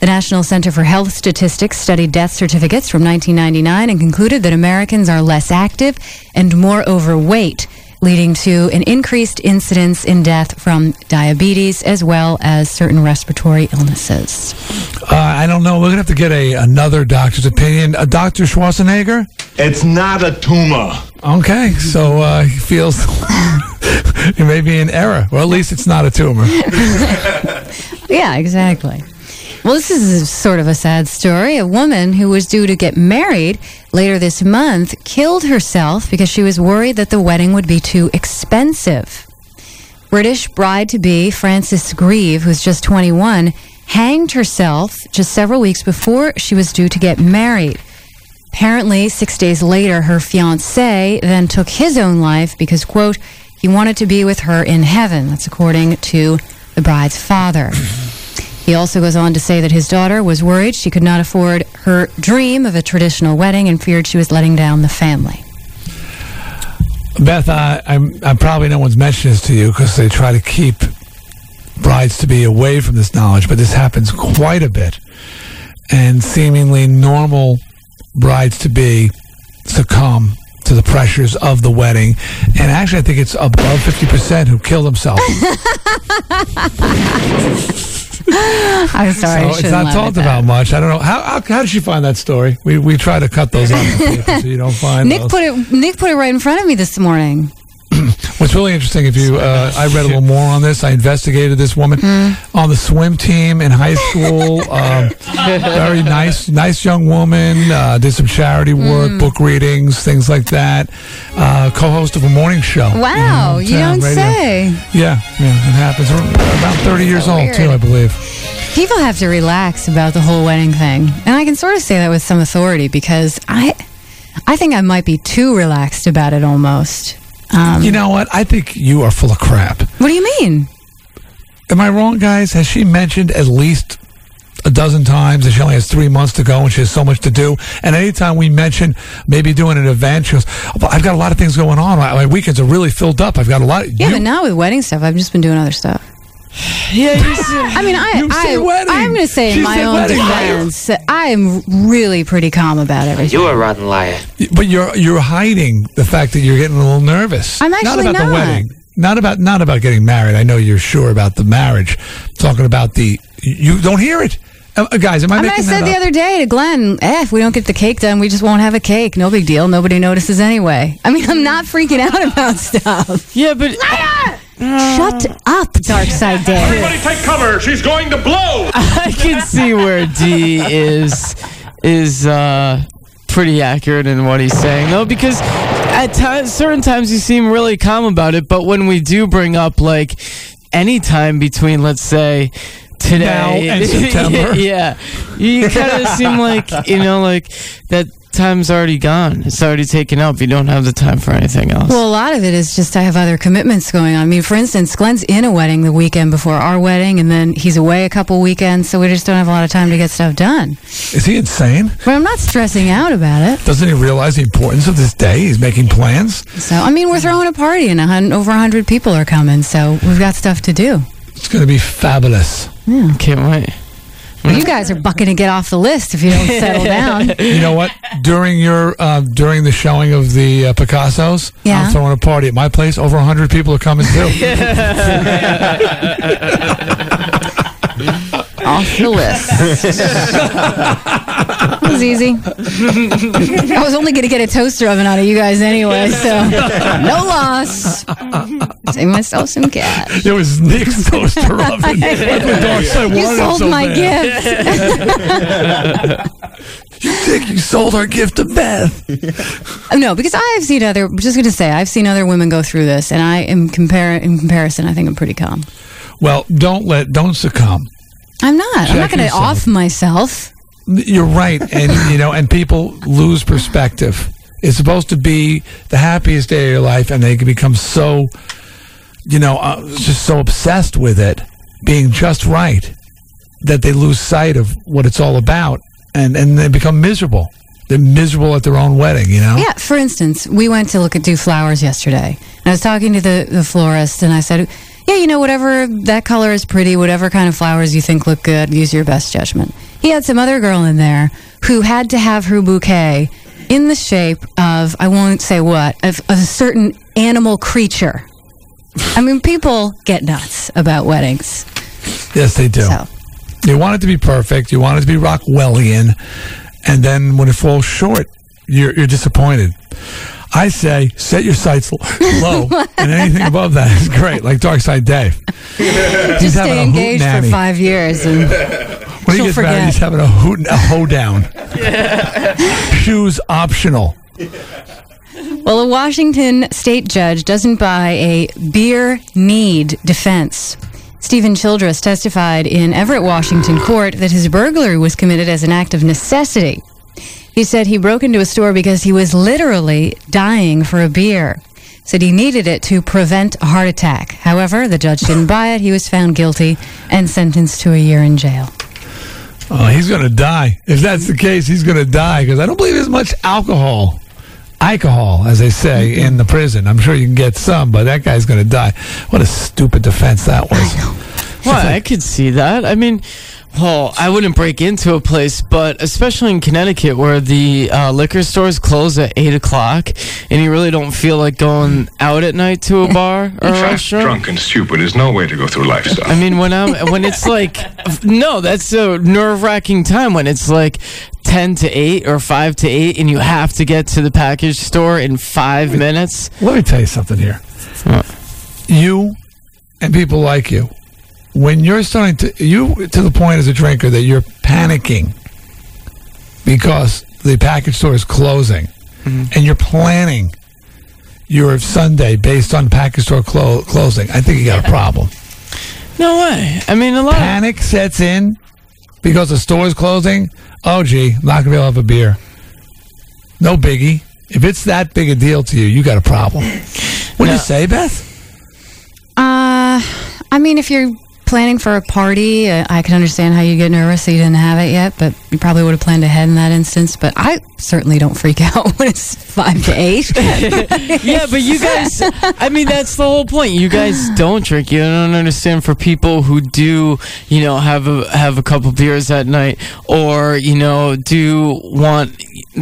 The National Center for Health Statistics studied death certificates from 1999 and concluded that Americans are less active and more overweight, leading to an increased incidence in death from diabetes as well as certain respiratory illnesses. Uh, I don't know. We're gonna have to get a another doctor's opinion. Uh, Doctor Schwarzenegger. It's not a tumor. Okay, so uh, he feels it may be an error, or at least it's not a tumor. Yeah, exactly. Well, this is sort of a sad story. A woman who was due to get married later this month killed herself because she was worried that the wedding would be too expensive. British bride to be Frances Grieve, who's just 21, hanged herself just several weeks before she was due to get married. Apparently, six days later, her fiance then took his own life because, quote, he wanted to be with her in heaven. That's according to the bride's father. He also goes on to say that his daughter was worried she could not afford her dream of a traditional wedding and feared she was letting down the family. Beth, I, I'm, I probably no one's mentioned this to you because they try to keep brides to be away from this knowledge, but this happens quite a bit. And seemingly normal brides to be succumb to the pressures of the wedding. And actually, I think it's above 50% who kill themselves. I'm sorry. I so it's shouldn't talked about much. I don't know. How, how, how did she find that story? We, we try to cut those out of the paper so you don't find Nick those. put it. Nick put it right in front of me this morning. What's really interesting, if you, uh, I read a little more on this. I investigated this woman Hmm. on the swim team in high school. Um, very nice, nice young woman. Uh, did some charity work, Hmm. book readings, things like that. Uh, co-host of a morning show. Wow, you don't radio. say. Yeah, yeah, it happens. About thirty years old weird. too, I believe. People have to relax about the whole wedding thing, and I can sort of say that with some authority because I, I think I might be too relaxed about it almost. Um, you know what? I think you are full of crap. What do you mean? Am I wrong, guys? Has she mentioned at least a dozen times that she only has three months to go and she has so much to do? And anytime we mention maybe doing an event, she goes, oh, I've got a lot of things going on. My, my weekends are really filled up. I've got a lot. Yeah, you- but not with wedding stuff. I've just been doing other stuff. Yeah, you see- I mean, I, I, wedding. I'm going to say in my own wedding, defense, I'm really pretty calm about everything. You're a rotten liar. but you're you're hiding the fact that you're getting a little nervous. I'm not actually about the not. wedding. Not about not about getting married. I know you're sure about the marriage. talking about the you don't hear it, uh, guys. Am I I mean, I said that the up? other day to Glenn, eh, if we don't get the cake done, we just won't have a cake. No big deal. Nobody notices anyway. I mean, I'm not freaking out about stuff. Yeah, but Shut up, Darkside Dave. Everybody take cover. She's going to blow. I can see where D is is uh, pretty accurate in what he's saying though, because at times, certain times you seem really calm about it, but when we do bring up like any time between, let's say. Today Now and September. yeah, you kind of seem like you know, like that time's already gone. It's already taken up. You don't have the time for anything else. Well, a lot of it is just I have other commitments going on. I mean, for instance, Glenn's in a wedding the weekend before our wedding, and then he's away a couple weekends, so we just don't have a lot of time to get stuff done. Is he insane? But I'm not stressing out about it. Doesn't he realize the importance of this day? He's making plans. So, I mean, we're throwing a party, and a hun- over 100 people are coming, so we've got stuff to do. It's going to be fabulous. Yeah. Can't wait. Well, you guys are bucking to get off the list if you don't settle down. You know what? During your uh, during the showing of the uh, Picassos, Yeah. I'm throwing a party at my place. Over 100 people are coming too. Off the list. That was easy. I was only going to get a toaster oven out of you guys anyway, so no loss. Save myself some cash. It was Nick's toaster oven. That's what Darkside You sold so my bad. Dick, you think you sold our gift to Beth. No, because I've seen other. Just going to say, I've seen other women go through this, and I am compare in comparison. I think I'm pretty calm. Well, don't let don't succumb. I'm not. I'm not going to off myself. You're right, and you know, and people lose perspective. It's supposed to be the happiest day of your life, and they can become so, you know, uh, just so obsessed with it being just right that they lose sight of what it's all about, and and they become miserable. They're miserable at their own wedding. You know. Yeah, for instance, we went to look at do flowers yesterday. And I was talking to the, the florist and I said, Yeah, you know, whatever that color is pretty, whatever kind of flowers you think look good, use your best judgment. He had some other girl in there who had to have her bouquet in the shape of, I won't say what, of, of a certain animal creature. I mean, people get nuts about weddings. Yes, they do. So. You want it to be perfect. You want it to be Rockwellian, and then when it falls short, you're you're disappointed. I say set your sights low, and anything above that is great. Like Darkside Dave. He's Just stay engaged for five years and When she'll gets married, forget. he's having a hoot a hoedown. Shoes optional. Well, a Washington state judge doesn't buy a beer need defense. Stephen Childress testified in Everett, Washington court that his burglary was committed as an act of necessity. He said he broke into a store because he was literally dying for a beer. Said he needed it to prevent a heart attack. However, the judge didn't buy it. He was found guilty and sentenced to a year in jail. Oh, he's going to die. If that's the case, he's going to die because I don't believe there's much alcohol, alcohol, as they say, in the prison. I'm sure you can get some, but that guy's going to die. What a stupid defense that was. Well, I could see that. I mean, well, I wouldn't break into a place, but especially in Connecticut where the uh, liquor stores close at 8 o'clock and you really don't feel like going out at night to a bar or a restaurant. drunk, and stupid is no way to go through life, son. I mean, when I'm when it's like, no, that's a nerve wracking time when it's like ten to eight or five to eight, and you have to get to the package store in five minutes. Let me tell you something here. What? You and people like you, when you're starting to you to the point as a drinker that you're panicking because the package store is closing, and you're planning your Sunday based on package store clo- closing, I think you got a problem. No way. I mean, a lot. Panic sets in because the store is closing. Oh, gee, I'm not gonna be able to have a beer. No biggie. If it's that big a deal to you, you got a problem. What do you say, Beth? Uh, I mean, if you're planning for a party, uh, I can understand how you get nervous that you didn't have it yet, but you probably would have planned ahead in that instance. But I certainly don't freak out when it's five to eight. yeah, but you guys, I mean, that's the whole point. You guys don't drink. You don't understand for people who do, you know, have a have a couple beers at night, or you know, do want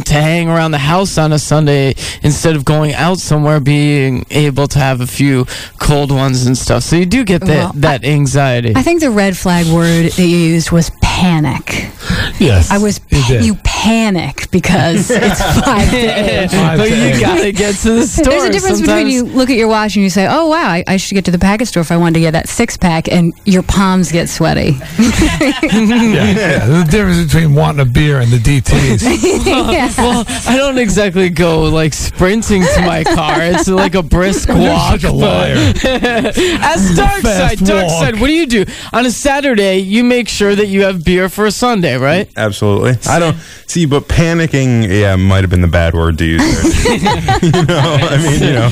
to hang around the house on a Sunday instead of going out somewhere, being able to have a few cold ones and stuff. So you do get that Well, that anxiety. I think the red flag word that you used was panic. Yes, I was. you did. You panic because it's five to eight. but you gotta get to the store. There's a difference between you look at your watch and you say, "Oh wow, I, I should get to the package store if I wanted to get that six pack," and your palms get sweaty. yeah, yeah. The difference between wanting a beer and the DTs. Yeah. Well, I don't exactly go like sprinting to my car. It's like a brisk You're walk. such a liar. As Darkside, Fast Darkside. What do you do on a Saturday? You make sure that you have beer for a Sunday, right? Absolutely. I don't see, but panicking, yeah, might have been the bad word to use. There. you know, I mean, you know,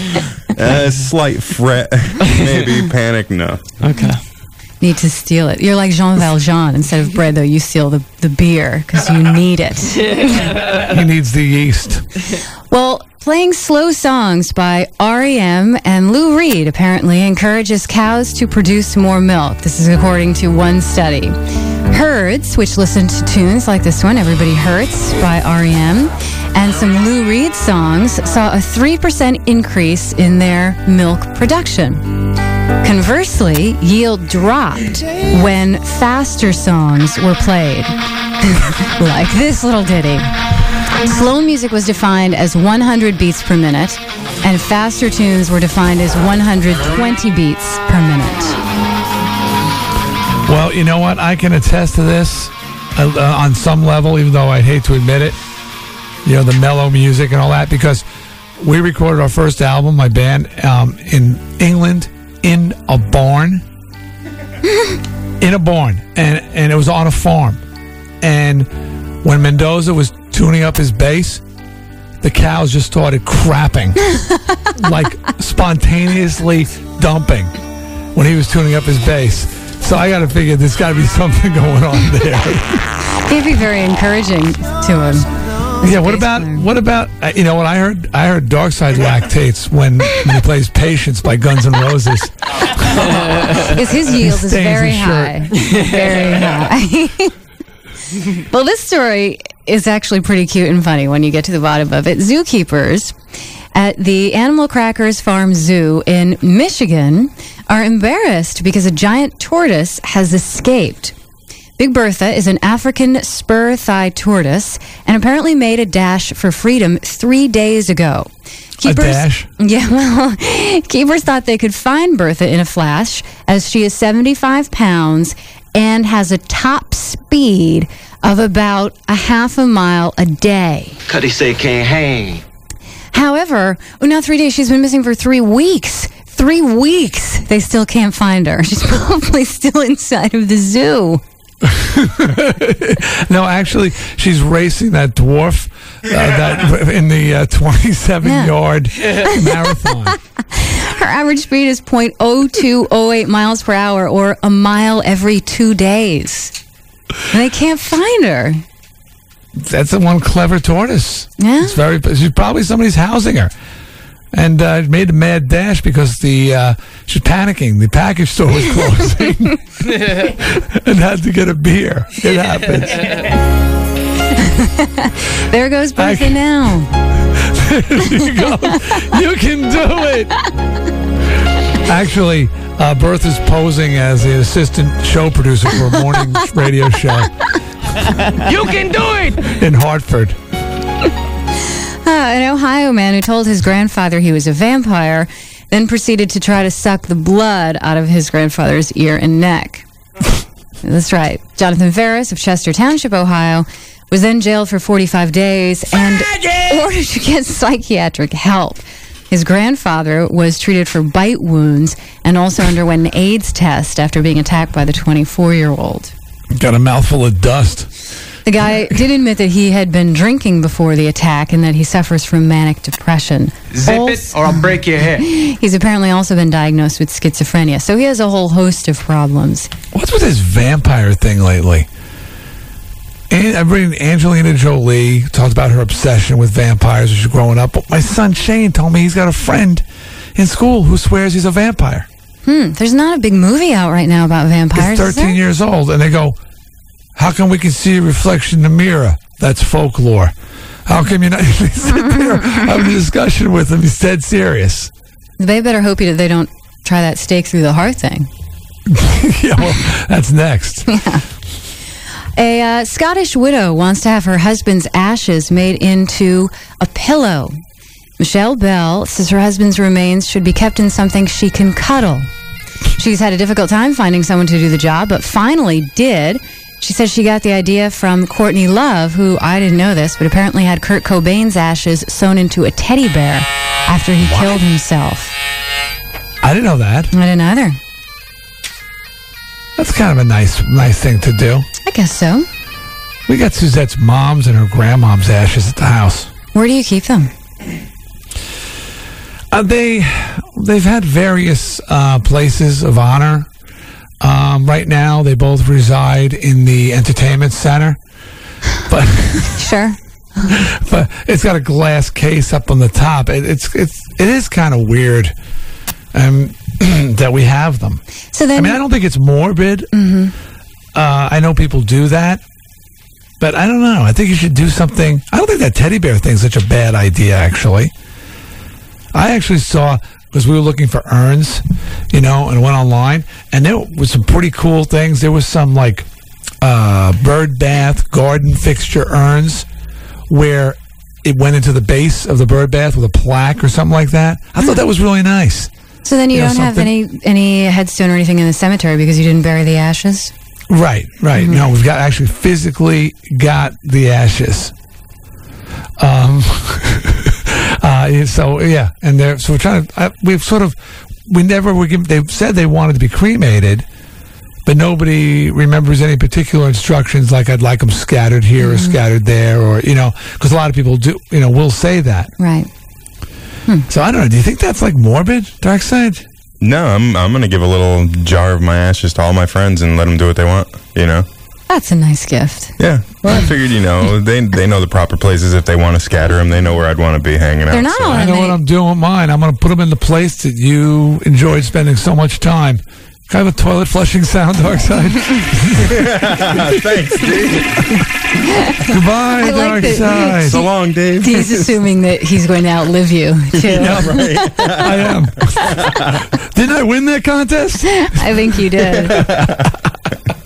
a slight fret, maybe panic. No. Okay. Need to steal it. You're like Jean Valjean. Instead of bread, though, you steal the, the beer because you need it. he needs the yeast. Well, playing slow songs by REM and Lou Reed apparently encourages cows to produce more milk. This is according to one study. Herds, which listened to tunes like this one, Everybody Hurts by REM, and some Lou Reed songs, saw a 3% increase in their milk production. Conversely, yield dropped when faster songs were played, like this little ditty. Slow music was defined as 100 beats per minute, and faster tunes were defined as 120 beats per minute. Well, you know what? I can attest to this uh, uh, on some level, even though I'd hate to admit it. You know, the mellow music and all that, because we recorded our first album, my band, um, in England in a barn. in a barn. And, and it was on a farm. And when Mendoza was tuning up his bass, the cows just started crapping, like spontaneously dumping when he was tuning up his bass. So I got to figure there's got to be something going on there. It'd be very encouraging to him. yeah. What about what about uh, you know what I heard? I heard Darkside lactates when, he plays Patience by Guns N' Roses. Because his yield is very high. Very high. well, this story is actually pretty cute and funny when you get to the bottom of it. Zookeepers at the Animal Crackers Farm Zoo in Michigan are embarrassed because a giant tortoise has escaped. Big Bertha is an African spur thigh tortoise and apparently made a dash for freedom three days ago. dash? Yeah, well, keepers thought they could find Bertha in a flash as she is 75 pounds and has a top speed of about a half a mile a day. Cuddy say can't hang. However, now three days, she's been missing for three weeks. Three weeks. They still can't find her. She's probably still inside of the zoo. no, actually, she's racing that dwarf uh, that in the uh, 27 Yeah. yard marathon. Her average speed is 0.0208 miles per hour or a mile every two days. And they can't find her. That's the one clever tortoise. Yeah. It's very. She's probably somebody's housing her, and uh, made a mad dash because the uh, she's panicking. The package store was closing, and had to get a beer. It happens. There goes Bertha I- now. you go. You can do it. Actually, uh, Bertha's posing as the assistant show producer for a morning radio show you can do it! in Hartford. Uh, an Ohio man who told his grandfather he was a vampire then proceeded to try to suck the blood out of his grandfather's ear and neck. That's right. Jonathan Ferris of Chester Township, Ohio, was then jailed for 45 days and ordered to get psychiatric help. His grandfather was treated for bite wounds and also underwent an AIDS test after being attacked by the 24 year old. Got a mouthful of dust. The guy did admit that he had been drinking before the attack and that he suffers from manic depression. Zip Also- it or I'll break your head. He's apparently also been diagnosed with schizophrenia, so he has a whole host of problems. What's with this vampire thing lately? And I'm reading Angelina Jolie talked about her obsession with vampires as she's growing up. But my son Shane told me he's got a friend in school who swears he's a vampire. Hmm, there's not a big movie out right now about vampires. Is 13 years old, and they go, "How come we can see a reflection in the mirror? That's folklore. How come you're not?" They sit there having a discussion with him. He's dead serious. They better hope you- they don't try that stake through the heart thing. yeah, well, that's next. Yeah. A uh, Scottish widow wants to have her husband's ashes made into a pillow. Michelle Bell says her husband's remains should be kept in something she can cuddle. She's had a difficult time finding someone to do the job, but finally did. She says she got the idea from Courtney Love, who I didn't know this, but apparently had Kurt Cobain's ashes sewn into a teddy bear after he killed himself. I didn't know that. I didn't either. That's kind of a nice, nice thing to do. I guess so. We got Suzette's mom's and her grandmom's ashes at the house. Where do you keep them? Uh, they they've had various uh, places of honor. Um, right now, they both reside in the entertainment center, but sure. but it's got a glass case up on the top. It, it's it's it is kind of weird um, that we have them. So then, I mean, I don't think it's morbid. hmm Uh, I know people do that, but I don't know. I think you should do something. I don't think that teddy bear thing's such a bad idea, actually. I actually saw because we were looking for urns, you know, and went online, and there was some pretty cool things. There was some like uh, bird bath garden fixture urns where it went into the base of the bird bath with a plaque or something like that. I thought that was really nice. So then you, You know, don't have any any headstone or anything in the cemetery because you didn't bury the ashes. Right, right. No, we've got actually physically got the ashes. Um, uh, so yeah, and they're so we're trying to. Uh, we've sort of we never were given. They said they wanted to be cremated, but nobody remembers any particular instructions. Like I'd like them scattered here or scattered there, or you know, because a lot of people do. You know, will say that. Right. So I don't know. Do you think that's like morbid, Darkside? No, I'm I'm gonna give a little jar of my ashes to all my friends and let them do what they want. You know. That's a nice gift. Yeah. Well, I figured you know they they know the proper places if they want to scatter them. They know where I'd want to be hanging out. They're not so- all I know what I'm doing with mine. I'm going to put them in the place that you enjoyed spending so much time. Kind of a toilet flushing sound, Darkside. Thanks, Dave. Goodbye, I like Dark that- Side. So long, Dave. He's assuming that he's going to outlive you too. Yeah, right. I am. Didn't I win that contest? I think you did.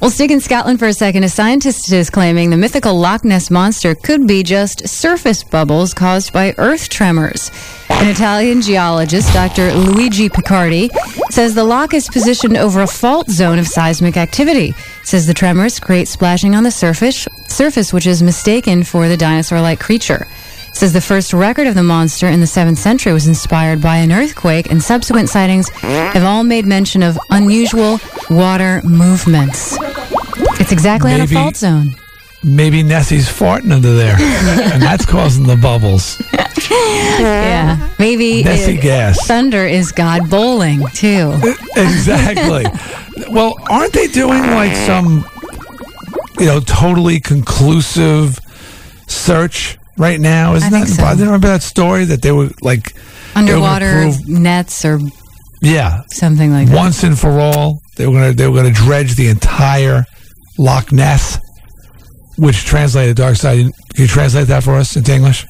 We'll stick in Scotland for a second. A scientist is claiming the mythical Loch Ness monster could be just surface bubbles caused by earth tremors. An Italian geologist, Dr. Luigi Picardi, says the loch is positioned over a fault zone of seismic activity. Says the tremors create splashing on the surface, surface which is mistaken for the dinosaur-like creature. Says the first record of the monster in the 7th century was inspired by an earthquake, and subsequent sightings have all made mention of unusual water movements. It's exactly on a Maybe- fault zone. Maybe Nessie's farting under there, and that's causing the bubbles. Yeah. Maybe Nessie uh, gas. thunder is God bowling, too. Exactly. well, aren't they doing like some, you know, totally conclusive search right now? Isn't I that? so. I remember that story that they were like were Underwater prove- nets or yeah, something like that. once and for all. They were gonna they were gonna dredge the entire Loch Ness, which translated Darkside. Can you translate that for us into English?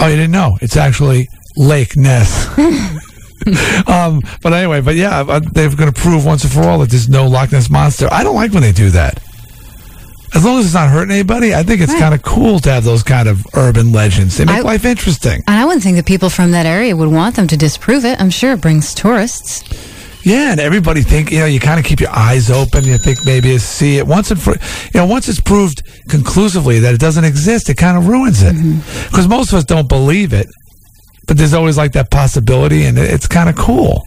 Oh, you didn't know? It's actually Lake Ness. um, but anyway, but yeah, uh, they're going to prove once and for all that there's no Loch Ness monster. I don't like when they do that. As long as it's not hurting anybody, I think it's Right. kind of cool to have those kind of urban legends. They make I- life interesting. And I wouldn't think that people from that area would want them to disprove it. I'm sure it brings tourists. Yeah, and everybody think you know you kind of keep your eyes open. You think maybe you see it once and for you know once it's proved conclusively that it doesn't exist, it kind of ruins it mm-hmm. because most of us don't believe it. But there's always like that possibility, and it's kind of cool.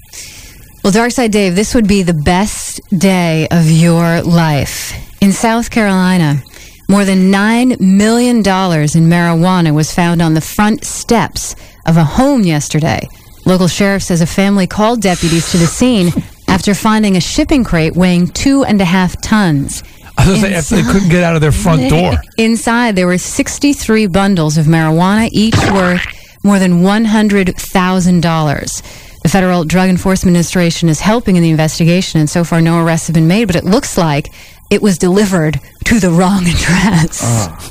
Well, Darkside Dave, this would be the best day of your life. In South Carolina, more than $9 million in marijuana was found on the front steps of a home yesterday. Local sheriff says a family called deputies to the scene after finding a shipping crate weighing two and a half tons. I was say they couldn't get out of their front door. Inside, there were 63 bundles of marijuana, each worth more than $100,000. The Federal Drug Enforcement Administration is helping in the investigation, and so far no arrests have been made, but it looks like it was delivered to the wrong address. Ah.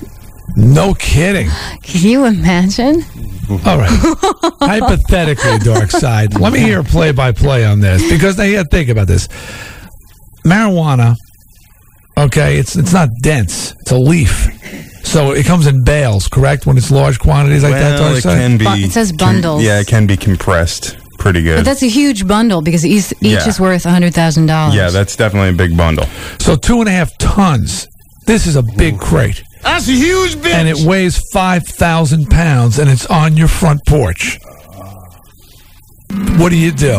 No kidding. Can you imagine? All right. Hypothetically, Darkside. Let me hear play by play on this because now you got to think about this. Marijuana Okay, it's it's not dense. It's a leaf. So it comes in bales, correct? When it's large quantities like that, well, Dark it Side? can be. Bu- it says com- bundles. yeah, it can be compressed pretty good. But that's a huge bundle because each, each Yeah. is worth $100,000. yeah, that's definitely a big bundle. So two and a half tons. This is a big crate. That's a huge bitch. And it weighs 5,000 pounds and it's on your front porch. What do you do?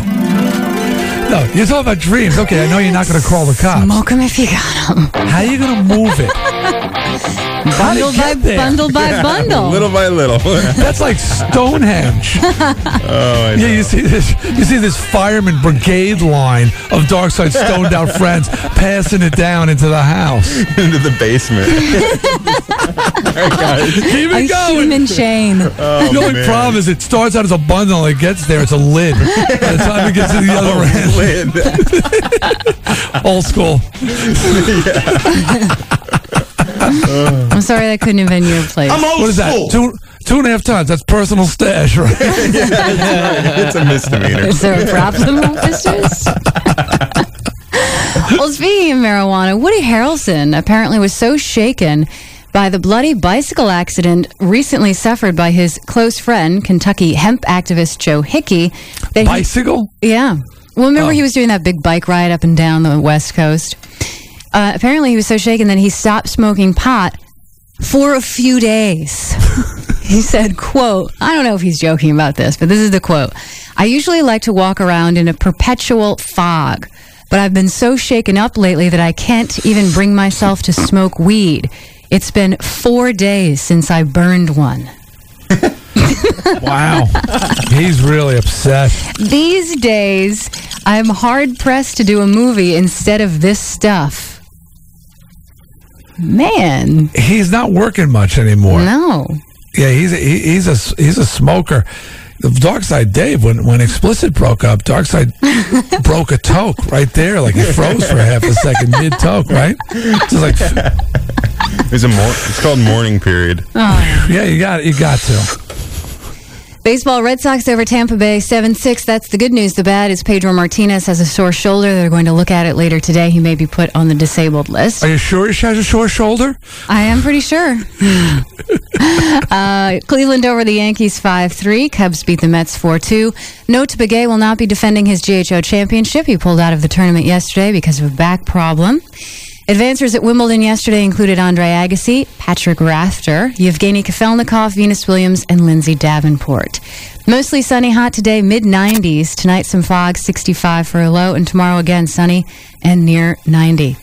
No, you're talking about dreams. Okay, I know you're not going to call the cops. Smoke 'em if you got 'em. How are you going to move it? How do Bundle by get there? bundle by bundle. little by little. That's like Stonehenge. oh, I Yeah, you see this. You see this fireman brigade line of Darkside stoned out friends passing it down into the house, into the basement. All right, guys. Keep a it going. human chain. Oh, the only man. problem is it starts out as a bundle. and It gets there, it's a lid. By the time it gets to the other end, old school. I'm sorry that couldn't have been your place. What is that? Two two and a half tons. That's personal stash, right? Yeah, it's a misdemeanor. Is there a problem, officers? well, speaking of marijuana, Woody Harrelson apparently was so shaken by the bloody bicycle accident recently suffered by his close friend, Kentucky hemp activist Joe Hickey. That he- Bicycle? yeah. Well, remember he was doing that big bike ride up and down the West Coast? Uh, apparently, he was so shaken that he stopped smoking pot for a few days. he said, quote, I don't know if he's joking about this, but this is the quote. I usually like to walk around in a perpetual fog, but I've been so shaken up lately that I can't even bring myself to smoke weed. It's been four days since I burned one. Wow, he's really upset. These days, I'm hard pressed to do a movie instead of this stuff. Man, He's not working much anymore. no. Yeah, he's a, he, he's a he's a smoker. The Darkside Dave, when when Explicit broke up, Darkside broke a toke right there, like he froze for half a second mid toke, right? Just like, It's a mor- It's called mourning period. Oh. yeah, you got you got to. Baseball, Red Sox over Tampa Bay 7 6. That's the good news. The bad is Pedro Martinez has a sore shoulder. They're going to look at it later today. He may be put on the disabled list. Are you sure he has a sore shoulder? I am pretty sure. uh, Cleveland over the Yankees 5 3. Cubs beat the Mets 4 2. Notah Begay will not be defending his GHO championship. He pulled out of the tournament yesterday because of a back problem. Advancers at Wimbledon yesterday included Andre Agassi, Patrick Rafter, Yevgeny Kafelnikov, Venus Williams, and Lindsay Davenport. Mostly sunny, hot today, mid 90s. Tonight, some fog, 65 for a low, and tomorrow again sunny and near 90.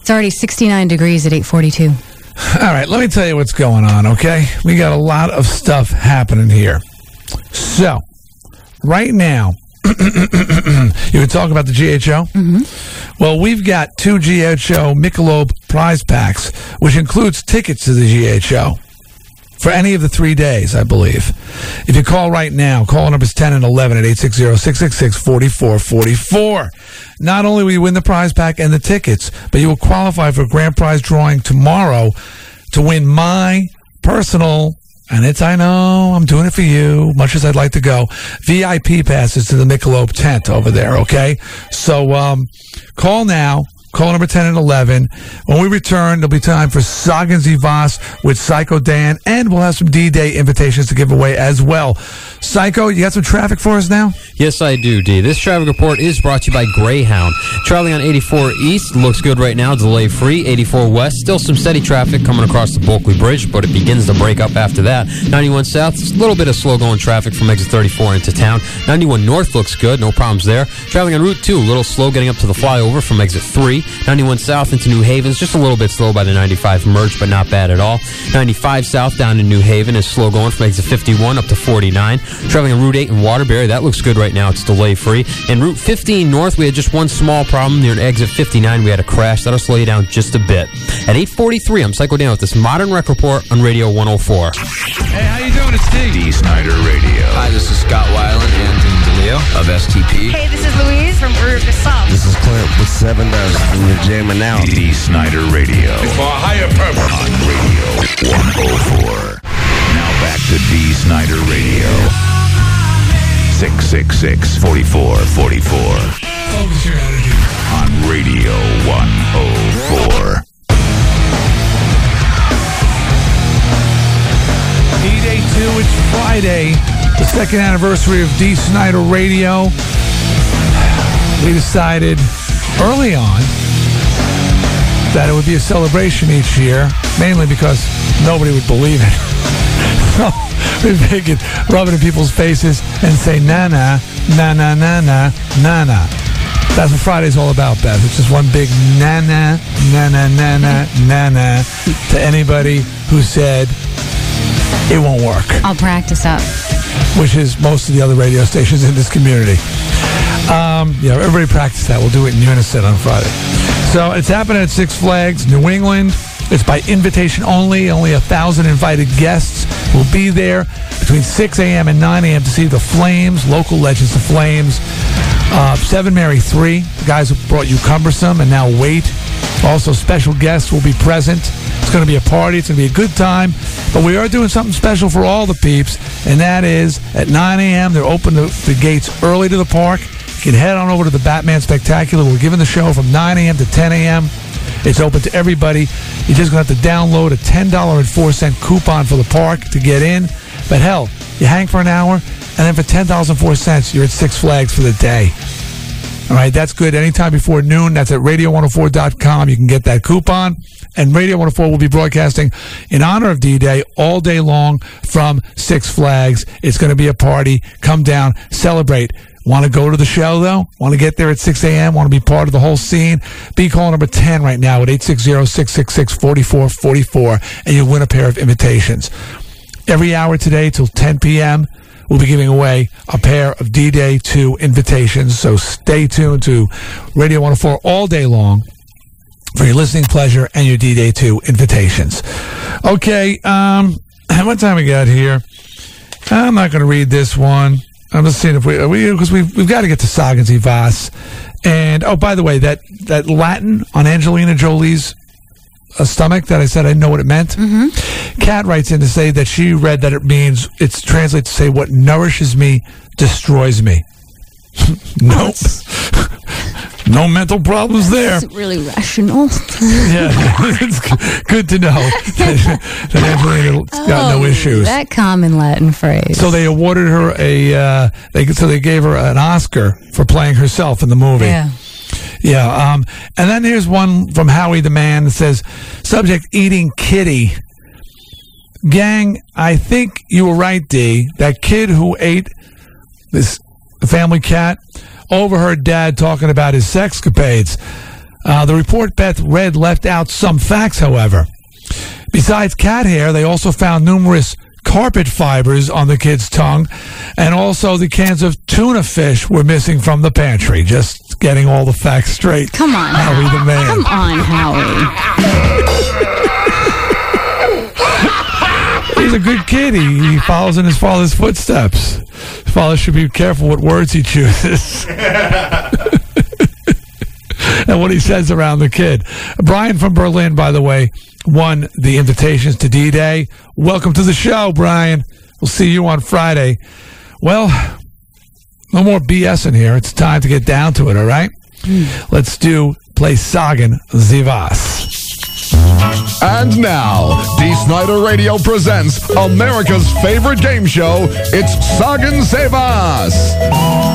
It's already 69 degrees at 842. All right, let me tell you what's going on, okay? We got a lot of stuff happening here. So, right now, you were talking about the GHO? Mm-hmm. Well, we've got two GHO Michelob prize packs, which includes tickets to the GHO for any of the three days, I believe. If you call right now, call numbers 10 and 11 at 860-666-4444. Not only will you win the prize pack and the tickets, but you will qualify for a grand prize drawing tomorrow to win my personal and it's, I know, I'm doing it for you, much as I'd like to go. VIP passes to the Michelob tent over there, okay? So, um, call now. Call number 10 and 11. When we return, there'll be time for Sagen Zie Vas with Psycho Dan, and we'll have some D-Day invitations to give away as well. Psycho, you got some traffic for us now? Yes, I do, D. This traffic report is brought to you by Greyhound. Traveling on 84 East looks good right now, delay free. 84 West, still some steady traffic coming across the Bulkeley Bridge, but it begins to break up after that. 91 South, a little bit of slow going traffic from exit 34 into town. 91 North looks good, no problems there. Traveling on Route 2, a little slow getting up to the flyover from exit 3. 91 South into New Haven's just a little bit slow by the 95 merge, but not bad at all. 95 South down in New Haven is slow going from exit 51 up to 49. Traveling on Route 8 in Waterbury, that looks good right now. It's delay free. And Route 15 North, we had just one small problem near exit 59. We had a crash. That'll slow you down just a bit. At 843, I'm Psycho Dan with this modern rec report on Radio 104. Hey, how you doing? It's D. Dee Snider Radio. Hi, this is Scott Weiland and Dean of STP. Hey, this is Louise from Rue de Sable. This is Clint with Sevendust. And you're jamming out. Dee Snider Radio. For a higher purpose. On Radio 104. Now back to Dee Snider Radio. 666 4444. Second anniversary of Dee Snider Radio. We decided early on that it would be a celebration each year, mainly because nobody would believe it. so we figured rub it in people's faces and say na na, na na na na, na na. That's what Friday's all about, Beth. It's just one big na na, na na na na, na na to anybody who said it won't work I'll practice up. Which is most of the other radio stations in this community. Um, yeah, everybody practice that. We'll do it in unison on Friday. So it's happening at Six Flags, New England. It's by invitation only. Only a thousand invited guests will be there between 6 a.m. and 9 a.m. to see the Flames, local legends, the Flames. Uh, Seven Mary Three, the guys who brought you Cumbersome and now Wait. Also, special guests will be present. It's going to be a party. It's going to be a good time. But we are doing something special for all the peeps, and that is at 9 a.m. They're open the, the gates early to the park. You can head on over to the Batman Spectacular. We're giving the show from 9 a.m. to 10 a.m. It's open to everybody. You're just going to have to download a $10.04 coupon for the park to get in. But hell, you hang for an hour, and then for $10.04, you're at Six Flags for the day. All right, that's good. Anytime before noon, that's at radio104.com. You can get that coupon. And Radio 104 will be broadcasting in honor of D Day all day long from Six Flags. It's going to be a party. Come down, celebrate. Want to go to the show, though? Want to get there at 6 a.m.? Want to be part of the whole scene? Be call number 10 right now at 860-666-4444, and you'll win a pair of invitations. Every hour today till 10 p.m., we'll be giving away a pair of D-Day 2 invitations. So stay tuned to Radio 104 all day long for your listening pleasure and your D-Day 2 invitations. Okay, um, what time we got here? I'm not going to read this one. I'm just seeing if we we because we've we've got to get to Sagan Voss. And oh, by the way, that that Latin on Angelina Jolie's uh, stomach that I said I didn't know what it meant. Mm-hmm. Kat writes in to say that she read that it means it's translates to say what nourishes me destroys me. nope. no mental problems there. It's really rational. Yeah, it's good to know that, that Angelina's got no Oh, issues. That common Latin phrase. So they awarded her a. Uh, they so they gave her an Oscar for playing herself in the movie. Yeah. Yeah. Um, and then here's one from Howie the Man that says, "Subject: Eating kitty." Gang, I think you were right, D. That kid who ate this family cat overheard dad talking about his sexcapades. Uh, the report Beth read left out some facts, however. Besides cat hair, they also found numerous carpet fibers on the kid's tongue, and also the cans of tuna fish were missing from the pantry. Just getting all the facts straight. Come on, Howie the man. Come on, Howie. He's a good kid. He, he follows in his father's footsteps. His father should be careful what words he chooses. and what he says around the kid. Brian from Berlin, by the way, won the invitations to D Day. Welcome to the show, Brian. We'll see you on Friday. Well, no more BS in here. It's time to get down to it, all right? Hmm. Let's do play Sagan Zivas. And now, Dee Snider Radio presents America's favorite game show. It's Sagen Zie Vas.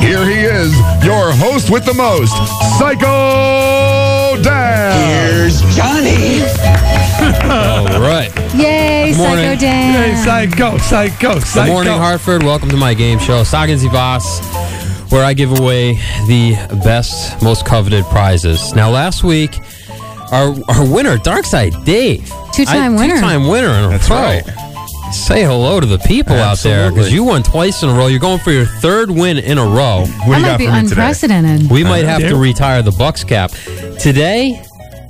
Here he is, your host with the most, Psycho Dan. Here's Johnny. All right. Yay, Good morning. Psycho Dan. Hey, Psycho, Psycho, Good morning, Hartford. Welcome to my game show, Sagen Zie Vas, where I give away the best, most coveted prizes. Now, last week, our our winner, Darkside Dave, Two-time I- winner. two-time winner in a That's pro. right. Say hello to the people out there because you won twice in a row. You're going for your third win in a row. What do That you might got be for me today? unprecedented. We might Uh, have to retire the Bucks cap. Today,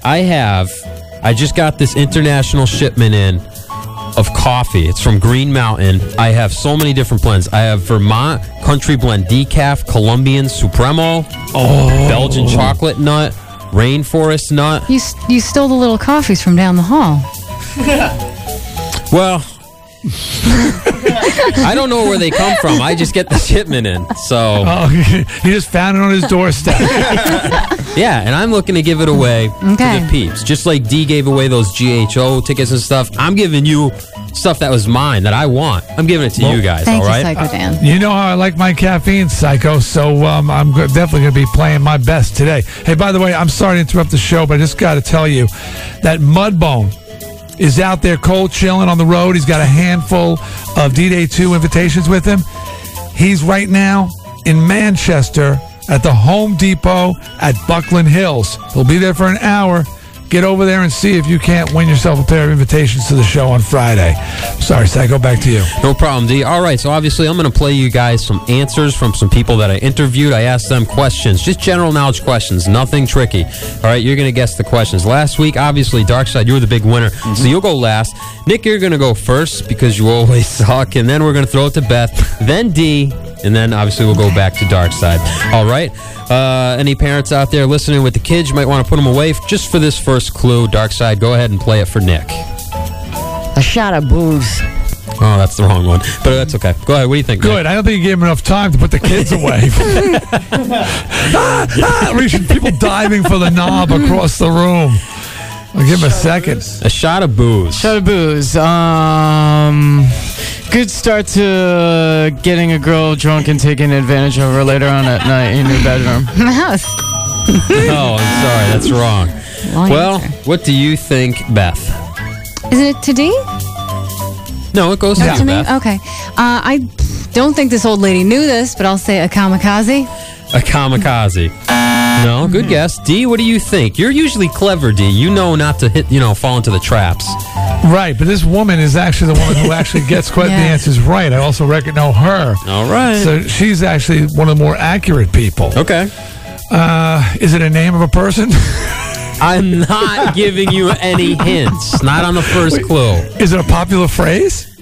I have I just got this international shipment in of coffee. It's from Green Mountain. I have so many different blends. I have Vermont Country Blend Decaf, Colombian Supremo, Oh. Belgian Chocolate Nut, Rainforest Nut. You, s- you stole the little coffees from down the hall. Well, I don't know where they come from. I just get the shipment in. So Oh, he just found it on his doorstep. yeah, and I'm looking to give it away to Okay. the peeps. Just like D gave away those GHO tickets and stuff. I'm giving you stuff that was mine that I want. I'm giving it to you guys. Thank all you. Psycho Dan. You know how I like my caffeine, Psycho. So um, I'm go- definitely going to be playing my best today. Hey, by the way, I'm sorry to interrupt the show, but I just got to tell you that Mudbone is out there cold chilling on the road. He's got a handful of D-Day 2 invitations with him. He's right now in Manchester at the Home Depot at Buckland Hills. He'll be there for an hour. Get over there and see if you can't win yourself a pair of invitations to the show on Friday. Sorry, Psycho, back to you. No problem, D. All right, so obviously I'm going to play you guys some answers from some people that I interviewed. I asked them questions, just general knowledge questions, nothing tricky. All right, you're going to guess the questions. Last week, obviously, Darkside, you were the big winner, mm-hmm. so you'll go last. Nick, you're going to go first because you always suck, and then we're going to throw it to Beth, then D, and then obviously we'll go back to Darkside. All right. Uh, any parents out there listening with the kids, you might want to put them away just for this first clue. Darkside, go ahead and play it for Nick. A shot of booze. Oh, that's the wrong one, but that's okay. Go ahead. What do you think? Nick? Good. I don't think you gave him enough time to put the kids away. ah, ah, reaching people diving for the knob across the room. I'll give him a second. A shot of booze. Shot of booze. Um, good start to getting a girl drunk and taking advantage of her later on at night in your bedroom. Mouse. oh, I'm sorry. That's wrong. Wrong well, what do you think, Beth? Is it to D? No, it goes Or to to me? Beth. Okay. Uh, I don't think this old lady knew this, but I'll say a kamikaze. A kamikaze. No, good guess. D, what do you think? You're usually clever, D. You know not to hit, you know, fall into the traps. Right, but this woman is actually the one who actually gets quite the answers right. I also reckon know her. All right. So she's actually one of the more accurate people. Okay. Uh, is it a name of a person? I'm not giving you any hints. Not on the first clue. Is it a popular phrase?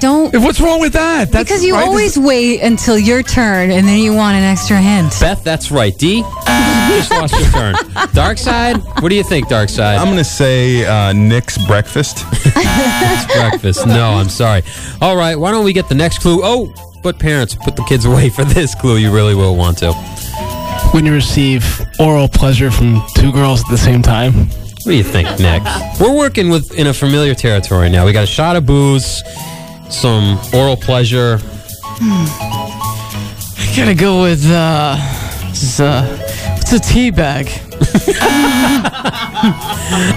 Don't. What's wrong with that? That's because you right. always wait until your turn and then you want an extra hint. Beth, that's right. D, just lost your turn. Dark side, what do you think, Dark side? I'm going to say uh, Nick's breakfast. It's breakfast. No, I'm sorry. All right, why don't we get the next clue? Oh, but parents, put the kids away for this clue. You really will want to. When you receive oral pleasure from two girls at the same time. What do you think, Nick? We're working with in a familiar territory now. We got a shot of booze, some oral pleasure. I gotta go with uh, it's, uh what's a tea bag?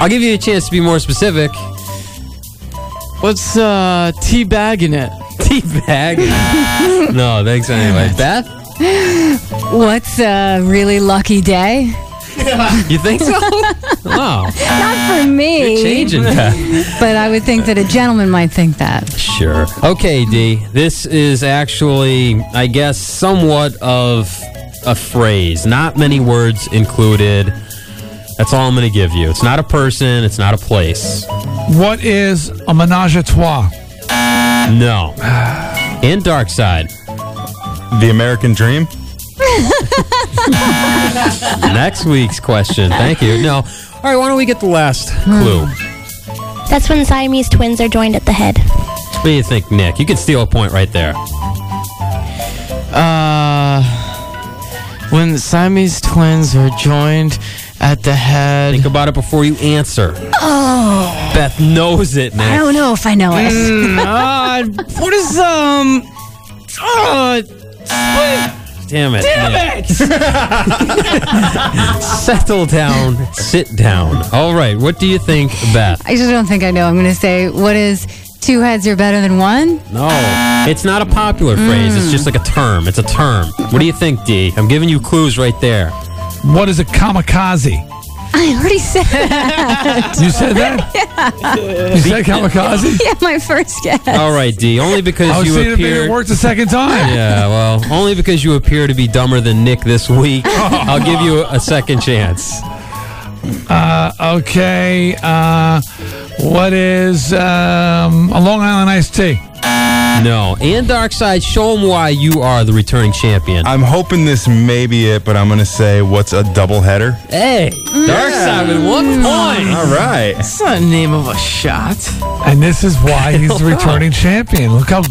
I'll give you a chance to be more specific. What's uh tea bag in it? Tea bag? no, thanks anyway. Beth, What's a really lucky day? You think so? wow, Not for me. you're changing, Beth. But I would think that a gentleman might think that. Sure. Okay, D. This is actually, I guess, somewhat of a phrase. Not many words included. That's all I'm going to give you. It's not a person. It's not a place. What is a menage a trois? No. In Dark Side. The American Dream? Next week's question. Thank you. No. All right, why don't we get the last clue? That's when Siamese twins are joined at the head. What do you think, Nick? You could steal a point right there. Uh, when Siamese twins are joined at the head. Think about it before you answer. Oh. Beth knows it, Nick. I don't know if I know it. Mm, uh, what is um? Uh, Damn it. Damn Nick. Settle down. Sit down. All right. What do you think, Beth? I just don't think I know. I'm going to say, what is two heads are better than one? No, it's not a popular phrase. It's mm. just like a term. It's a term. What do you think, D? I'm giving you clues right there. What is a kamikaze? I already said that. You said that? yeah. You said kamikaze? yeah, my first guess. All right, D. Only because I was you seeing appear. it worked the second time. Yeah, well, only because you appear to be dumber than Nick this week. I'll give you a second chance. Uh, okay. Uh, what is um, a Long Island iced tea? No. And Dark Side, show them why you are the returning champion. I'm hoping this may be it, but I'm going to say what's a double header? Hey, Dark Side with one mm. point. All right. That's not the name of a shot. And this is why he's the returning champion. Look how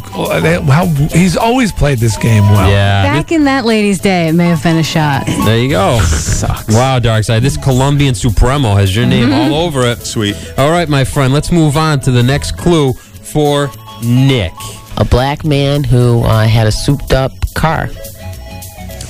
how he's always played this game well. Yeah. Back in that lady's day, it may have been a shot. There you go. Sucks. Wow, Dark Side. This Colombian Supremo has your name mm-hmm. all over it. Sweet. All right, my friend. Let's move on to the next clue for Nick. A black man who uh, had a souped up car.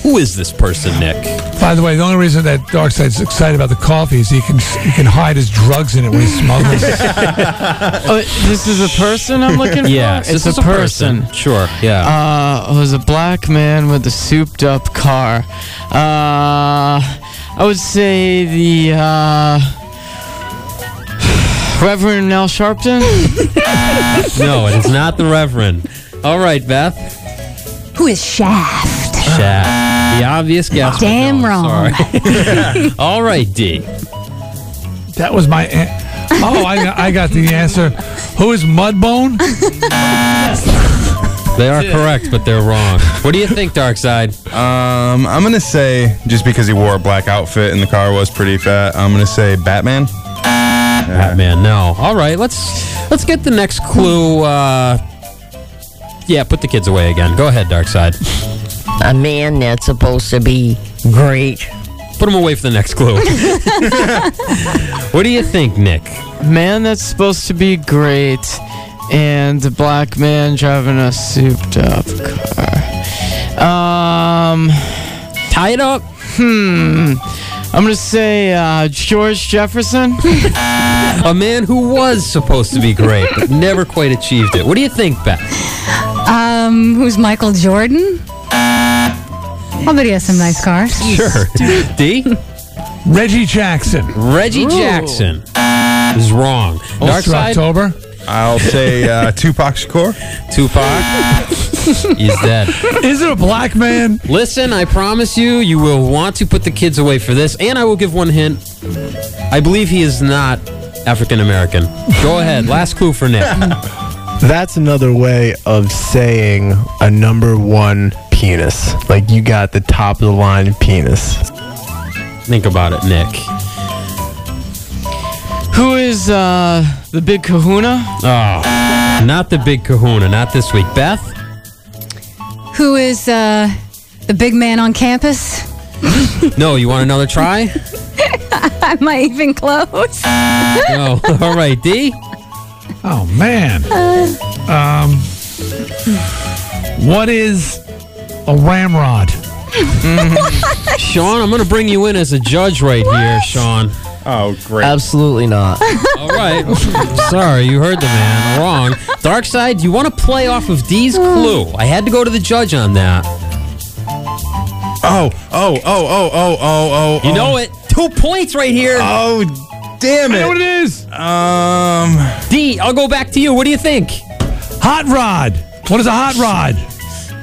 Who is this person, Nick? By the way, the only reason that Darkside's excited about the coffee is he can he can hide his drugs in it when he smuggles. Oh, this is a person I'm looking for? Yes, it's this is a person. Sure, yeah. Uh, it was a black man with a souped up car. Uh, I would say the, uh, Reverend Al Sharpton? no, it is not the Reverend. All right, Beth. Who is Shaft? Shaft. The obvious guess. Damn no, wrong. Sorry. All right, D. That was my. An- oh, I, I got the answer. Who is Mudbone? They are correct, but they're wrong. What do you think, Darkside? Um, I'm going to say, just because he wore a black outfit and the car was pretty fat, I'm going to say Batman. Batman, no. All right, let's let's get the next clue. Uh, yeah, put the kids away again. Go ahead, Darkside. A man that's supposed to be great. Put them away for the next clue. what do you think, Nick? Man that's supposed to be great, and a black man driving a souped up car. Um, tie it up. Hmm. I'm gonna say uh, George Jefferson. A man who was supposed to be great, but never quite achieved it. What do you think, Beth? Um, who's Michael Jordan? I'll bet he has some nice cars. Sure. D? Reggie Jackson. Reggie Ooh. Jackson is wrong. Ulster Darkside? October. I'll say uh, Tupac Shakur. Tupac. He's dead. Is it a black man? Listen, I promise you, you will want to put the kids away for this, and I will give one hint. I believe he is not African American. Go ahead. Last clue for Nick. That's another way of saying a number one penis. Like you got the top of the line penis. Think about it, Nick. Who is uh, the big kahuna? Oh, not the big kahuna, not this week. Beth? Who is uh, the big man on campus? No, you want another try? Am I even close? No. All right, D? Oh man. Um, what is a ramrod? Sean, I'm going to bring you in as a judge right here, Sean. Oh, great. Absolutely not. All right. Sorry, you heard the man. Wrong. Dark side, you want to play off of D's clue? I had to go to the judge on that. Oh, oh, oh, oh, oh, oh, oh. You know it. Two points right here. Oh, damn it. I know what it. it is. Um, D, I'll go back to you. What do you think? Hot rod. What is a hot rod?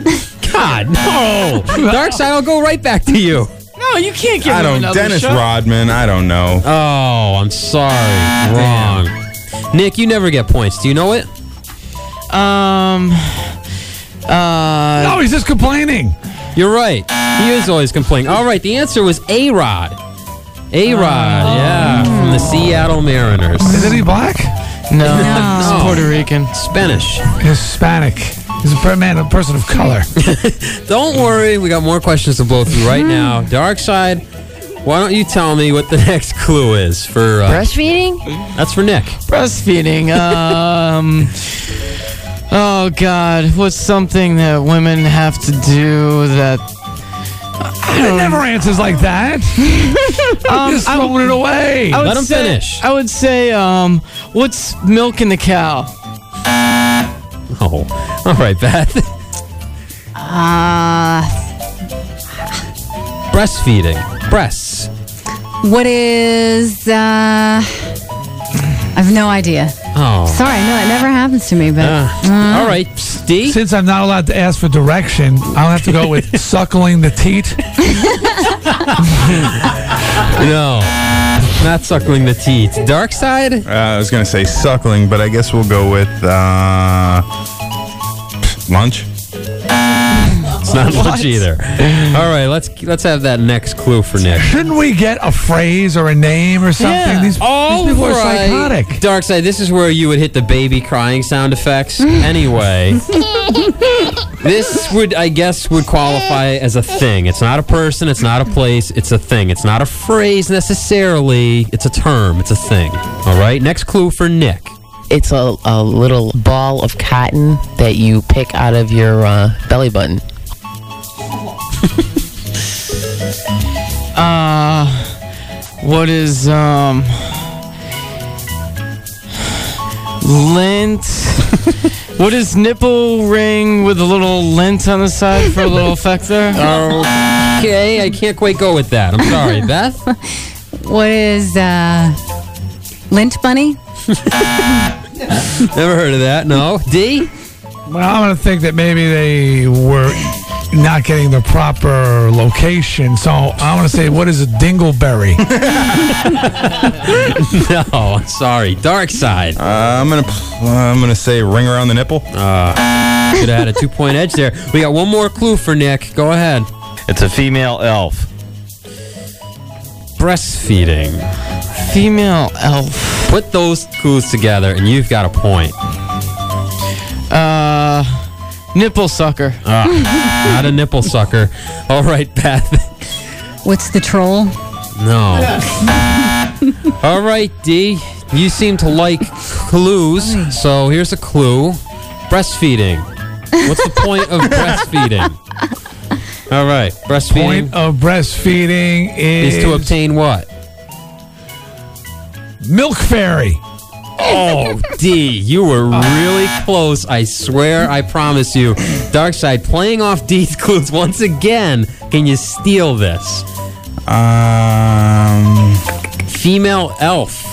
God, no. Dark side, I'll go right back to you. No, you can't give I him don't. another Dennis shot. Rodman. I don't know. Oh, I'm sorry. Wrong. Nick, you never get points. Do you know it? Um. Uh. No, he's just complaining. You're right. He is always complaining. All right, the answer was A Rod. A Rod, yeah, from the Seattle Mariners. Is he black? No, No. it's Puerto Rican. Spanish. Hispanic. He's a man, a person of color. Don't worry, we got more questions to blow through right now. Dark side, why don't you tell me what the next clue is for? Uh, Breastfeeding? that's for Nick. Breastfeeding. Um. Oh God, what's something that women have to do that? It never answers like that. Um, just I- throwing it away. I would Let him say- finish. I would say, um, what's milking the cow? Oh, all right, Beth. Uh, Breastfeeding. Breasts. what is. Uh, I have no idea. Oh. Sorry, no, it never happens to me, but. Uh, all right, D. Since I'm not allowed to ask for direction, I'll have to go with suckling the teat. No, not suckling the teeth. Dark side. Uh, I was gonna say suckling, but I guess we'll go with uh, Lunch. It's not What? lunch either. All right, let's let's have that next clue for Nick. Shouldn't we get a phrase or a name or something? These, these people are psychotic. Dark side. This is where you would hit the baby crying sound effects. anyway, this would, I guess, would qualify as a thing. It's not a person. It's not a place. It's a thing. It's not a phrase necessarily. It's a term. It's a thing. All right. Next clue for Nick. It's a, a little ball of cotton that you pick out of your uh, belly button. Uh, what is um lint? what is nipple ring with a little lint on the side for a little effect there? Okay, I can't quite go with that. I'm sorry, Beth. What is uh, lint bunny? Never heard of that. No. D. Well, I'm going to think that maybe they were not getting the proper location. So I want to say, what is a dingleberry? no, sorry. Dark side. Uh, I'm gonna uh, I'm gonna say ring around the nipple. Uh, should have had a two point edge there. We got one more clue for Nick. Go ahead. It's a female elf. Breastfeeding. Female elf. Put those clues together, and you've got a point. Uh, nipple sucker. Ah, not a nipple sucker. All right, Beth. What's the troll? No. All right, D. You seem to like clues, so here's a clue: breastfeeding. What's the point of breastfeeding? All right, breastfeeding Point of breastfeeding is, is to obtain what? milk fairy. Oh, D, you were really close. I swear, I promise you. Darkside playing off D's clues once again. Can you steal this? Um, Female elf.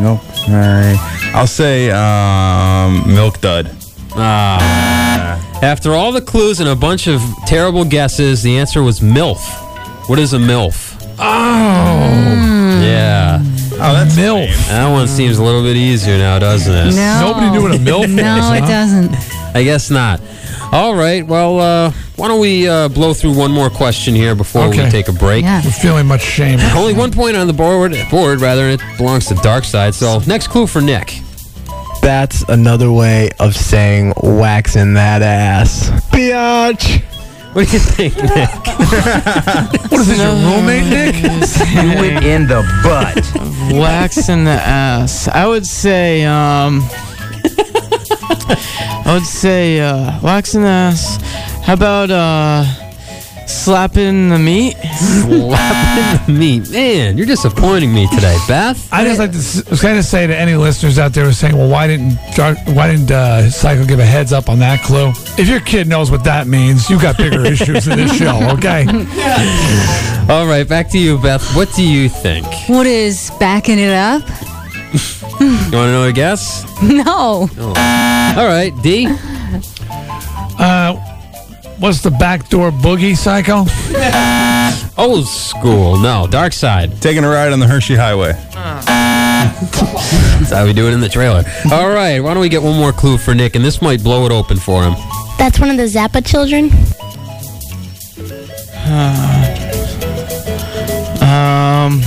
milk. Fairy. I'll say um, milk dud. Ah. After all the clues and a bunch of terrible guesses, the answer was MILF. What is a MILF? Oh, Yeah. Oh, that's milk. That one seems a little bit easier now, doesn't it? No. Nobody knew what a milk No, was. it huh? doesn't. I guess not. All right. Well, uh, why don't we uh, blow through one more question here before we Okay. take a break? Yeah. We're feeling much shame. Only one point on the board, board rather, and it belongs to Dark Side. So, next clue for Nick. That's another way of saying waxing that ass. Biatch. What do you think, Nick? What is this, your roommate, Nick? It in the butt. Wax in the ass. I would say, um, I would say, uh, wax in the ass. How about, uh, slapping the meat? Slapping the meat. Man, you're disappointing me today, Beth. I just like to s- kind of say to any listeners out there who are saying, "Well, why didn't Dark- why didn't uh, Psycho give a heads up on that clue?" If your kid knows what that means, you've got bigger issues in this show. Okay. All right, back to you, Beth. What do you think? What is backing it up? You want to know a guess? No. All right, D. Uh, what's the backdoor boogie, Psycho? Old school. No, Dark Side. Taking a ride on the Hershey Highway. That's how we do it in the trailer. All right, why don't we get one more clue for Nick, and this might blow it open for him. That's one of the Zappa children. Um,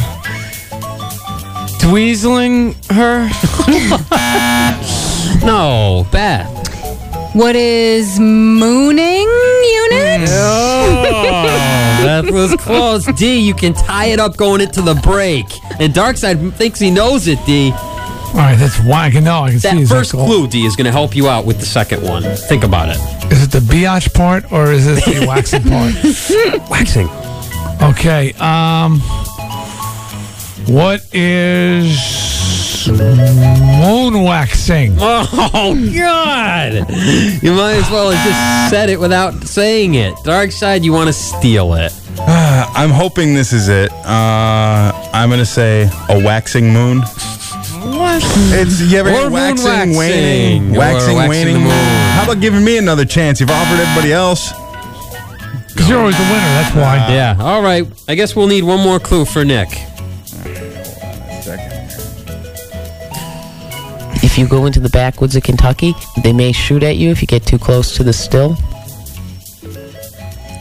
tweezling her? No, Beth. What is mooning unit? Oh, that was close. D, you can tie it up going into the break. And Darkside thinks he knows it, D. All right, that's why I can know. I can see. That his first clue, D, is going to help you out with the second one. Think about it. Is it the biatch part or is it the waxing part? Waxing. Okay. Um, what is moon waxing? Oh, God. You might as well have just said it without saying it. Dark side, you want to steal it. Uh, I'm hoping this is it. Uh, I'm gonna say a waxing moon. What? It's you ever Or hear waxing, waxing. waning, Or waxing, waxing waning. the moon. How about giving me another chance? You've offered everybody else. Because you're always the winner. That's why. Yeah, all right. I guess we'll need one more clue for Nick. If if you go into the backwoods of Kentucky, they may shoot at you if you get too close to the still.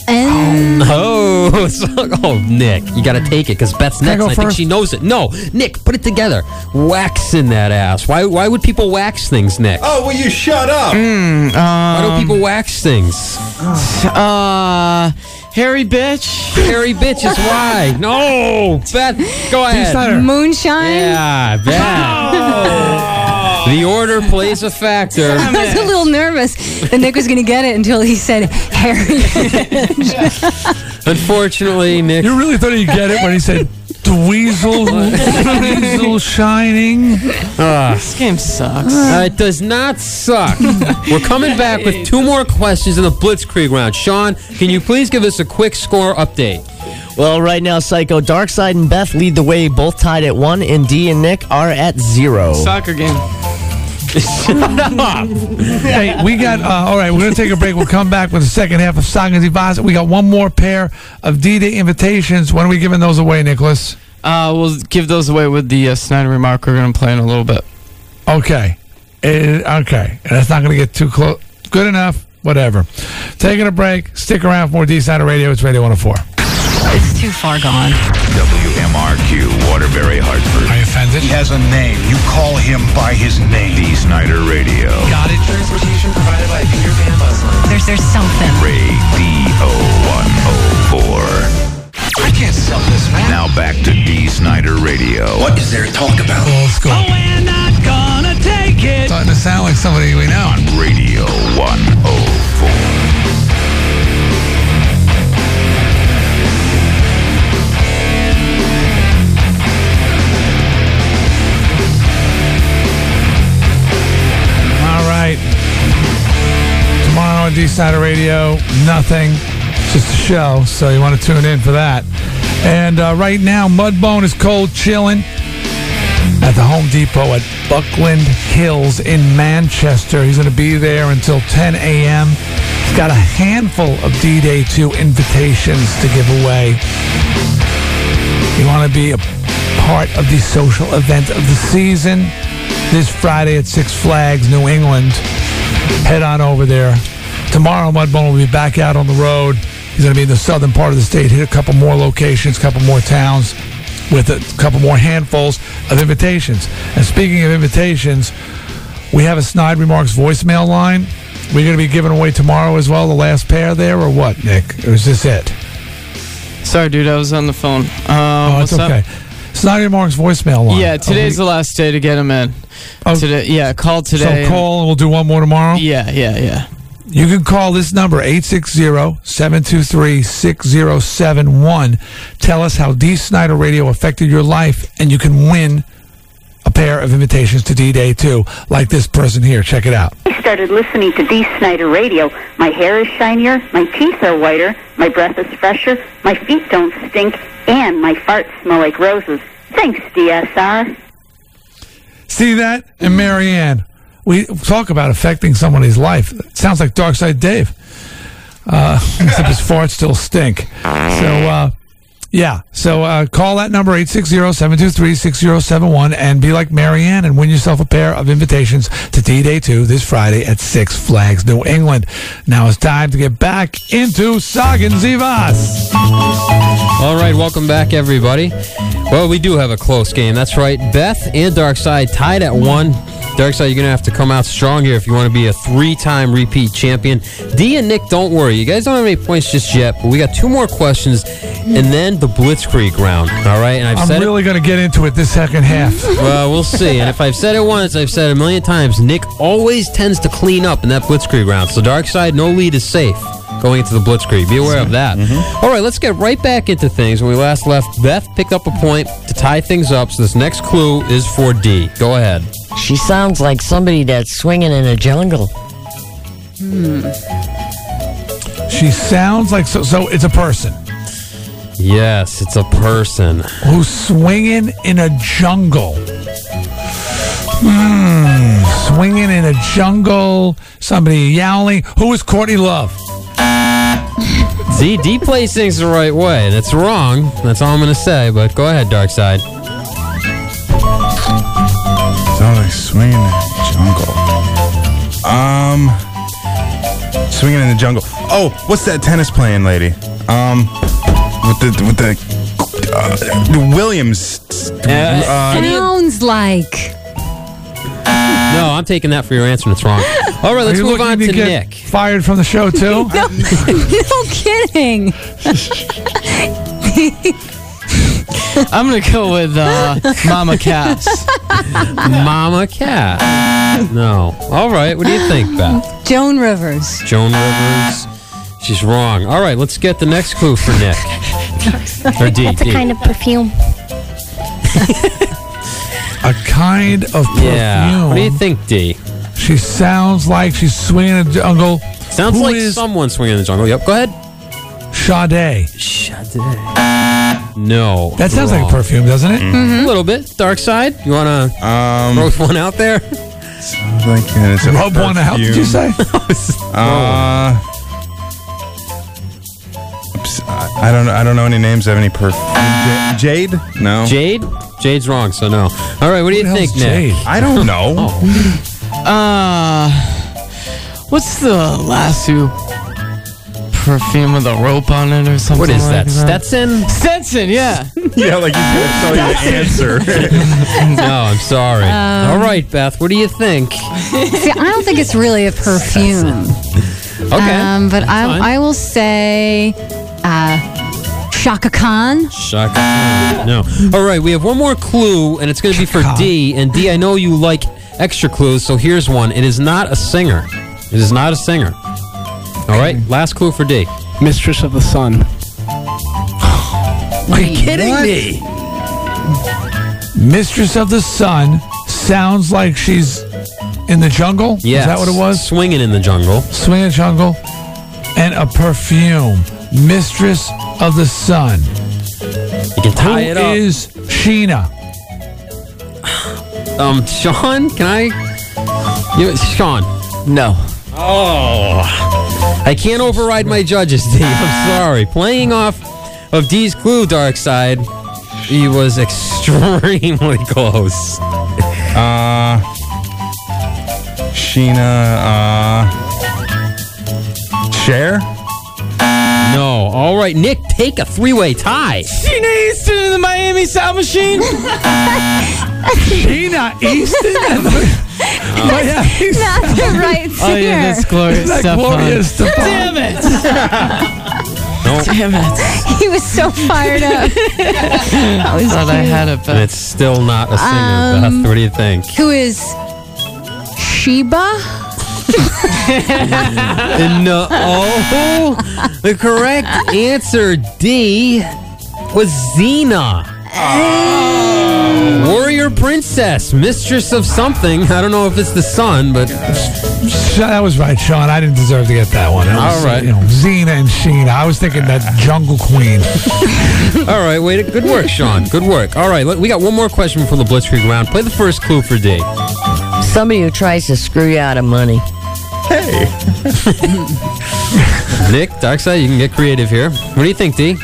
And Oh, so- oh, Nick, you got to take it because Beth's Can I next. and I think she knows it. No, Nick, put it together. Wax in that ass. Why? Why would people wax things, Nick? Oh, will you shut up? why do people wax things? Uh, hairy bitch. Hairy bitch is why. No, Beth, go ahead. Snyder. moonshine. Yeah, Beth. Oh. The order plays a factor. I was a little nervous that Nick was going to get it until he said Harry. Unfortunately, Nick. You really thought he'd get it when he said Dweezil, Dweezil shining? Ah. This game sucks. Uh, it does not suck. We're coming back with two more questions in the Blitzkrieg round. Sean, can you please give us a quick score update? Well, right now, Psycho, Darkside, and Beth lead the way, both tied at one, and D and Nick are at zero. Soccer game. hey, we got, uh, all right, we're going to take a break. We'll come back with the second half of Sagen Zie Vas. We got one more pair of D Day invitations. When are we giving those away, Nicholas? Uh, we'll give those away with the uh, Snide remark we're going to play in a little bit. Okay. Eh, okay. And that's not going to get too close. Good enough. Whatever. Taking a break. Stick around for more D Side Radio. It's Radio 104. It's too far gone. WMRQ, Waterbury, Hartford. Are you offended? He has a name. You call him by his name. Dee Snider Radio. Got it. Transportation provided by Peter Pan Bus Line. There's there's something. Radio 104. I can't sell this, man. Now back to Dee Snider Radio. What is there to talk about? Old school. Oh, we're not gonna take it. Starting to sound like somebody we know. On Radio 104. On D Side Radio, nothing. Just a show. So you want to tune in for that. And uh, right now, Mudbone is cold chilling at the Home Depot at Buckland Hills in Manchester. He's going to be there until 10 a.m. He's got a handful of D Day 2 invitations to give away. You want to be a part of the social event of the season this Friday at Six Flags, New England. Head on over there. Tomorrow, Mudbone will be back out on the road. He's going to be in the southern part of the state, hit a couple more locations, a couple more towns with a couple more handfuls of invitations. And speaking of invitations, we have a Snide Remarks voicemail line. We're going to be giving away tomorrow as well, the last pair there, or what, Nick? Or is this it? Sorry, dude, I was on the phone. Um, oh, it's what's up? okay. Snide Remarks voicemail line. Yeah, today's the last day to get them in. Oh, Today, yeah, call today. So call and we'll do one more tomorrow? Yeah, yeah, yeah. You can call this number 860-723-6071. Tell us how Dee Snider Radio affected your life and you can win a pair of invitations to D-Day too, like this person here. Check it out. I started listening to Dee Snider Radio. My hair is shinier, my teeth are whiter, my breath is fresher, my feet don't stink, and my farts smell like roses. Thanks, DSR. See that? And Marianne, we talk about affecting somebody's life. It sounds like Darkside Dave. Uh, except his farts still stink. So, uh, yeah. So uh, call that number 860-723-6071 and be like Marianne and win yourself a pair of invitations to D-Day 2 this Friday at Six Flags, New England. Now it's time to get back into Sagen Zie Vas. All right, welcome back, everybody. Well, we do have a close game. That's right. Beth and Darkside tied at one. Darkside, you're going to have to come out strong here if you want to be a three time repeat champion. D and Nick, don't worry. You guys don't have any points just yet, but we got two more questions and then the Blitzkrieg round. All right, and I've I'm said really going to get into it this second half. Well, we'll see. And if I've said it once, I've said it a million times. Nick always tends to clean up in that Blitzkrieg round. So Darkside, no lead is safe going into the Blitzkrieg. Be aware of that. Mm-hmm. Mm-hmm. All right, let's get right back into things. When we last left, Beth picked up a point to tie things up. So this next clue is for D. Go ahead. She sounds like somebody that's swinging in a jungle. Hmm. She sounds like so. So it's a person Yes, it's a person. who's swinging in a jungle. Hmm, swinging in a jungle. Somebody yowling. Who is Courtney Love? See, D plays things the right way. That's wrong. That's all I'm going to say. But go ahead, Dark Side. Sound like swinging in a jungle. Um, swinging in the jungle. Oh, what's that tennis playing lady? Um, with the with the uh, the Williams. Uh, Sounds like. No, I'm taking that for your answer, and it's wrong. All right, let's you move looking on to get Nick. Fired from the show too? No, no kidding. I'm gonna go with uh, Mama Cass. Mama Cat. No. All right, what do you think, Beth? Joan Rivers. Joan Rivers. She's wrong. All right, let's get the next clue for Nick. or D. That's a D. kind of perfume. A kind of perfume. Yeah. What do you think, D? She sounds like she's swinging in a jungle. Sounds Who like is someone swinging in the jungle. Yep, go ahead. Sade. Sade. No. That sounds like a perfume, doesn't it? A little bit. Dark side. You want to um, throw one out there? like it's a Rub one out, did you say? Uh, I I don't know. I don't know any names of any perfume. Ja- Jade? No. Jade? Jade's wrong, so no. All right, what do you think, hell's Nick? Jade? I don't know. Uh, what's the lasso perfume with a rope on it or something? What is like that? Stetson? Stetson, yeah. yeah, like you gonna tell you the answer. no, I'm sorry. Um, All right, Beth, what do you think? See, I don't think it's really a perfume. Okay. Um, but fine. I, I will say uh, Chaka Khan. Chaka Khan. No. All right, we have one more clue, and it's going to be for D. And D, I know you like extra clues, so here's one. It is not a singer. It is not a singer. All right, last clue for D. Mistress of the Sun. Are you kidding me? Mistress of the Sun sounds like she's in the jungle. Yes. Is that what it was? Swinging in the jungle. Swinging jungle. And a perfume. Mistress of the Sun. You can tie Who it up. is Sheena? Um, Sean, can I? You, Sean. No. Oh, I can't override my judges, D. I'm sorry. Playing off of D's clue, Dark Side, he was extremely close. Uh, Sheena. Uh, Cher. No. All right, Nick, take a three-way tie. Sheena Easton in the Miami Sound Machine. Sheena Easton? And the- Miami Not the right Oh yeah, that's Gloria Isn't that Gloria Estefan. Damn it! No. Damn it! He was so fired up. That was Thought I had it And back. it's still not a singer, Um, Beth. What do you think? Who is Sheba? no. Oh, the correct answer, D, was Xena. Ah. Warrior princess, mistress of something. I don't know if it's the sun, but that was right, Sean. I didn't deserve to get that one. That was, All right. You know, Xena and Sheena. I was thinking that Jungle Queen. all right. Wait, good work, Sean. Good work. All right, let- we got one more question from the Blitzkrieg round. Play the first clue for D. Somebody who tries to screw you out of money. Hey, Nick, Darkside, you can get creative here. What do you think, D?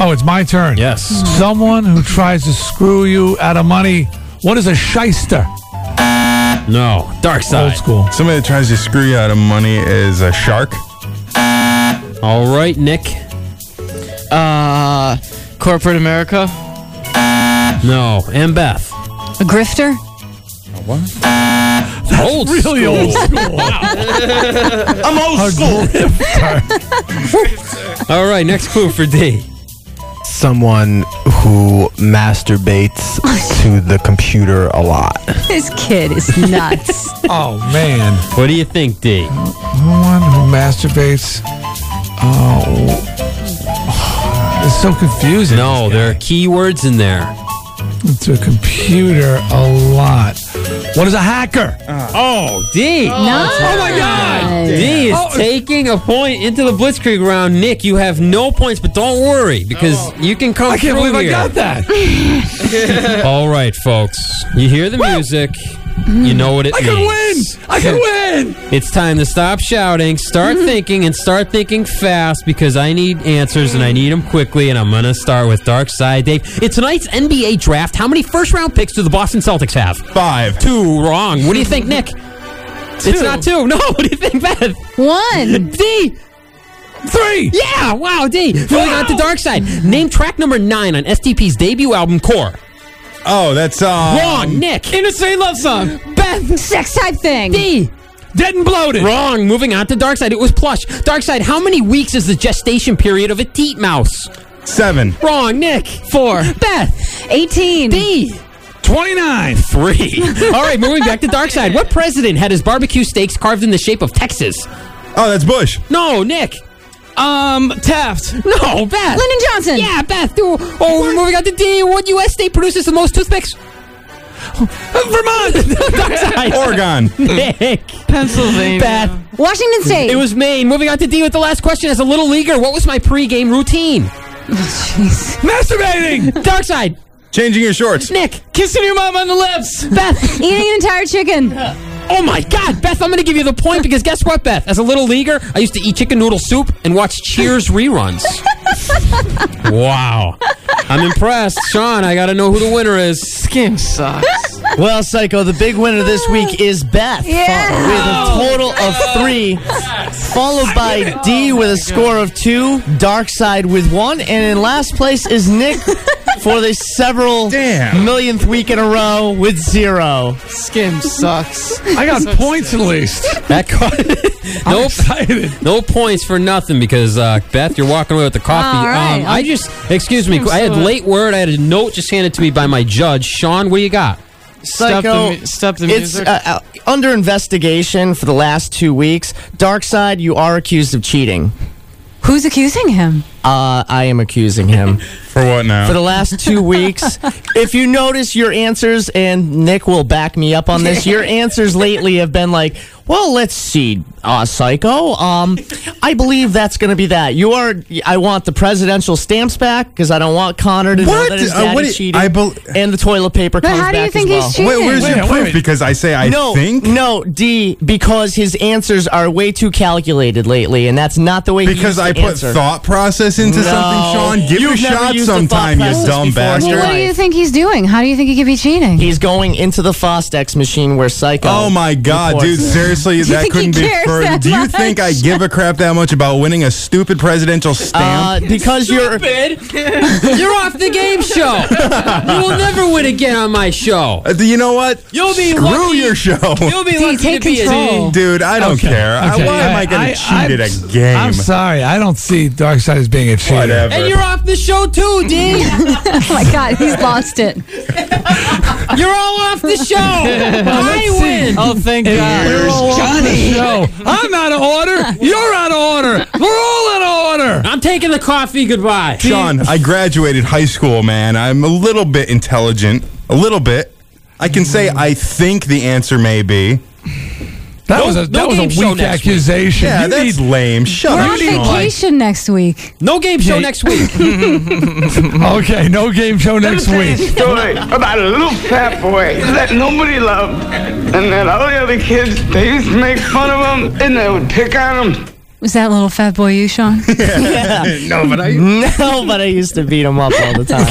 Oh, it's my turn. Yes. Someone who tries to screw you out of money. What is a shyster? No, Darkside. Old school. Somebody that tries to screw you out of money is a shark. All right, Nick. Uh, corporate America. No, and Beth. A grifter? What? old really school. old school. I'm old school. All right, next clue for D. Someone who masturbates to the computer a lot. This kid is nuts. Oh man. What do you think, D? Someone who masturbates. Oh. It's so confusing. No, there are keywords in there. To a computer a lot. What is a hacker? Uh. Oh, D. No. Oh, oh my God. D is Oh. taking a point into the Blitzkrieg round. Nick, you have no points, but don't worry because oh. you can come I can't through believe I got that. All right, folks. You hear the music. You know what it I means. can win. I can win. It's time to stop shouting, start mm-hmm. thinking, and start thinking fast because I need answers and I need them quickly. And I'm going to start with Dark Side Dave. In tonight's NBA draft, how many first round picks do the Boston Celtics have? Five. Two wrong. What do you think, Nick? Two. It's not two. No, what do you think, Beth? One. D. Three. Yeah, wow, D. Moving on to Dark Side. Name track number nine on STP's debut album, Core. Oh, that's uh. Wrong, Nick. Innocent love song. Beth. Sex type thing. D. Dead and bloated. Wrong. Moving on to Dark Side. It was plush. Dark Side. How many weeks is the gestation period of a teat mouse? Seven. Wrong, Nick. Four. Beth. 18. D. 29. Three. All right, moving back to Dark Side. What president had his barbecue steaks carved in the shape of Texas? Oh, that's Bush. No, Nick. Um, Taft. No, Beth. Lyndon Johnson. Yeah, Beth. Do, oh, we're moving on to D. What U.S. state produces the most toothpicks? Vermont. Dark Oregon. Nick. Pennsylvania. Beth. Washington State. It was Maine. Moving on to D with the last question. As a little leaguer, what was my pregame routine? Jeez. Masturbating. Dark Side. Changing your shorts. Nick. Kissing your mom on the lips. Beth. Eating an entire chicken. Oh my God, Beth! I'm going to give you the point because guess what, Beth? As a little leaguer, I used to eat chicken noodle soup and watch Cheers reruns. wow, I'm impressed, Sean. I got to know who the winner is. Skin sucks. Well, Psycho, the big winner this week is Beth Yeah. with a total of three, followed by D with a score of two, Dark Side with one, and in last place is Nick for the several Damn. millionth week in a row with zero. Skim sucks. I got points at least. That co- I'm nope. excited. No points for nothing because uh, Beth, you're walking away with the coffee. All right. um, I just, excuse me, I had late word. I had a note just handed to me by my judge, Sean. What do you got? Stop the Psycho, mu- stop the it's music. uh, uh, under investigation for the last two weeks. Dark Side, you are accused of cheating. Who's accusing him? Uh, I am accusing him. For what now? for the last two weeks. if you notice your answers, and Nick will back me up on this, your answers lately have been like, well, let's see, uh, Psycho. Um, I believe that's going to be that. You are. I want the presidential stamps back because I don't want Connor to know that his Uh, what cheated. I bel- and the toilet paper But comes how do you think as he's well. cheating? Wait, where's Wait, your wait, proof? wait. Because I say I no, think. no, D, because his answers are way too calculated lately, and that's not the way. he Because I put answer. thought process into No. something, Sean. Give You've it a shot used a thought sometime, you dumb bastard. your What do you think he's doing? How do you think he could be cheating? He's going into the Fostex machine where Psycho. Oh my god, reports. dude! Seriously, you that couldn't be further. Do you much? think I give a crap that much about winning a stupid presidential stamp? Uh, because you're Stupid. You're off the game show. You will never win again on my show. Uh, you know what? You'll be Screw lucky- your show, You'll be Dude, lucky take to be control. a dude. I don't Okay, care. Okay. why am I I- going I- to cheat at a I'm- game? I'm sorry. I don't see Darkside as being a cheater. Whatever. And you're off the show too, D. oh my God, he's lost it. You're all off the show. I win. oh, thank We're God. all on the show. I'm out of order. You're out of order. We're all out of order. I'm taking the coffee. Goodbye. Sean, I graduated high school, man. I'm a little bit intelligent. A little bit. I can say I think the answer may be. That No- was a no that was a weak next week. accusation. Yeah, You that's need- lame. Shut We're up, on Sean. vacation next week. No game show next week. okay. No game show next week. story about a little fat boy that nobody loved, and that all the other kids they used to make fun of him and they would pick on him. Was that little fat boy you, Sean? no, but I no, but I used to beat him up all the time.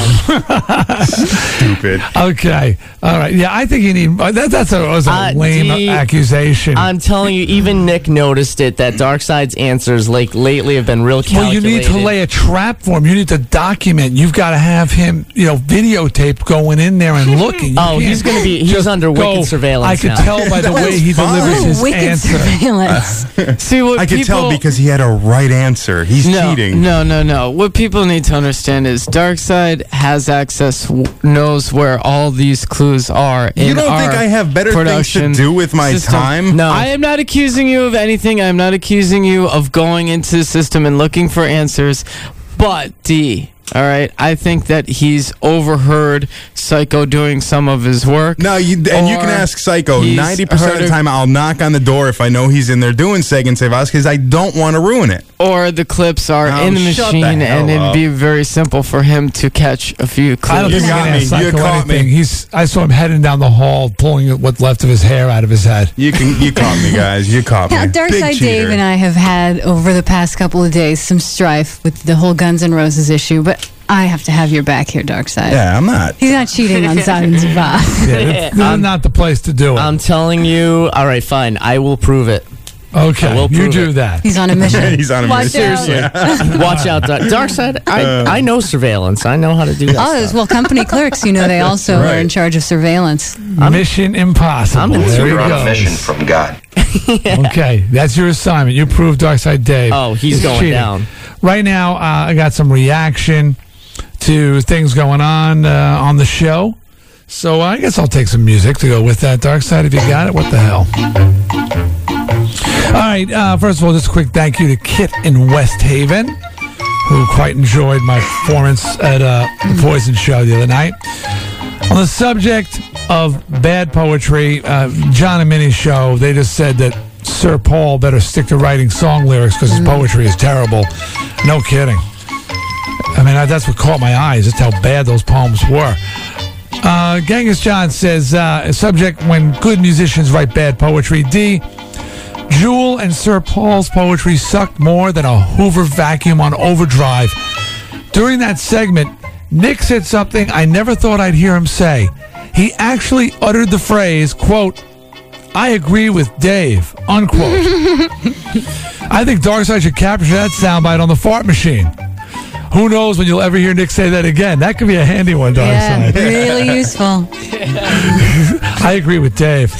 stupid. Okay. All right. Yeah, I think you need. uh, That, that's a, was a Uh, lame D- accusation. I'm telling you, even Nick noticed it that Darkside's answers like lately have been real well, you need to lay a trap for him. You need to document. You've got to have him, you know, videotape going in there and looking. You Oh, he's gonna be- he's just under go, wicked surveillance I could now." tell by the way he delivers his Wicked answer. surveillance. See what I could people, tell because he had a right answer. He's no, cheating. No, no, no. What people need to understand is Darkside has access, w- knows where all these clues are. You don't our think I have better things to do with my system. time? No. I am not accusing you of anything. I am not accusing you of going into the system and looking for answers. But D, all right, I think that he's overheard Psycho doing some of his work. No, you, and you can ask Psycho. Ninety percent of the time, I'll knock on the door if I know he's in there doing Sagen Zie Vas because I don't want to ruin it. Or the clips are Oh, in the shut the machine, hell and it'd be very simple for him to catch a few clips. I don't think You you got can me. ask Psycho You caught me. anything. He's. I saw him heading down the hall, pulling what's left of his hair out of his head. You can. You caught me, guys. You caught me. Now, Big Darkside cheater. Dave and I have had over the past couple of days some strife with the whole Guns N' Roses issue, but I have to have your back here, Dark Side. Yeah, I'm not. He's not cheating on Sagen Zie Vas. Yeah, this, this is not the place to do it. I'm telling you. All right, fine. I will prove it. okay, I will you prove do it. that. He's on a mission. He's on a Watch mission. out. Seriously. Watch out, Dark, Dark Side. I, Uh. I know surveillance. I know how to do that. Oh, stuff. well, company clerks, you know, they also are in charge of surveillance. Mission impossible. I'm in- there he You're on a goes. mission from God. Okay, that's your assignment. You proved Darkside Dave. Oh, he's is going cheating. down. Right now, uh, I got some reaction to things going on uh, on the show. So I guess I'll take some music to go with that. Dark Side, if you got it, what the hell? All right, uh, first of all, just a quick thank you to Kit in West Haven, who quite enjoyed my performance at uh, the Poison Show the other night. On the subject of bad poetry, uh, John and Minnie's show, they just said that Sir Paul better stick to writing song lyrics because his poetry is terrible. No kidding. I mean, that's what caught my eyes, just how bad those poems were. Uh, Genghis John says, uh, subject when good musicians write bad poetry. D. Jewel and Sir Paul's poetry sucked more than a Hoover vacuum on overdrive. During that segment, Nick said something I never thought I'd hear him say. He actually uttered the phrase, quote, I agree with Dave, unquote. I think Darkside should capture that soundbite on the fart machine. Who knows when you'll ever hear Nick say that again? That could be a handy one, Yeah, Darkside. really useful. I agree with Dave.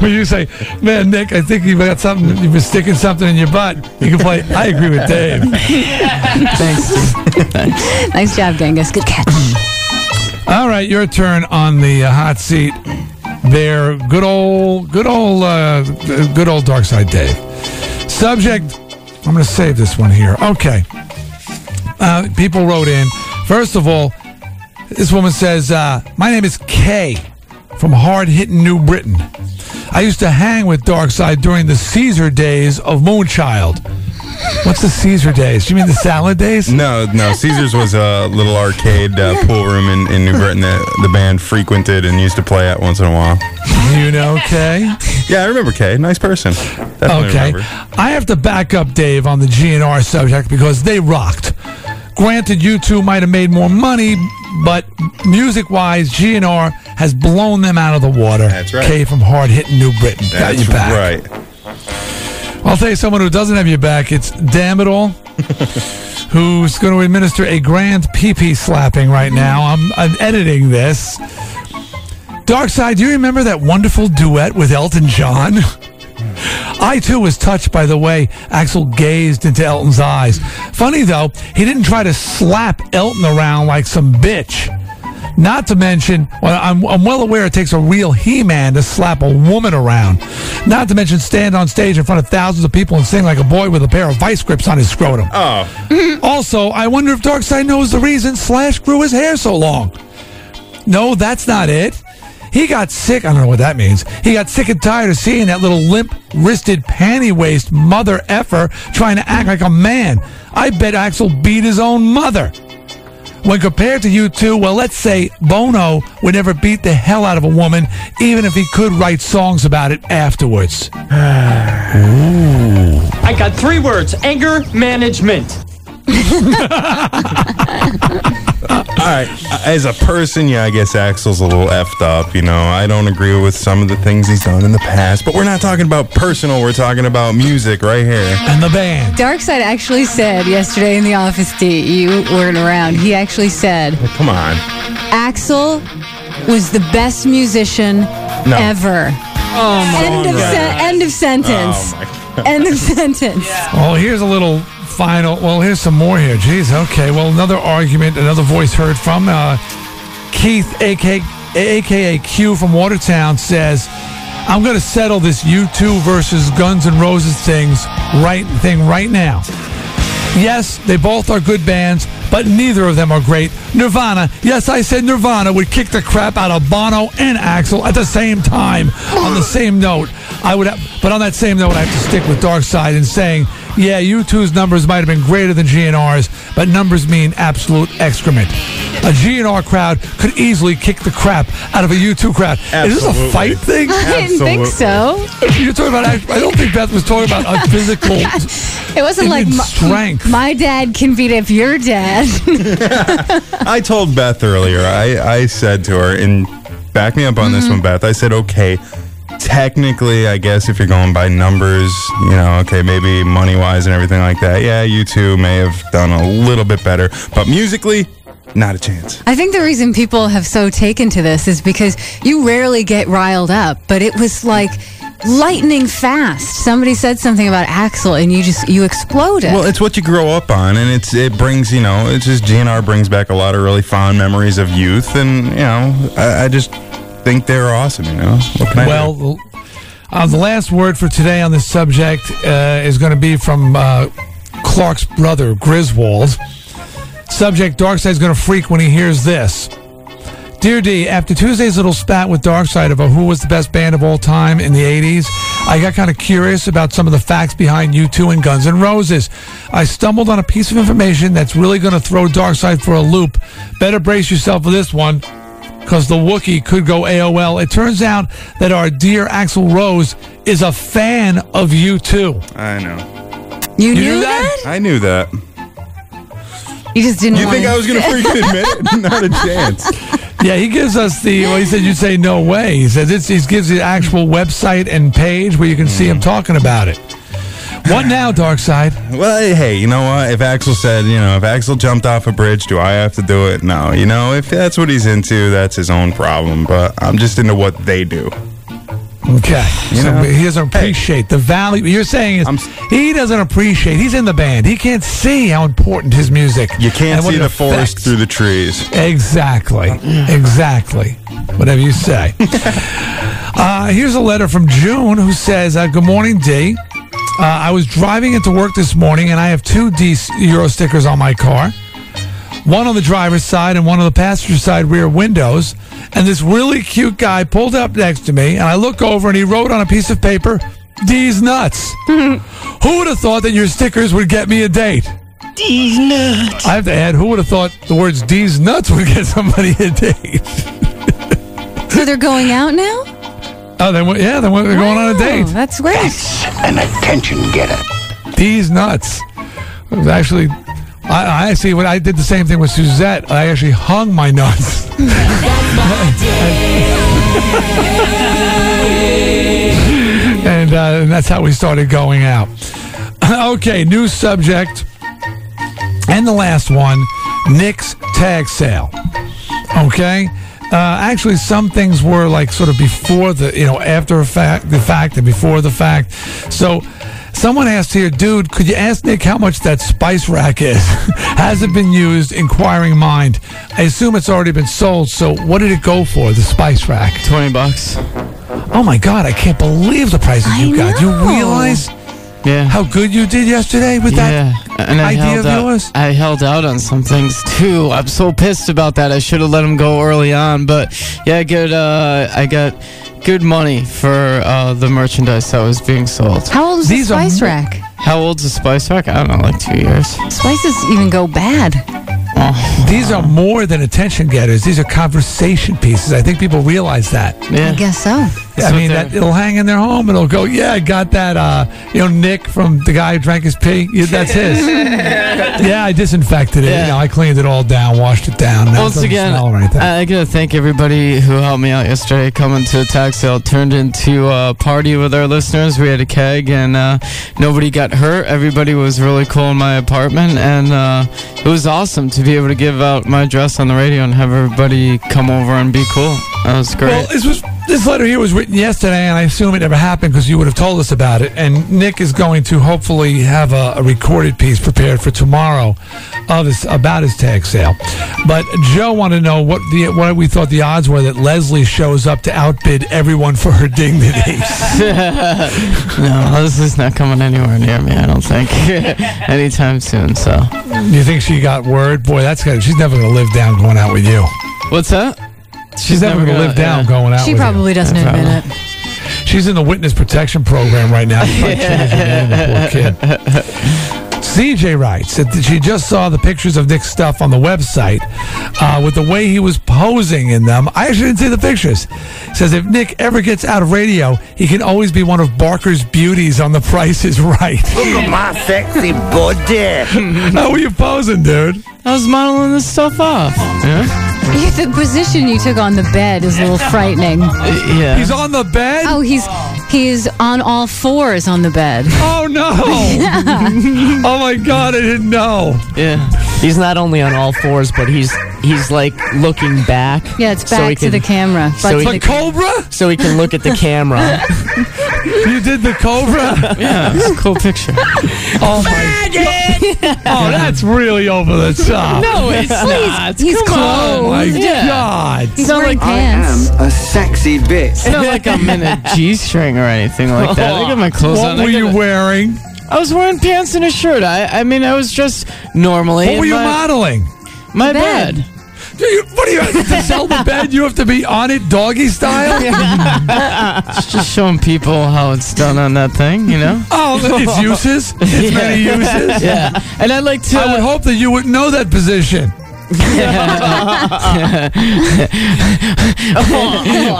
when you say, "Man, Nick, I think you've got something. You've been sticking something in your butt," you can play. I agree with Dave. Thanks. nice job, Genghis. Good catch. All right, your turn on the uh, hot seat. There, good old, good old, uh, good old Dark Side Dave. Subject. I'm going to save this one here. Okay. Uh, people wrote in. First of all, this woman says, uh, "My name is Kay from hard-hitting New Britain. I used to hang with Darkside during the Caesar days of Moonchild. What's the Caesar days? Do You mean the salad days? No, no. Caesars was a little arcade uh, pool room in, in New Britain that the band frequented and used to play at once in a while. You know Kay? Yeah, I remember Kay. Nice person. Definitely okay. remember. I have to back up Dave on the GNR subject because they rocked. Granted, you two might have made more money, but music wise, GNR has blown them out of the water. That's right. Kay from hard hitting New Britain. Got That's back. right. I'll tell you someone who doesn't have your back. It's Damn It All, who's going to administer a grand PP slapping right now. I'm, I'm editing this. Dark Side, do you remember that wonderful duet with Elton John? I too was touched by the way Axel gazed into Elton's eyes. Funny though, he didn't try to slap Elton around like some bitch. Not to mention, well, I'm, I'm well aware it takes a real He-Man to slap a woman around. Not to mention stand on stage in front of thousands of people and sing like a boy with a pair of vice grips on his scrotum. Oh, Also, I wonder if Darkside knows the reason Slash grew his hair so long. No, that's not it. He got sick. I don't know what that means. He got sick and tired of seeing that little limp-wristed panty waist mother effer trying to act like a man. I bet Axel beat his own mother. When compared to you two, well, let's say Bono would never beat the hell out of a woman, even if he could write songs about it afterwards. I got three words anger management. all right. As a person, yeah, I guess Axel's a little effed up. You know, I don't agree with some of the things he's done in the past, but we're not talking about personal. We're talking about music right here. And the band. Darkside actually said yesterday in the office, D, you weren't around. He actually said Come on. Axel was the best musician No. ever. Oh, my End of, God. sen- end of sentence. Oh, end of sentence. Well, here's a little final. Well, here's some more here. Jeez, okay. Well, another argument, another voice heard from uh, Keith, aka, AKA Q from Watertown, says, I'm going to settle this U2 versus Guns N' Roses things right thing right now. Yes, they both are good bands, but neither of them are great. Nirvana, yes, I said Nirvana would kick the crap out of Bono and Axel at the same time. On the same note, I would, have, but on that same note, I have to stick with Dark Side in saying, yeah, U2's numbers might have been greater than GNR's, but numbers mean absolute excrement. A GNR crowd could easily kick the crap out of a U2 crowd. Is this a fight thing? I didn't think so. You're talking about. I don't think Beth was talking about a physical It wasn't like needs my, strength. my dad can beat up your dad. I told Beth earlier. I, I said to her, and back me up on Mm-hmm. this one, Beth. I said, okay, technically, I guess if you're going by numbers, you know, okay, maybe money wise and everything like that, yeah, you two may have done a little bit better, but musically, not a chance. I think the reason people have so taken to this is because you rarely get riled up, but it was like lightning fast. Somebody said something about Axel and you just you exploded. Well, it's what you grow up on, and it's it brings you know it's just GNR brings back a lot of really fond memories of youth, and you know I, I just think they're awesome. You know, what can I do? Well, uh, the last word for today on this subject uh, is going to be from uh, Clark's brother, Griswold. Subject Darkside's going to freak when he hears this. Dear D, after Tuesday's little spat with Darkside about who was the best band of all time in the 80s, I got kind of curious about some of the facts behind U2 and Guns N' Roses. I stumbled on a piece of information that's really going to throw Darkside for a loop. Better brace yourself for this one because the Wookiee could go AOL. It turns out that our dear Axel Rose is a fan of you too. I know. you, You knew, knew that? I knew that. You just didn't You want think I was going to freaking admit it? Not a chance. Yeah, he gives us the. Well, he said you'd say no way. He says it's, he gives the actual website and page where you can see him talking about it. What now, Darkside? Well, hey, you know what? If Axel said, you know, if Axel jumped off a bridge, do I have to do it? No. You know, if that's what he's into, that's his own problem. But I'm just into what they do. Okay, You so know? he doesn't appreciate the value. You're saying is he doesn't appreciate. He's in the band. He can't see how important his music. You can't see the forest through the trees. Exactly. Exactly. Whatever you say. uh, here's a letter from June who says, uh, Good morning, D. Uh, I was driving into work this morning and I have two D Euro stickers on my car. One on the driver's side and one on the passenger side rear windows. And this really cute guy pulled up next to me and I look over and he wrote on a piece of paper, D's nuts. who would have thought that your stickers would get me a date? These nuts. I have to add, who would have thought the words D's nuts would get somebody a date? So they're going out now? Oh, then yeah, then they're going on a date. that's great. An attention getter. These nuts. It was actually, I, I actually, when I did the same thing with Suzette, I actually hung my nuts. and, uh, and that's how we started going out. okay, new subject. And the last one Nick's tag sale. Okay? Uh, actually, some things were like sort of before the, you know, after a fact, the fact, and before the fact. So, someone asked here, dude, could you ask Nick how much that spice rack is? Has it been used? Inquiring mind. I assume it's already been sold. So, what did it go for? The spice rack? Twenty bucks. Oh my God! I can't believe the prices you got. Do you realize Yeah. how good you did yesterday with yeah, that and I idea held of out, yours? I held out on some things too. I'm so pissed about that. I should have let him go early on, but yeah, good. Uh, I got good money for uh, the merchandise that was being sold. How old is These the spice mo- rack? How old's the spice rack? I don't know, like two years. Spices even go bad. These are more than attention getters. These are conversation pieces. I think people realize that. Yeah. I guess so. I mean, that it'll hang in their home. It'll go, yeah, I got that. Uh, you know, Nick from the guy who drank his pee. Yeah, that's his. yeah, I disinfected it. Yeah. You know, I cleaned it all down, washed it down. Now Once doesn't again, smell. I gotta thank everybody who helped me out yesterday. Coming to the tax sale turned into a party with our listeners. We had a keg and uh, nobody got hurt. Everybody was really cool in my apartment, and uh, it was awesome to be able to give out my address on the radio and have everybody come over and be cool. That was great. Well, this was this letter here was written yesterday, and I assume it never happened because you would have told us about it. And Nick is going to hopefully have a, a recorded piece prepared for tomorrow of his about his tag sale. But Joe wanted to know what the what we thought the odds were that Leslie shows up to outbid everyone for her dignity. no, is not coming anywhere near me. I don't think anytime soon. So, you think she got word? Boy, that's gonna, she's never going to live down going out with you. what's that? She's, never, going to live down yeah. going out. She with you. probably doesn't No admit problem. it. She's in the witness protection program right now. She's probably changing her name, the poor kid. CJ writes that she just saw the pictures of Nick's stuff on the website uh, with the way he was posing in them. I actually didn't see the pictures. Says if Nick ever gets out of radio, he can always be one of Barker's beauties on The Price is Right. Look at my sexy body. How were you posing, dude? I was modeling this stuff off. Yeah. Yeah, the position you took on the bed is a little frightening. Yeah. He's on the bed? Oh, he's he's on all fours on the bed. Oh, no. oh, my God. I didn't know. Yeah. He's not only on all fours, but he's he's like looking back. Yeah, it's back he to can- the camera. so Butt he The the- Cobra? So he can look at the camera. You did the Cobra? Yeah. It's a cool picture. Oh, my God. Oh, that's really over the top. No, it's not. he's Come on. Oh, my Yeah. God. He's not wearing like pants. am a sexy bitch. It's not like I'm in a G-string or anything like that. I got my clothes What on. I were you got wearing? I was wearing pants and a shirt. I, I mean, I was just normally. What were you my, modeling? My bed. bed. Do you, what do you have to sell the bed? You have to be on it doggy style? It's just showing people how it's done on that thing, you know? Oh, its uses? Its many uses? Yeah. And I'd like to. I would hope that you would know that position.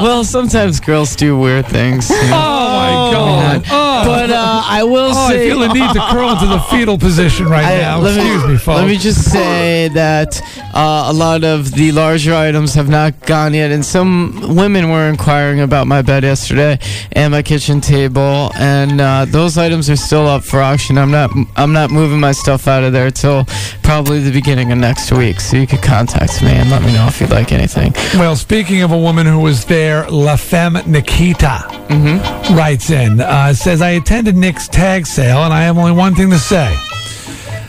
well, sometimes girls do weird things. you know? Oh, my God. Oh. But uh, I will Oh, I feel the need to curl into the fetal position right I- now. let Excuse me, folks. Let me just say that uh, a lot of the larger items have not gone yet, and some women were inquiring about my bed yesterday and my kitchen table, and uh, those items are still up for auction. I'm not I'm not moving my stuff out of there till probably the beginning of next week, so you could contact me and let me know if you'd like anything. Well, speaking of a woman who was there, La Femme Nikita writes in, uh, says, I attended Nick's tag sale and I have only one thing to say.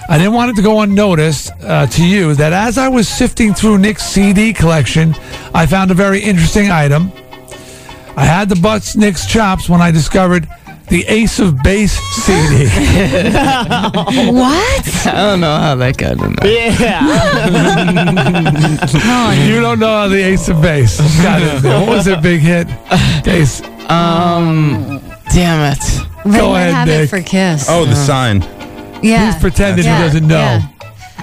I didn't want it to go unnoticed uh, to you that as I was sifting through Nick's CD collection, I found a very interesting item. I had to bust Nick's chops when I discovered the Ace of Base CD. What? I don't know how that got in there. Yeah. you don't know how the Ace of Base got in there. What was their big hit? Ace. Um, damn it. They Go might ahead, have Nick. it for Kiss. Oh, the sign. yeah. He's pretending Yeah, he doesn't know. yeah.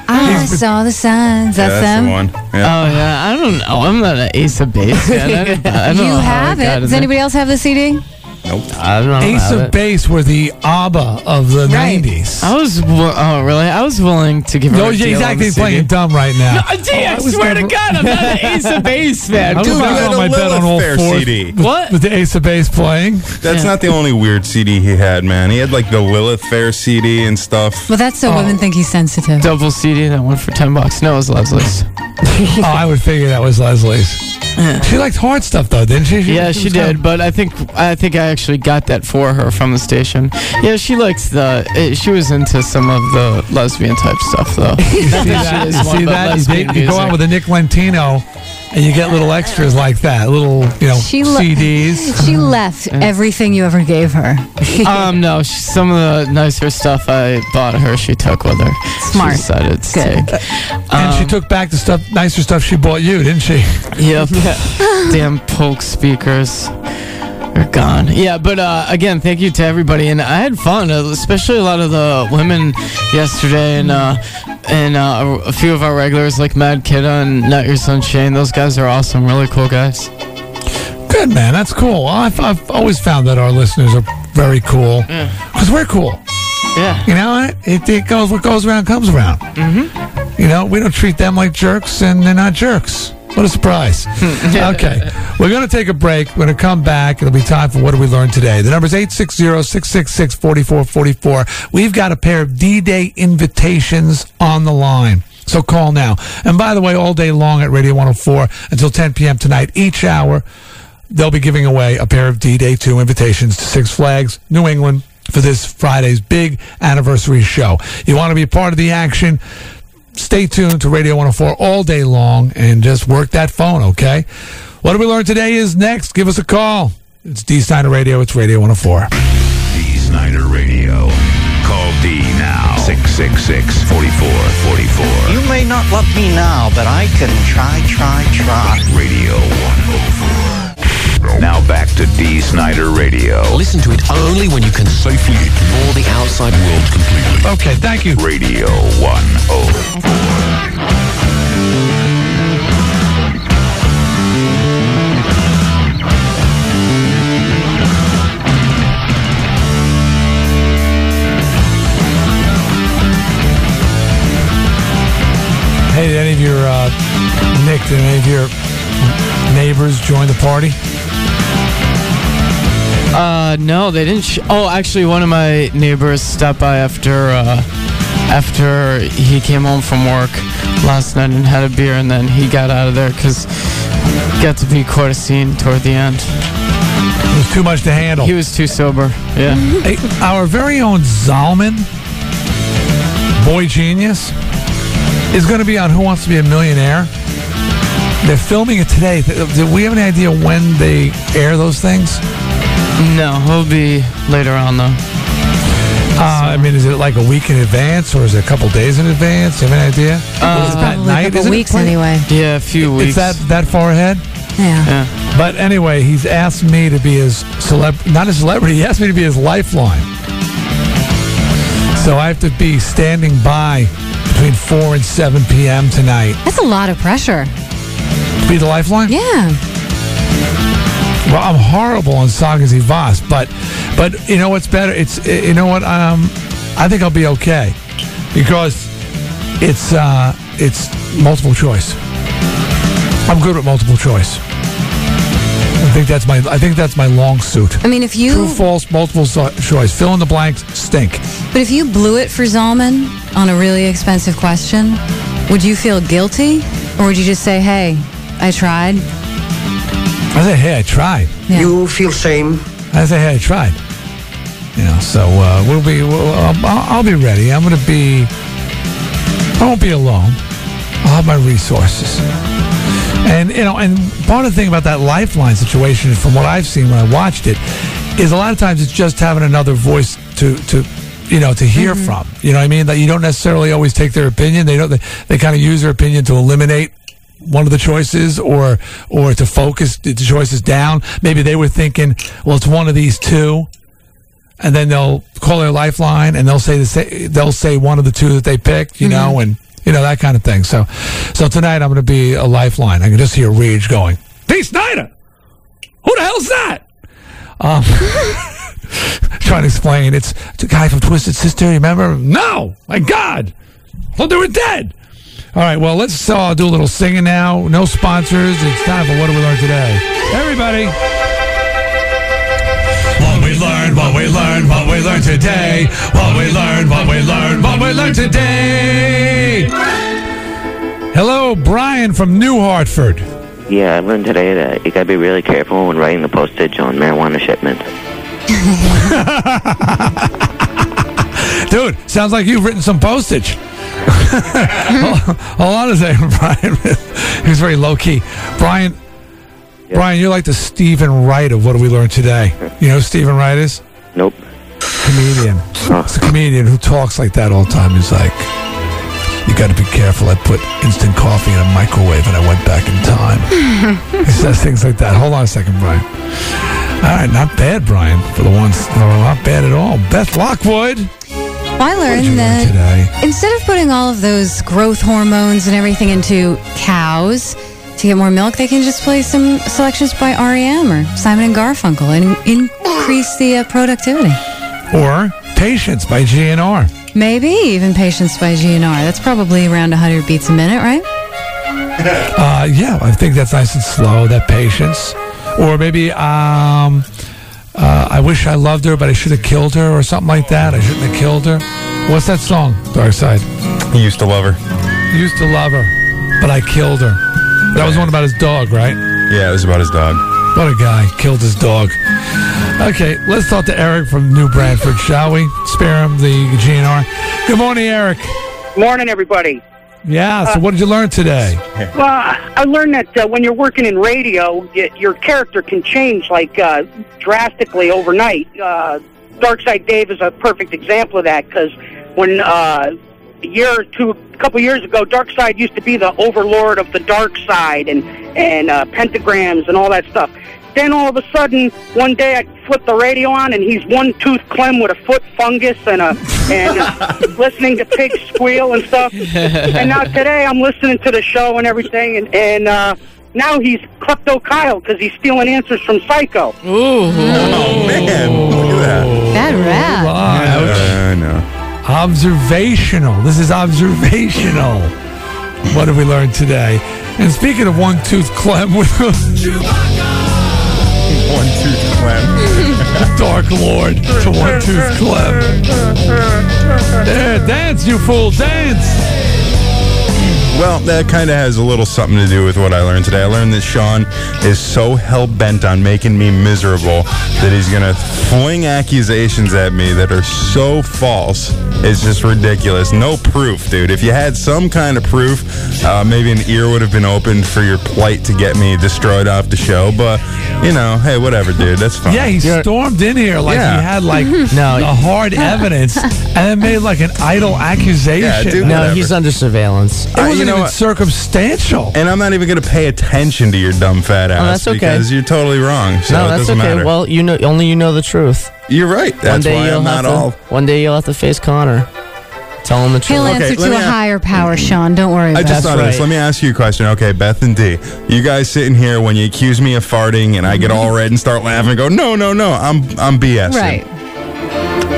I saw the signs. Yeah, That's that's them. the one. Yeah. Oh yeah, I don't know. I'm not an Ace of Base fan. I don't, I don't You know have it. Does anybody else have the CD? I don't know. Ace of it. Base were the ABBA of the Right. 90s. I was. wi- Oh really? I was willing to give. her No, a he's deal on acting the CD. playing dumb right now. No, gee, oh, I, I was swear never- to God, I'm not an Ace of Base fan. I was Dude, not you had on a my bed on all Lilith Fair fours CD. With, What? With the Ace of Base playing. That's not the only weird CD he had, man. He had like the Lilith Fair CD and stuff. Well, that's so oh. women think he's sensitive. Double CD that went for ten bucks. No, it was Leslie's. oh, I would figure that was Leslie's. She liked hard stuff though, didn't she? Yeah, she did, kind but I think I think I actually got that for her from the station. Yeah, she likes the. eh, She was into some of the lesbian type stuff, though. You see that? You see that? You, date- you go out with a Nick Lentino, and you get little extras like that, little you know She le- CDs. She left everything you ever gave her. um, no, she, some of the nicer stuff I bought her, she took with her. Smart. She decided to Good. take. and she took back the stuff, nicer stuff she bought you, didn't she? Yep. Damn Polk speakers are gone. Yeah, but uh, again, thank you to everybody, and I had fun, uh, especially a lot of the women yesterday, and uh, and uh, a few of our regulars like Mad Kidda and Not Your Son Shane. Those guys are awesome, really cool guys. Good man, that's cool. I've, I've always found that our listeners are very cool because we're cool. Yeah. You know, it, it goes what goes around comes around. Mm-hmm. You know, we don't treat them like jerks, and they're not jerks. What a surprise. okay. We're going to take a break. We're going to come back. It'll be time for What Did We Learn Today? The number is 860-666-4444. We've got a pair of D-Day invitations on the line. So call now. And by the way, all day long at Radio 104 until 10 p.m. tonight, each hour, they'll be giving away a pair of D-Day 2 invitations to Six Flags, New England, for this Friday's big anniversary show. You want to be a part of the action? Stay tuned to Radio 104 all day long and just work that phone, okay? What do we learn today is next. Give us a call. It's Dee Snider Radio. It's Radio 104. Dee Snider Radio. Call D now. 666 4444. You may not love me now, but I can try, try, try. Radio 104. Now back to Dee Snider Radio. Listen to it only when you can safely ignore the outside world completely. Okay, thank you. Radio 10. Hey, did any of your uh, Nick? Did any of your neighbors join the party? Uh, no, they didn't. Sh- oh, actually, one of my neighbors stopped by after uh, after he came home from work last night and had a beer, and then he got out of there because got to be quite a scene toward the end. It was too much to handle. He was too sober. Yeah. Hey, our very own Zalman, boy genius, is going to be on Who Wants to Be a Millionaire. They're filming it today. Do we have any idea when they air those things? No, he'll be later on though. Uh, I mean, is it like a week in advance or is it a couple days in advance? You have any idea? Uh, Is it that Probably a couple weeks anyway. Yeah, a few weeks. It's that that far ahead. Yeah. Yeah. But anyway, he's asked me to be his celeb, not a celebrity. He asked me to be his lifeline. So I have to be standing by between four and seven p.m. tonight. That's a lot of pressure. To be the lifeline. Yeah. Well, I'm horrible on Sagen Zie Vas, but but you know what's better? It's you know what? Um, I think I'll be okay because it's uh, it's multiple choice. I'm good with multiple choice. I think that's my I think that's my long suit. I mean, if you True, false, multiple so- choice. Fill in the blanks. Stink. But if you blew it for Zalman on a really expensive question, would you feel guilty? Or would you just say, hey, I tried? I said, hey, I tried. You feel shame? I said, hey, I tried. You know, so uh, we'll be. We'll, I'll, I'll be ready. I'm going to be. I won't be alone. I'll have my resources. And you know, and part of the thing about that lifeline situation, from what I've seen when I watched it, is a lot of times it's just having another voice to to you know to hear from. You know what I mean? That you don't necessarily always take their opinion. They don't. They, they kind of use their opinion to eliminate one of the choices or or to focus the choices down. Maybe they were thinking, well, it's one of these two, and then they'll call their lifeline and they'll say the sa- they'll say one of the two that they picked, you know, and you know that kind of thing. So, so tonight I'm going to be a lifeline. I can just hear Rage going, "Dee Snider, who the hell's that?" Um, trying to explain. It's, it's a guy from Twisted Sister. You remember? No, my God, well they were dead. All right, well let's uh, do a little singing now. No sponsors. It's time for what do we learn today? Everybody. What we learned, what we learned, what we learned today. What we learned, what we learned, what we learned today. Hello, Brian from New Hartford. Yeah, I learned today that you gotta be really careful when writing the postage on marijuana shipments. Dude, sounds like you've written some postage. Hold on a second, Brian. he was very low key. Brian, Brian, you're like the Steven Wright of what do we learn today? You know who Steven Wright is? Nope. Comedian. It's a comedian who talks like that all the time. He's like, you got to be careful. I put instant coffee in a microwave and I went back in time. he says things like that. Hold on a second, Brian. All right, not bad, Brian. For the ones, no, not bad at all. Beth Lockwood. I learned that today? instead of putting all of those growth hormones and everything into cows to get more milk, they can just play some selections by REM or Simon and Garfunkel and increase the uh, productivity. Or Patience by GNR. Maybe even Patience by GNR. That's probably around 100 beats a minute, right? Uh, yeah, I think that's nice and slow. That patience, or maybe um, uh, I wish I loved her, but I should have killed her, or something like that. I shouldn't have killed her. What's that song? Dark Side. He used to love her. He Used to love her, but I killed her. That was one about his dog, right? Yeah, it was about his dog. What a guy. Killed his dog. Okay, let's talk to Eric from New Bradford, shall we? Spare him the GNR. Good morning, Eric. Morning, everybody. Yeah, so what did you learn today? Well, I learned that uh, when you're working in radio, y- your character can change like uh, drastically overnight. Uh, Darkside Dave is a perfect example of that because when uh, a year or two, a couple years ago, Darkside used to be the overlord of the dark side and and uh, pentagrams and all that stuff. Then all of a sudden, one day I flip the radio on and he's one tooth Clem with a foot fungus and a and uh, listening to pigs squeal and stuff. And now today I'm listening to the show and everything, and and uh, now he's klepto Kyle because he's stealing answers from Psycho. Oh man, look at that. Bad rap. I know. Observational. This is observational. What have we learned today? And speaking of one tooth Clem with One tooth Clem. Dark Lord to one tooth Clem. There, dance, you fool, dance. Well, that kind of has a little something to do with what I learned today. I learned that Sean is so hell bent on making me miserable that he's going to fling accusations at me that are so false. It's just ridiculous. No proof, dude. If you had some kind of proof, uh, maybe an ear would have been opened for your plight to get me destroyed off the show. But, you know, hey, whatever, dude. That's fine. Yeah, he stormed in here like Yeah. he had like No. the hard evidence and then made like an idle accusation. Yeah, dude, No, whatever. he's under surveillance. It Uh, wasn't you know even what? circumstantial. And I'm not even going to pay attention to your dumb fat oh, ass Oh, that's okay. because you're totally wrong. So no, it that's doesn't okay. matter. Well, you know, only you know the truth. you're right. one day why you'll I'm have not to. all. One day you'll have to face Connor. Tell him the truth. He'll answer let to a a- higher power, Sean. Don't worry I about just it. thought of this. Let me ask you a question. Okay, Beth and D, you guys sitting here when you accuse me of farting and I get all red and start laughing and go, no, no, no, I'm I'm BS. Right.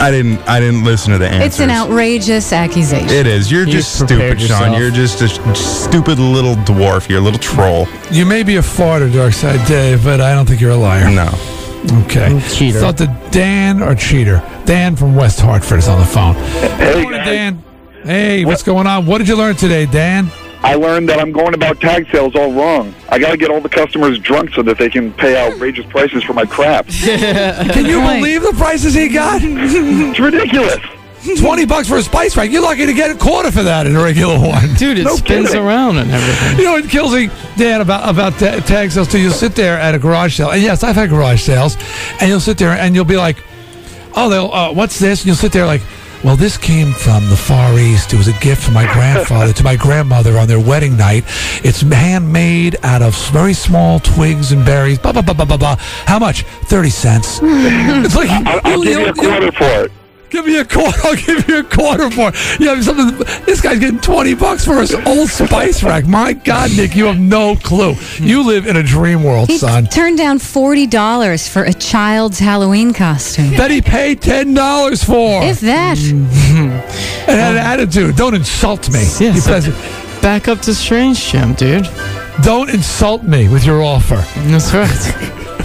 I didn't I didn't listen to the answers. It's an outrageous accusation. It is. You're You just prepared stupid, Sean. You're just a stupid little dwarf. You're a little troll. You may be a farter, Darkside Dave, but I don't think you're a liar. No. Okay. Cheater. Thought that Dan or cheater. Dan from West Hartford is on the phone. Hey, Morning. Dan. Hey, what's going on? What did you learn today, Dan? I learned that I'm going about tag sales all wrong. I got to get all the customers drunk so that they can pay outrageous prices for my crap. Can you Right. believe the prices he got? it's ridiculous. 20 bucks for a spice rack. You're lucky to get a quarter for that in a regular one. Dude, it No spins kidding. around and everything. You know what kills me, Dan, about about ta- tag sales too? You'll sit there at a garage sale, and yes, I've had garage sales, and you'll sit there and you'll be like, "Oh, they'll uh, what's this?" And you'll sit there like, "Well, this came from the Far East. It was a gift from my grandfather to my grandmother on their wedding night. It's handmade out of very small twigs and berries. Blah blah blah blah blah blah. How much? Thirty cents. it's like I'll, I'll give you a quarter for it. Give me a quarter. I'll give you a quarter for it. You have something. This guy's getting twenty bucks for his old spice rack. My God, Nick, you have no clue. You live in a dream world, He son. turned down forty dollars for a child's Halloween costume. That he paid ten dollars for. If that. Mm-hmm. and had an attitude. Don't insult me. Yeah, You so- Back up to Strange Jam, dude. Don't insult me with your offer. That's right.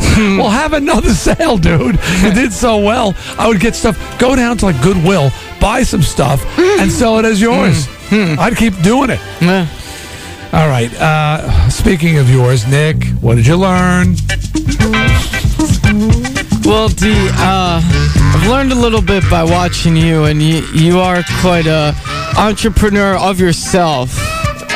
well, have another sale, dude. You did so well. I would get stuff. Go down to like Goodwill, buy some stuff, and sell it as yours. I'd keep doing it. Yeah. All right. Uh, speaking of yours, Nick, what did you learn? Well, Dee, uh, I've learned a little bit by watching you, and you you are quite a entrepreneur of yourself.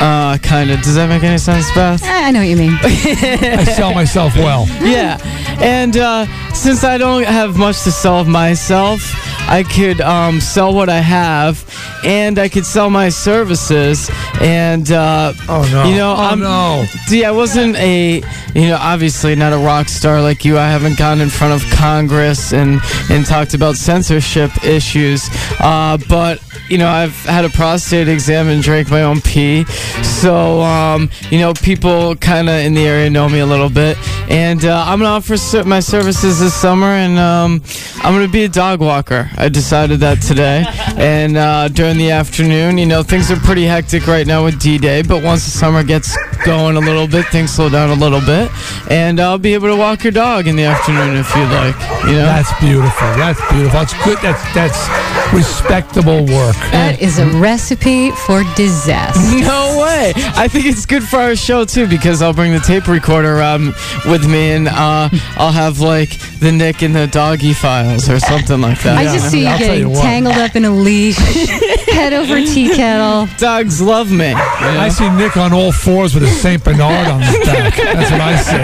Uh, kind of. Does that make any sense, Beth? I I know what you mean. I sell myself well. yeah. And uh, since I don't have much to sell of myself, I could um, sell what I have, and I could sell my services. And uh, Oh no! you know, oh I'm, no! See, I wasn't a, you know, obviously not a rock star like you. I haven't gone in front of Congress and and talked about censorship issues. Uh, but you know, I've had a prostate exam and drank my own pee. So, um, you know, people kind of in the area know me a little bit. And uh, I'm gonna offer ser- my services this summer, and um, I'm gonna be a dog walker. I decided that today. and uh, during the afternoon, you know, things are pretty hectic right now with D-Day. But once the summer gets going a little bit, things slow down a little bit, and I'll be able to walk your dog in the afternoon if you'd like. You know, That's beautiful. That's beautiful. That's good. That's that's respectable work. That is a recipe for disaster. No way! I think it's good for our show too because I'll bring the tape recorder around with me and uh, I'll have like the Nick and the doggy files or something like that. I just see you I'll tell getting you what. tangled up in a leash, head over tea kettle. Dogs love me. you? I see Nick on all fours with a Saint Bernard on his back. That's what I see.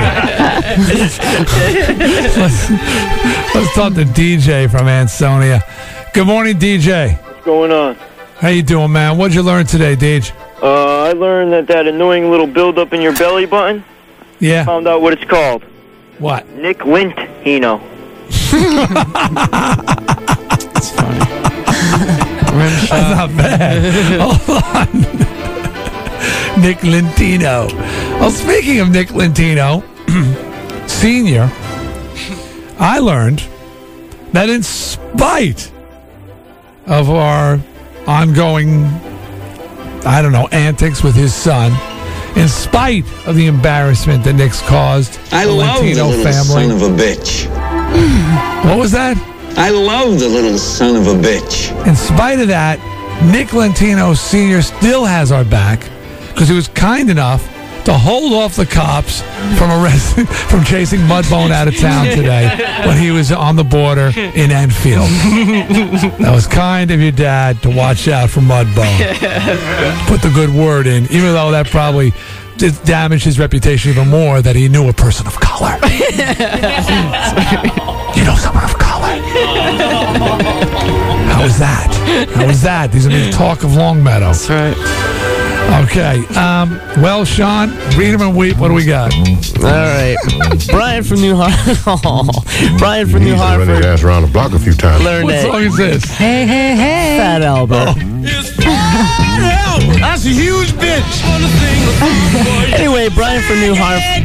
let's, let's talk to DJ from Ansonia. Good morning, DJ. What's going on? How you doing, man? What'd you learn today, DJ? Uh, I learned that that annoying little buildup in your belly button. Yeah. Found out what it's called. What? Nick Lintino. That's funny. That's not bad. Hold on. Nick Lentino. Well, speaking of Nick Lentino, senior, I learned that in spite of our ongoing, I don't know, antics with his son, in spite of the embarrassment that Nick's caused I the love the little family. son of a bitch. What was that? I love the little son of a bitch. In spite of that, Nick Lentino Sr. still has our back because he was kind enough to hold off the cops from arresting, from chasing Mudbone out of town today when he was on the border in Enfield. That was kind of your dad to watch out for Mudbone. Put the good word in, even though that probably just damaged his reputation even more that he knew a person of color. you know someone of color. How was that? How was that? These are the talk of Longmeadow. That's right. Okay. Um, well, Sean, read them and weep. What do we got? All right. Brian from New Hartford. Brian from New He's run his Hartford. ass around the block a few times. Learned What it. song is this? Hey, hey, hey. Fat Albert. That's a huge bitch. Anyway, Brian from New Hartford.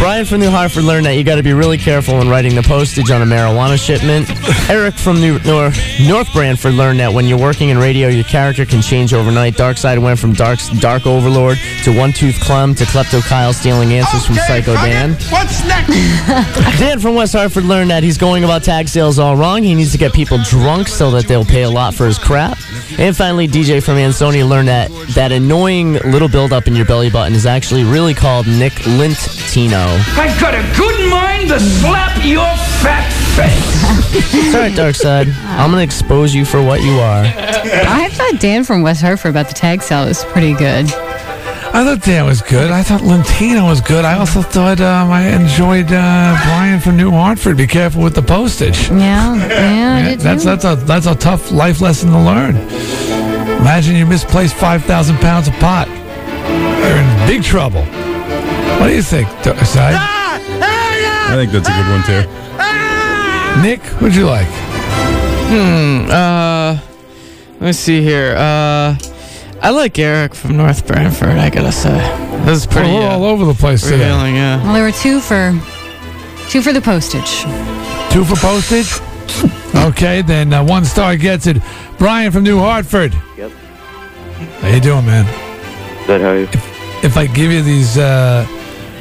Brian from New Hartford learned that you got to be really careful when writing the postage on a marijuana shipment. Eric from New North, North Branford learned that when you're working in radio, your character can change overnight. Darkside went from dark, dark overlord to one tooth Clem to klepto Kyle stealing answers from Psycho Dan. What's next? Dan from West Hartford learned that he's going about tag sales all wrong. He needs to get people drunk so that they'll pay a lot for his crap. And finally, DJ from Ansonia learned that that annoying little buildup in your belly button is actually really called Nick Lintino. I got a good mind to slap your fat face. It's all right, Darkside. I'm gonna expose you for what you are. I thought Dan from West Hartford about the tag sale was pretty good. I thought Dan was good. I thought Lentino was good. I also thought um, I enjoyed uh, Brian from New Hartford. Be careful with the postage. Yeah, yeah, I did that's too. that's a that's a tough life lesson to learn. Imagine you misplaced five thousand pounds of pot. You're in big trouble. What do you think, Side? I think that's a good one too. Nick, what'd you like? Hmm. Uh, let me see here. Uh, I like Eric from North Branford. I gotta say, this is pretty. We're uh, all over the place today. revealing. Yeah. Well, there were two for two for the postage. Two for postage. Okay, then uh, one star gets it. Brian from New Hartford. Yep. How you doing, man? Good, how are you? If I give you these, uh,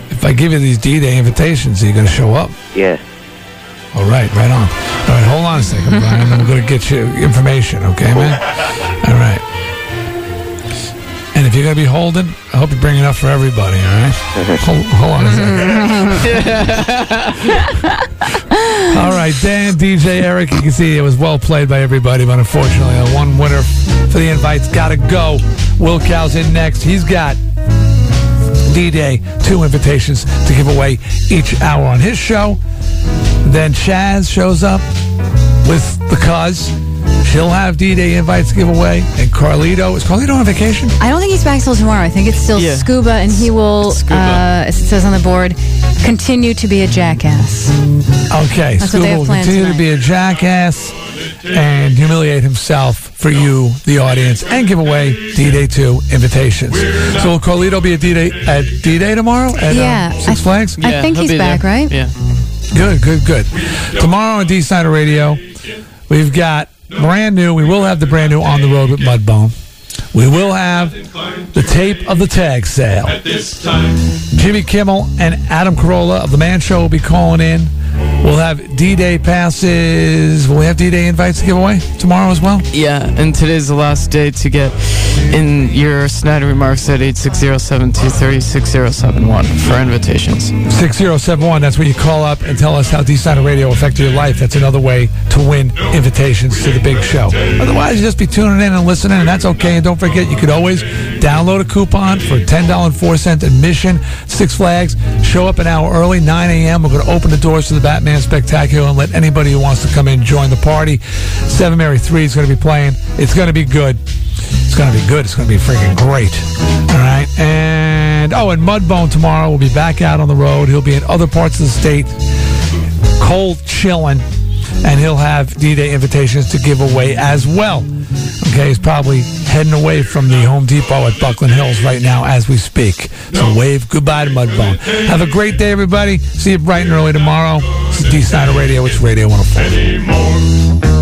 if I give you these D-Day invitations, are you going to show up? Yeah. All right, right on. All right, hold on a second, Brian. I'm going to get you information, okay, man? All right. And if you're going to be holding, I hope you bring enough for everybody, all right? Hold, hold on a second. All right, Dan, DJ, Eric, you can see it was well played by everybody, but unfortunately, one winner for the invites got to go. Will Cow's in next. He's got D-Day, two invitations to give away each hour on his show. Then Chaz shows up with the cuz. She'll have D-Day invites to give away. And Carlito, is Carlito on vacation? I don't think he's back till tomorrow. I think it's still Yeah. scuba, and he will, uh, as it says on the board, continue to be a jackass. Okay, That's Scuba will planned continue to be a jackass and humiliate himself for you, the audience, and give away D-Day 2 invitations. So will Carlito be at D-Day at D-Day tomorrow at uh, Yeah, Six I- Flags? I think he's back, right? Yeah. Good, good, good. Tomorrow on Dee Snider Radio, we've got brand new. We will have the brand new On the Road with Mudbone. We will have the tape of the tag sale. Jimmy Kimmel and Adam Carolla of the Man Show will be calling in. We'll have D-Day passes. Will we have D-Day invites to give away tomorrow as well? Yeah, and today's the last day to get in your Snider remarks at 860-723-6071 for invitations. 6071. That's where you call up and tell us how Dee Snider Radio affected your life. That's another way to win invitations to the big show. Otherwise, you just be tuning in and listening, and that's okay. And don't forget, you could always download a coupon for $10.04 admission, Six Flags. Show up an hour early, 9 a.m. We're going to open the doors to the Batman Spectacular and let anybody who wants to come in join the party. Seven Mary 3 is going to be playing. It's going to be good. It's going to be good. It's going to be freaking great. All right. And, oh, and Mudbone tomorrow will be back out on the road. He'll be in other parts of the state, cold chilling, and he'll have D Day invitations to give away as well. Okay, he's probably heading away from the Home Depot at Buckland Hills right now as we speak. So wave goodbye to Mudbone. Have a great day, everybody. See you bright and early tomorrow. This is Dee Snider Radio. It's Radio 104.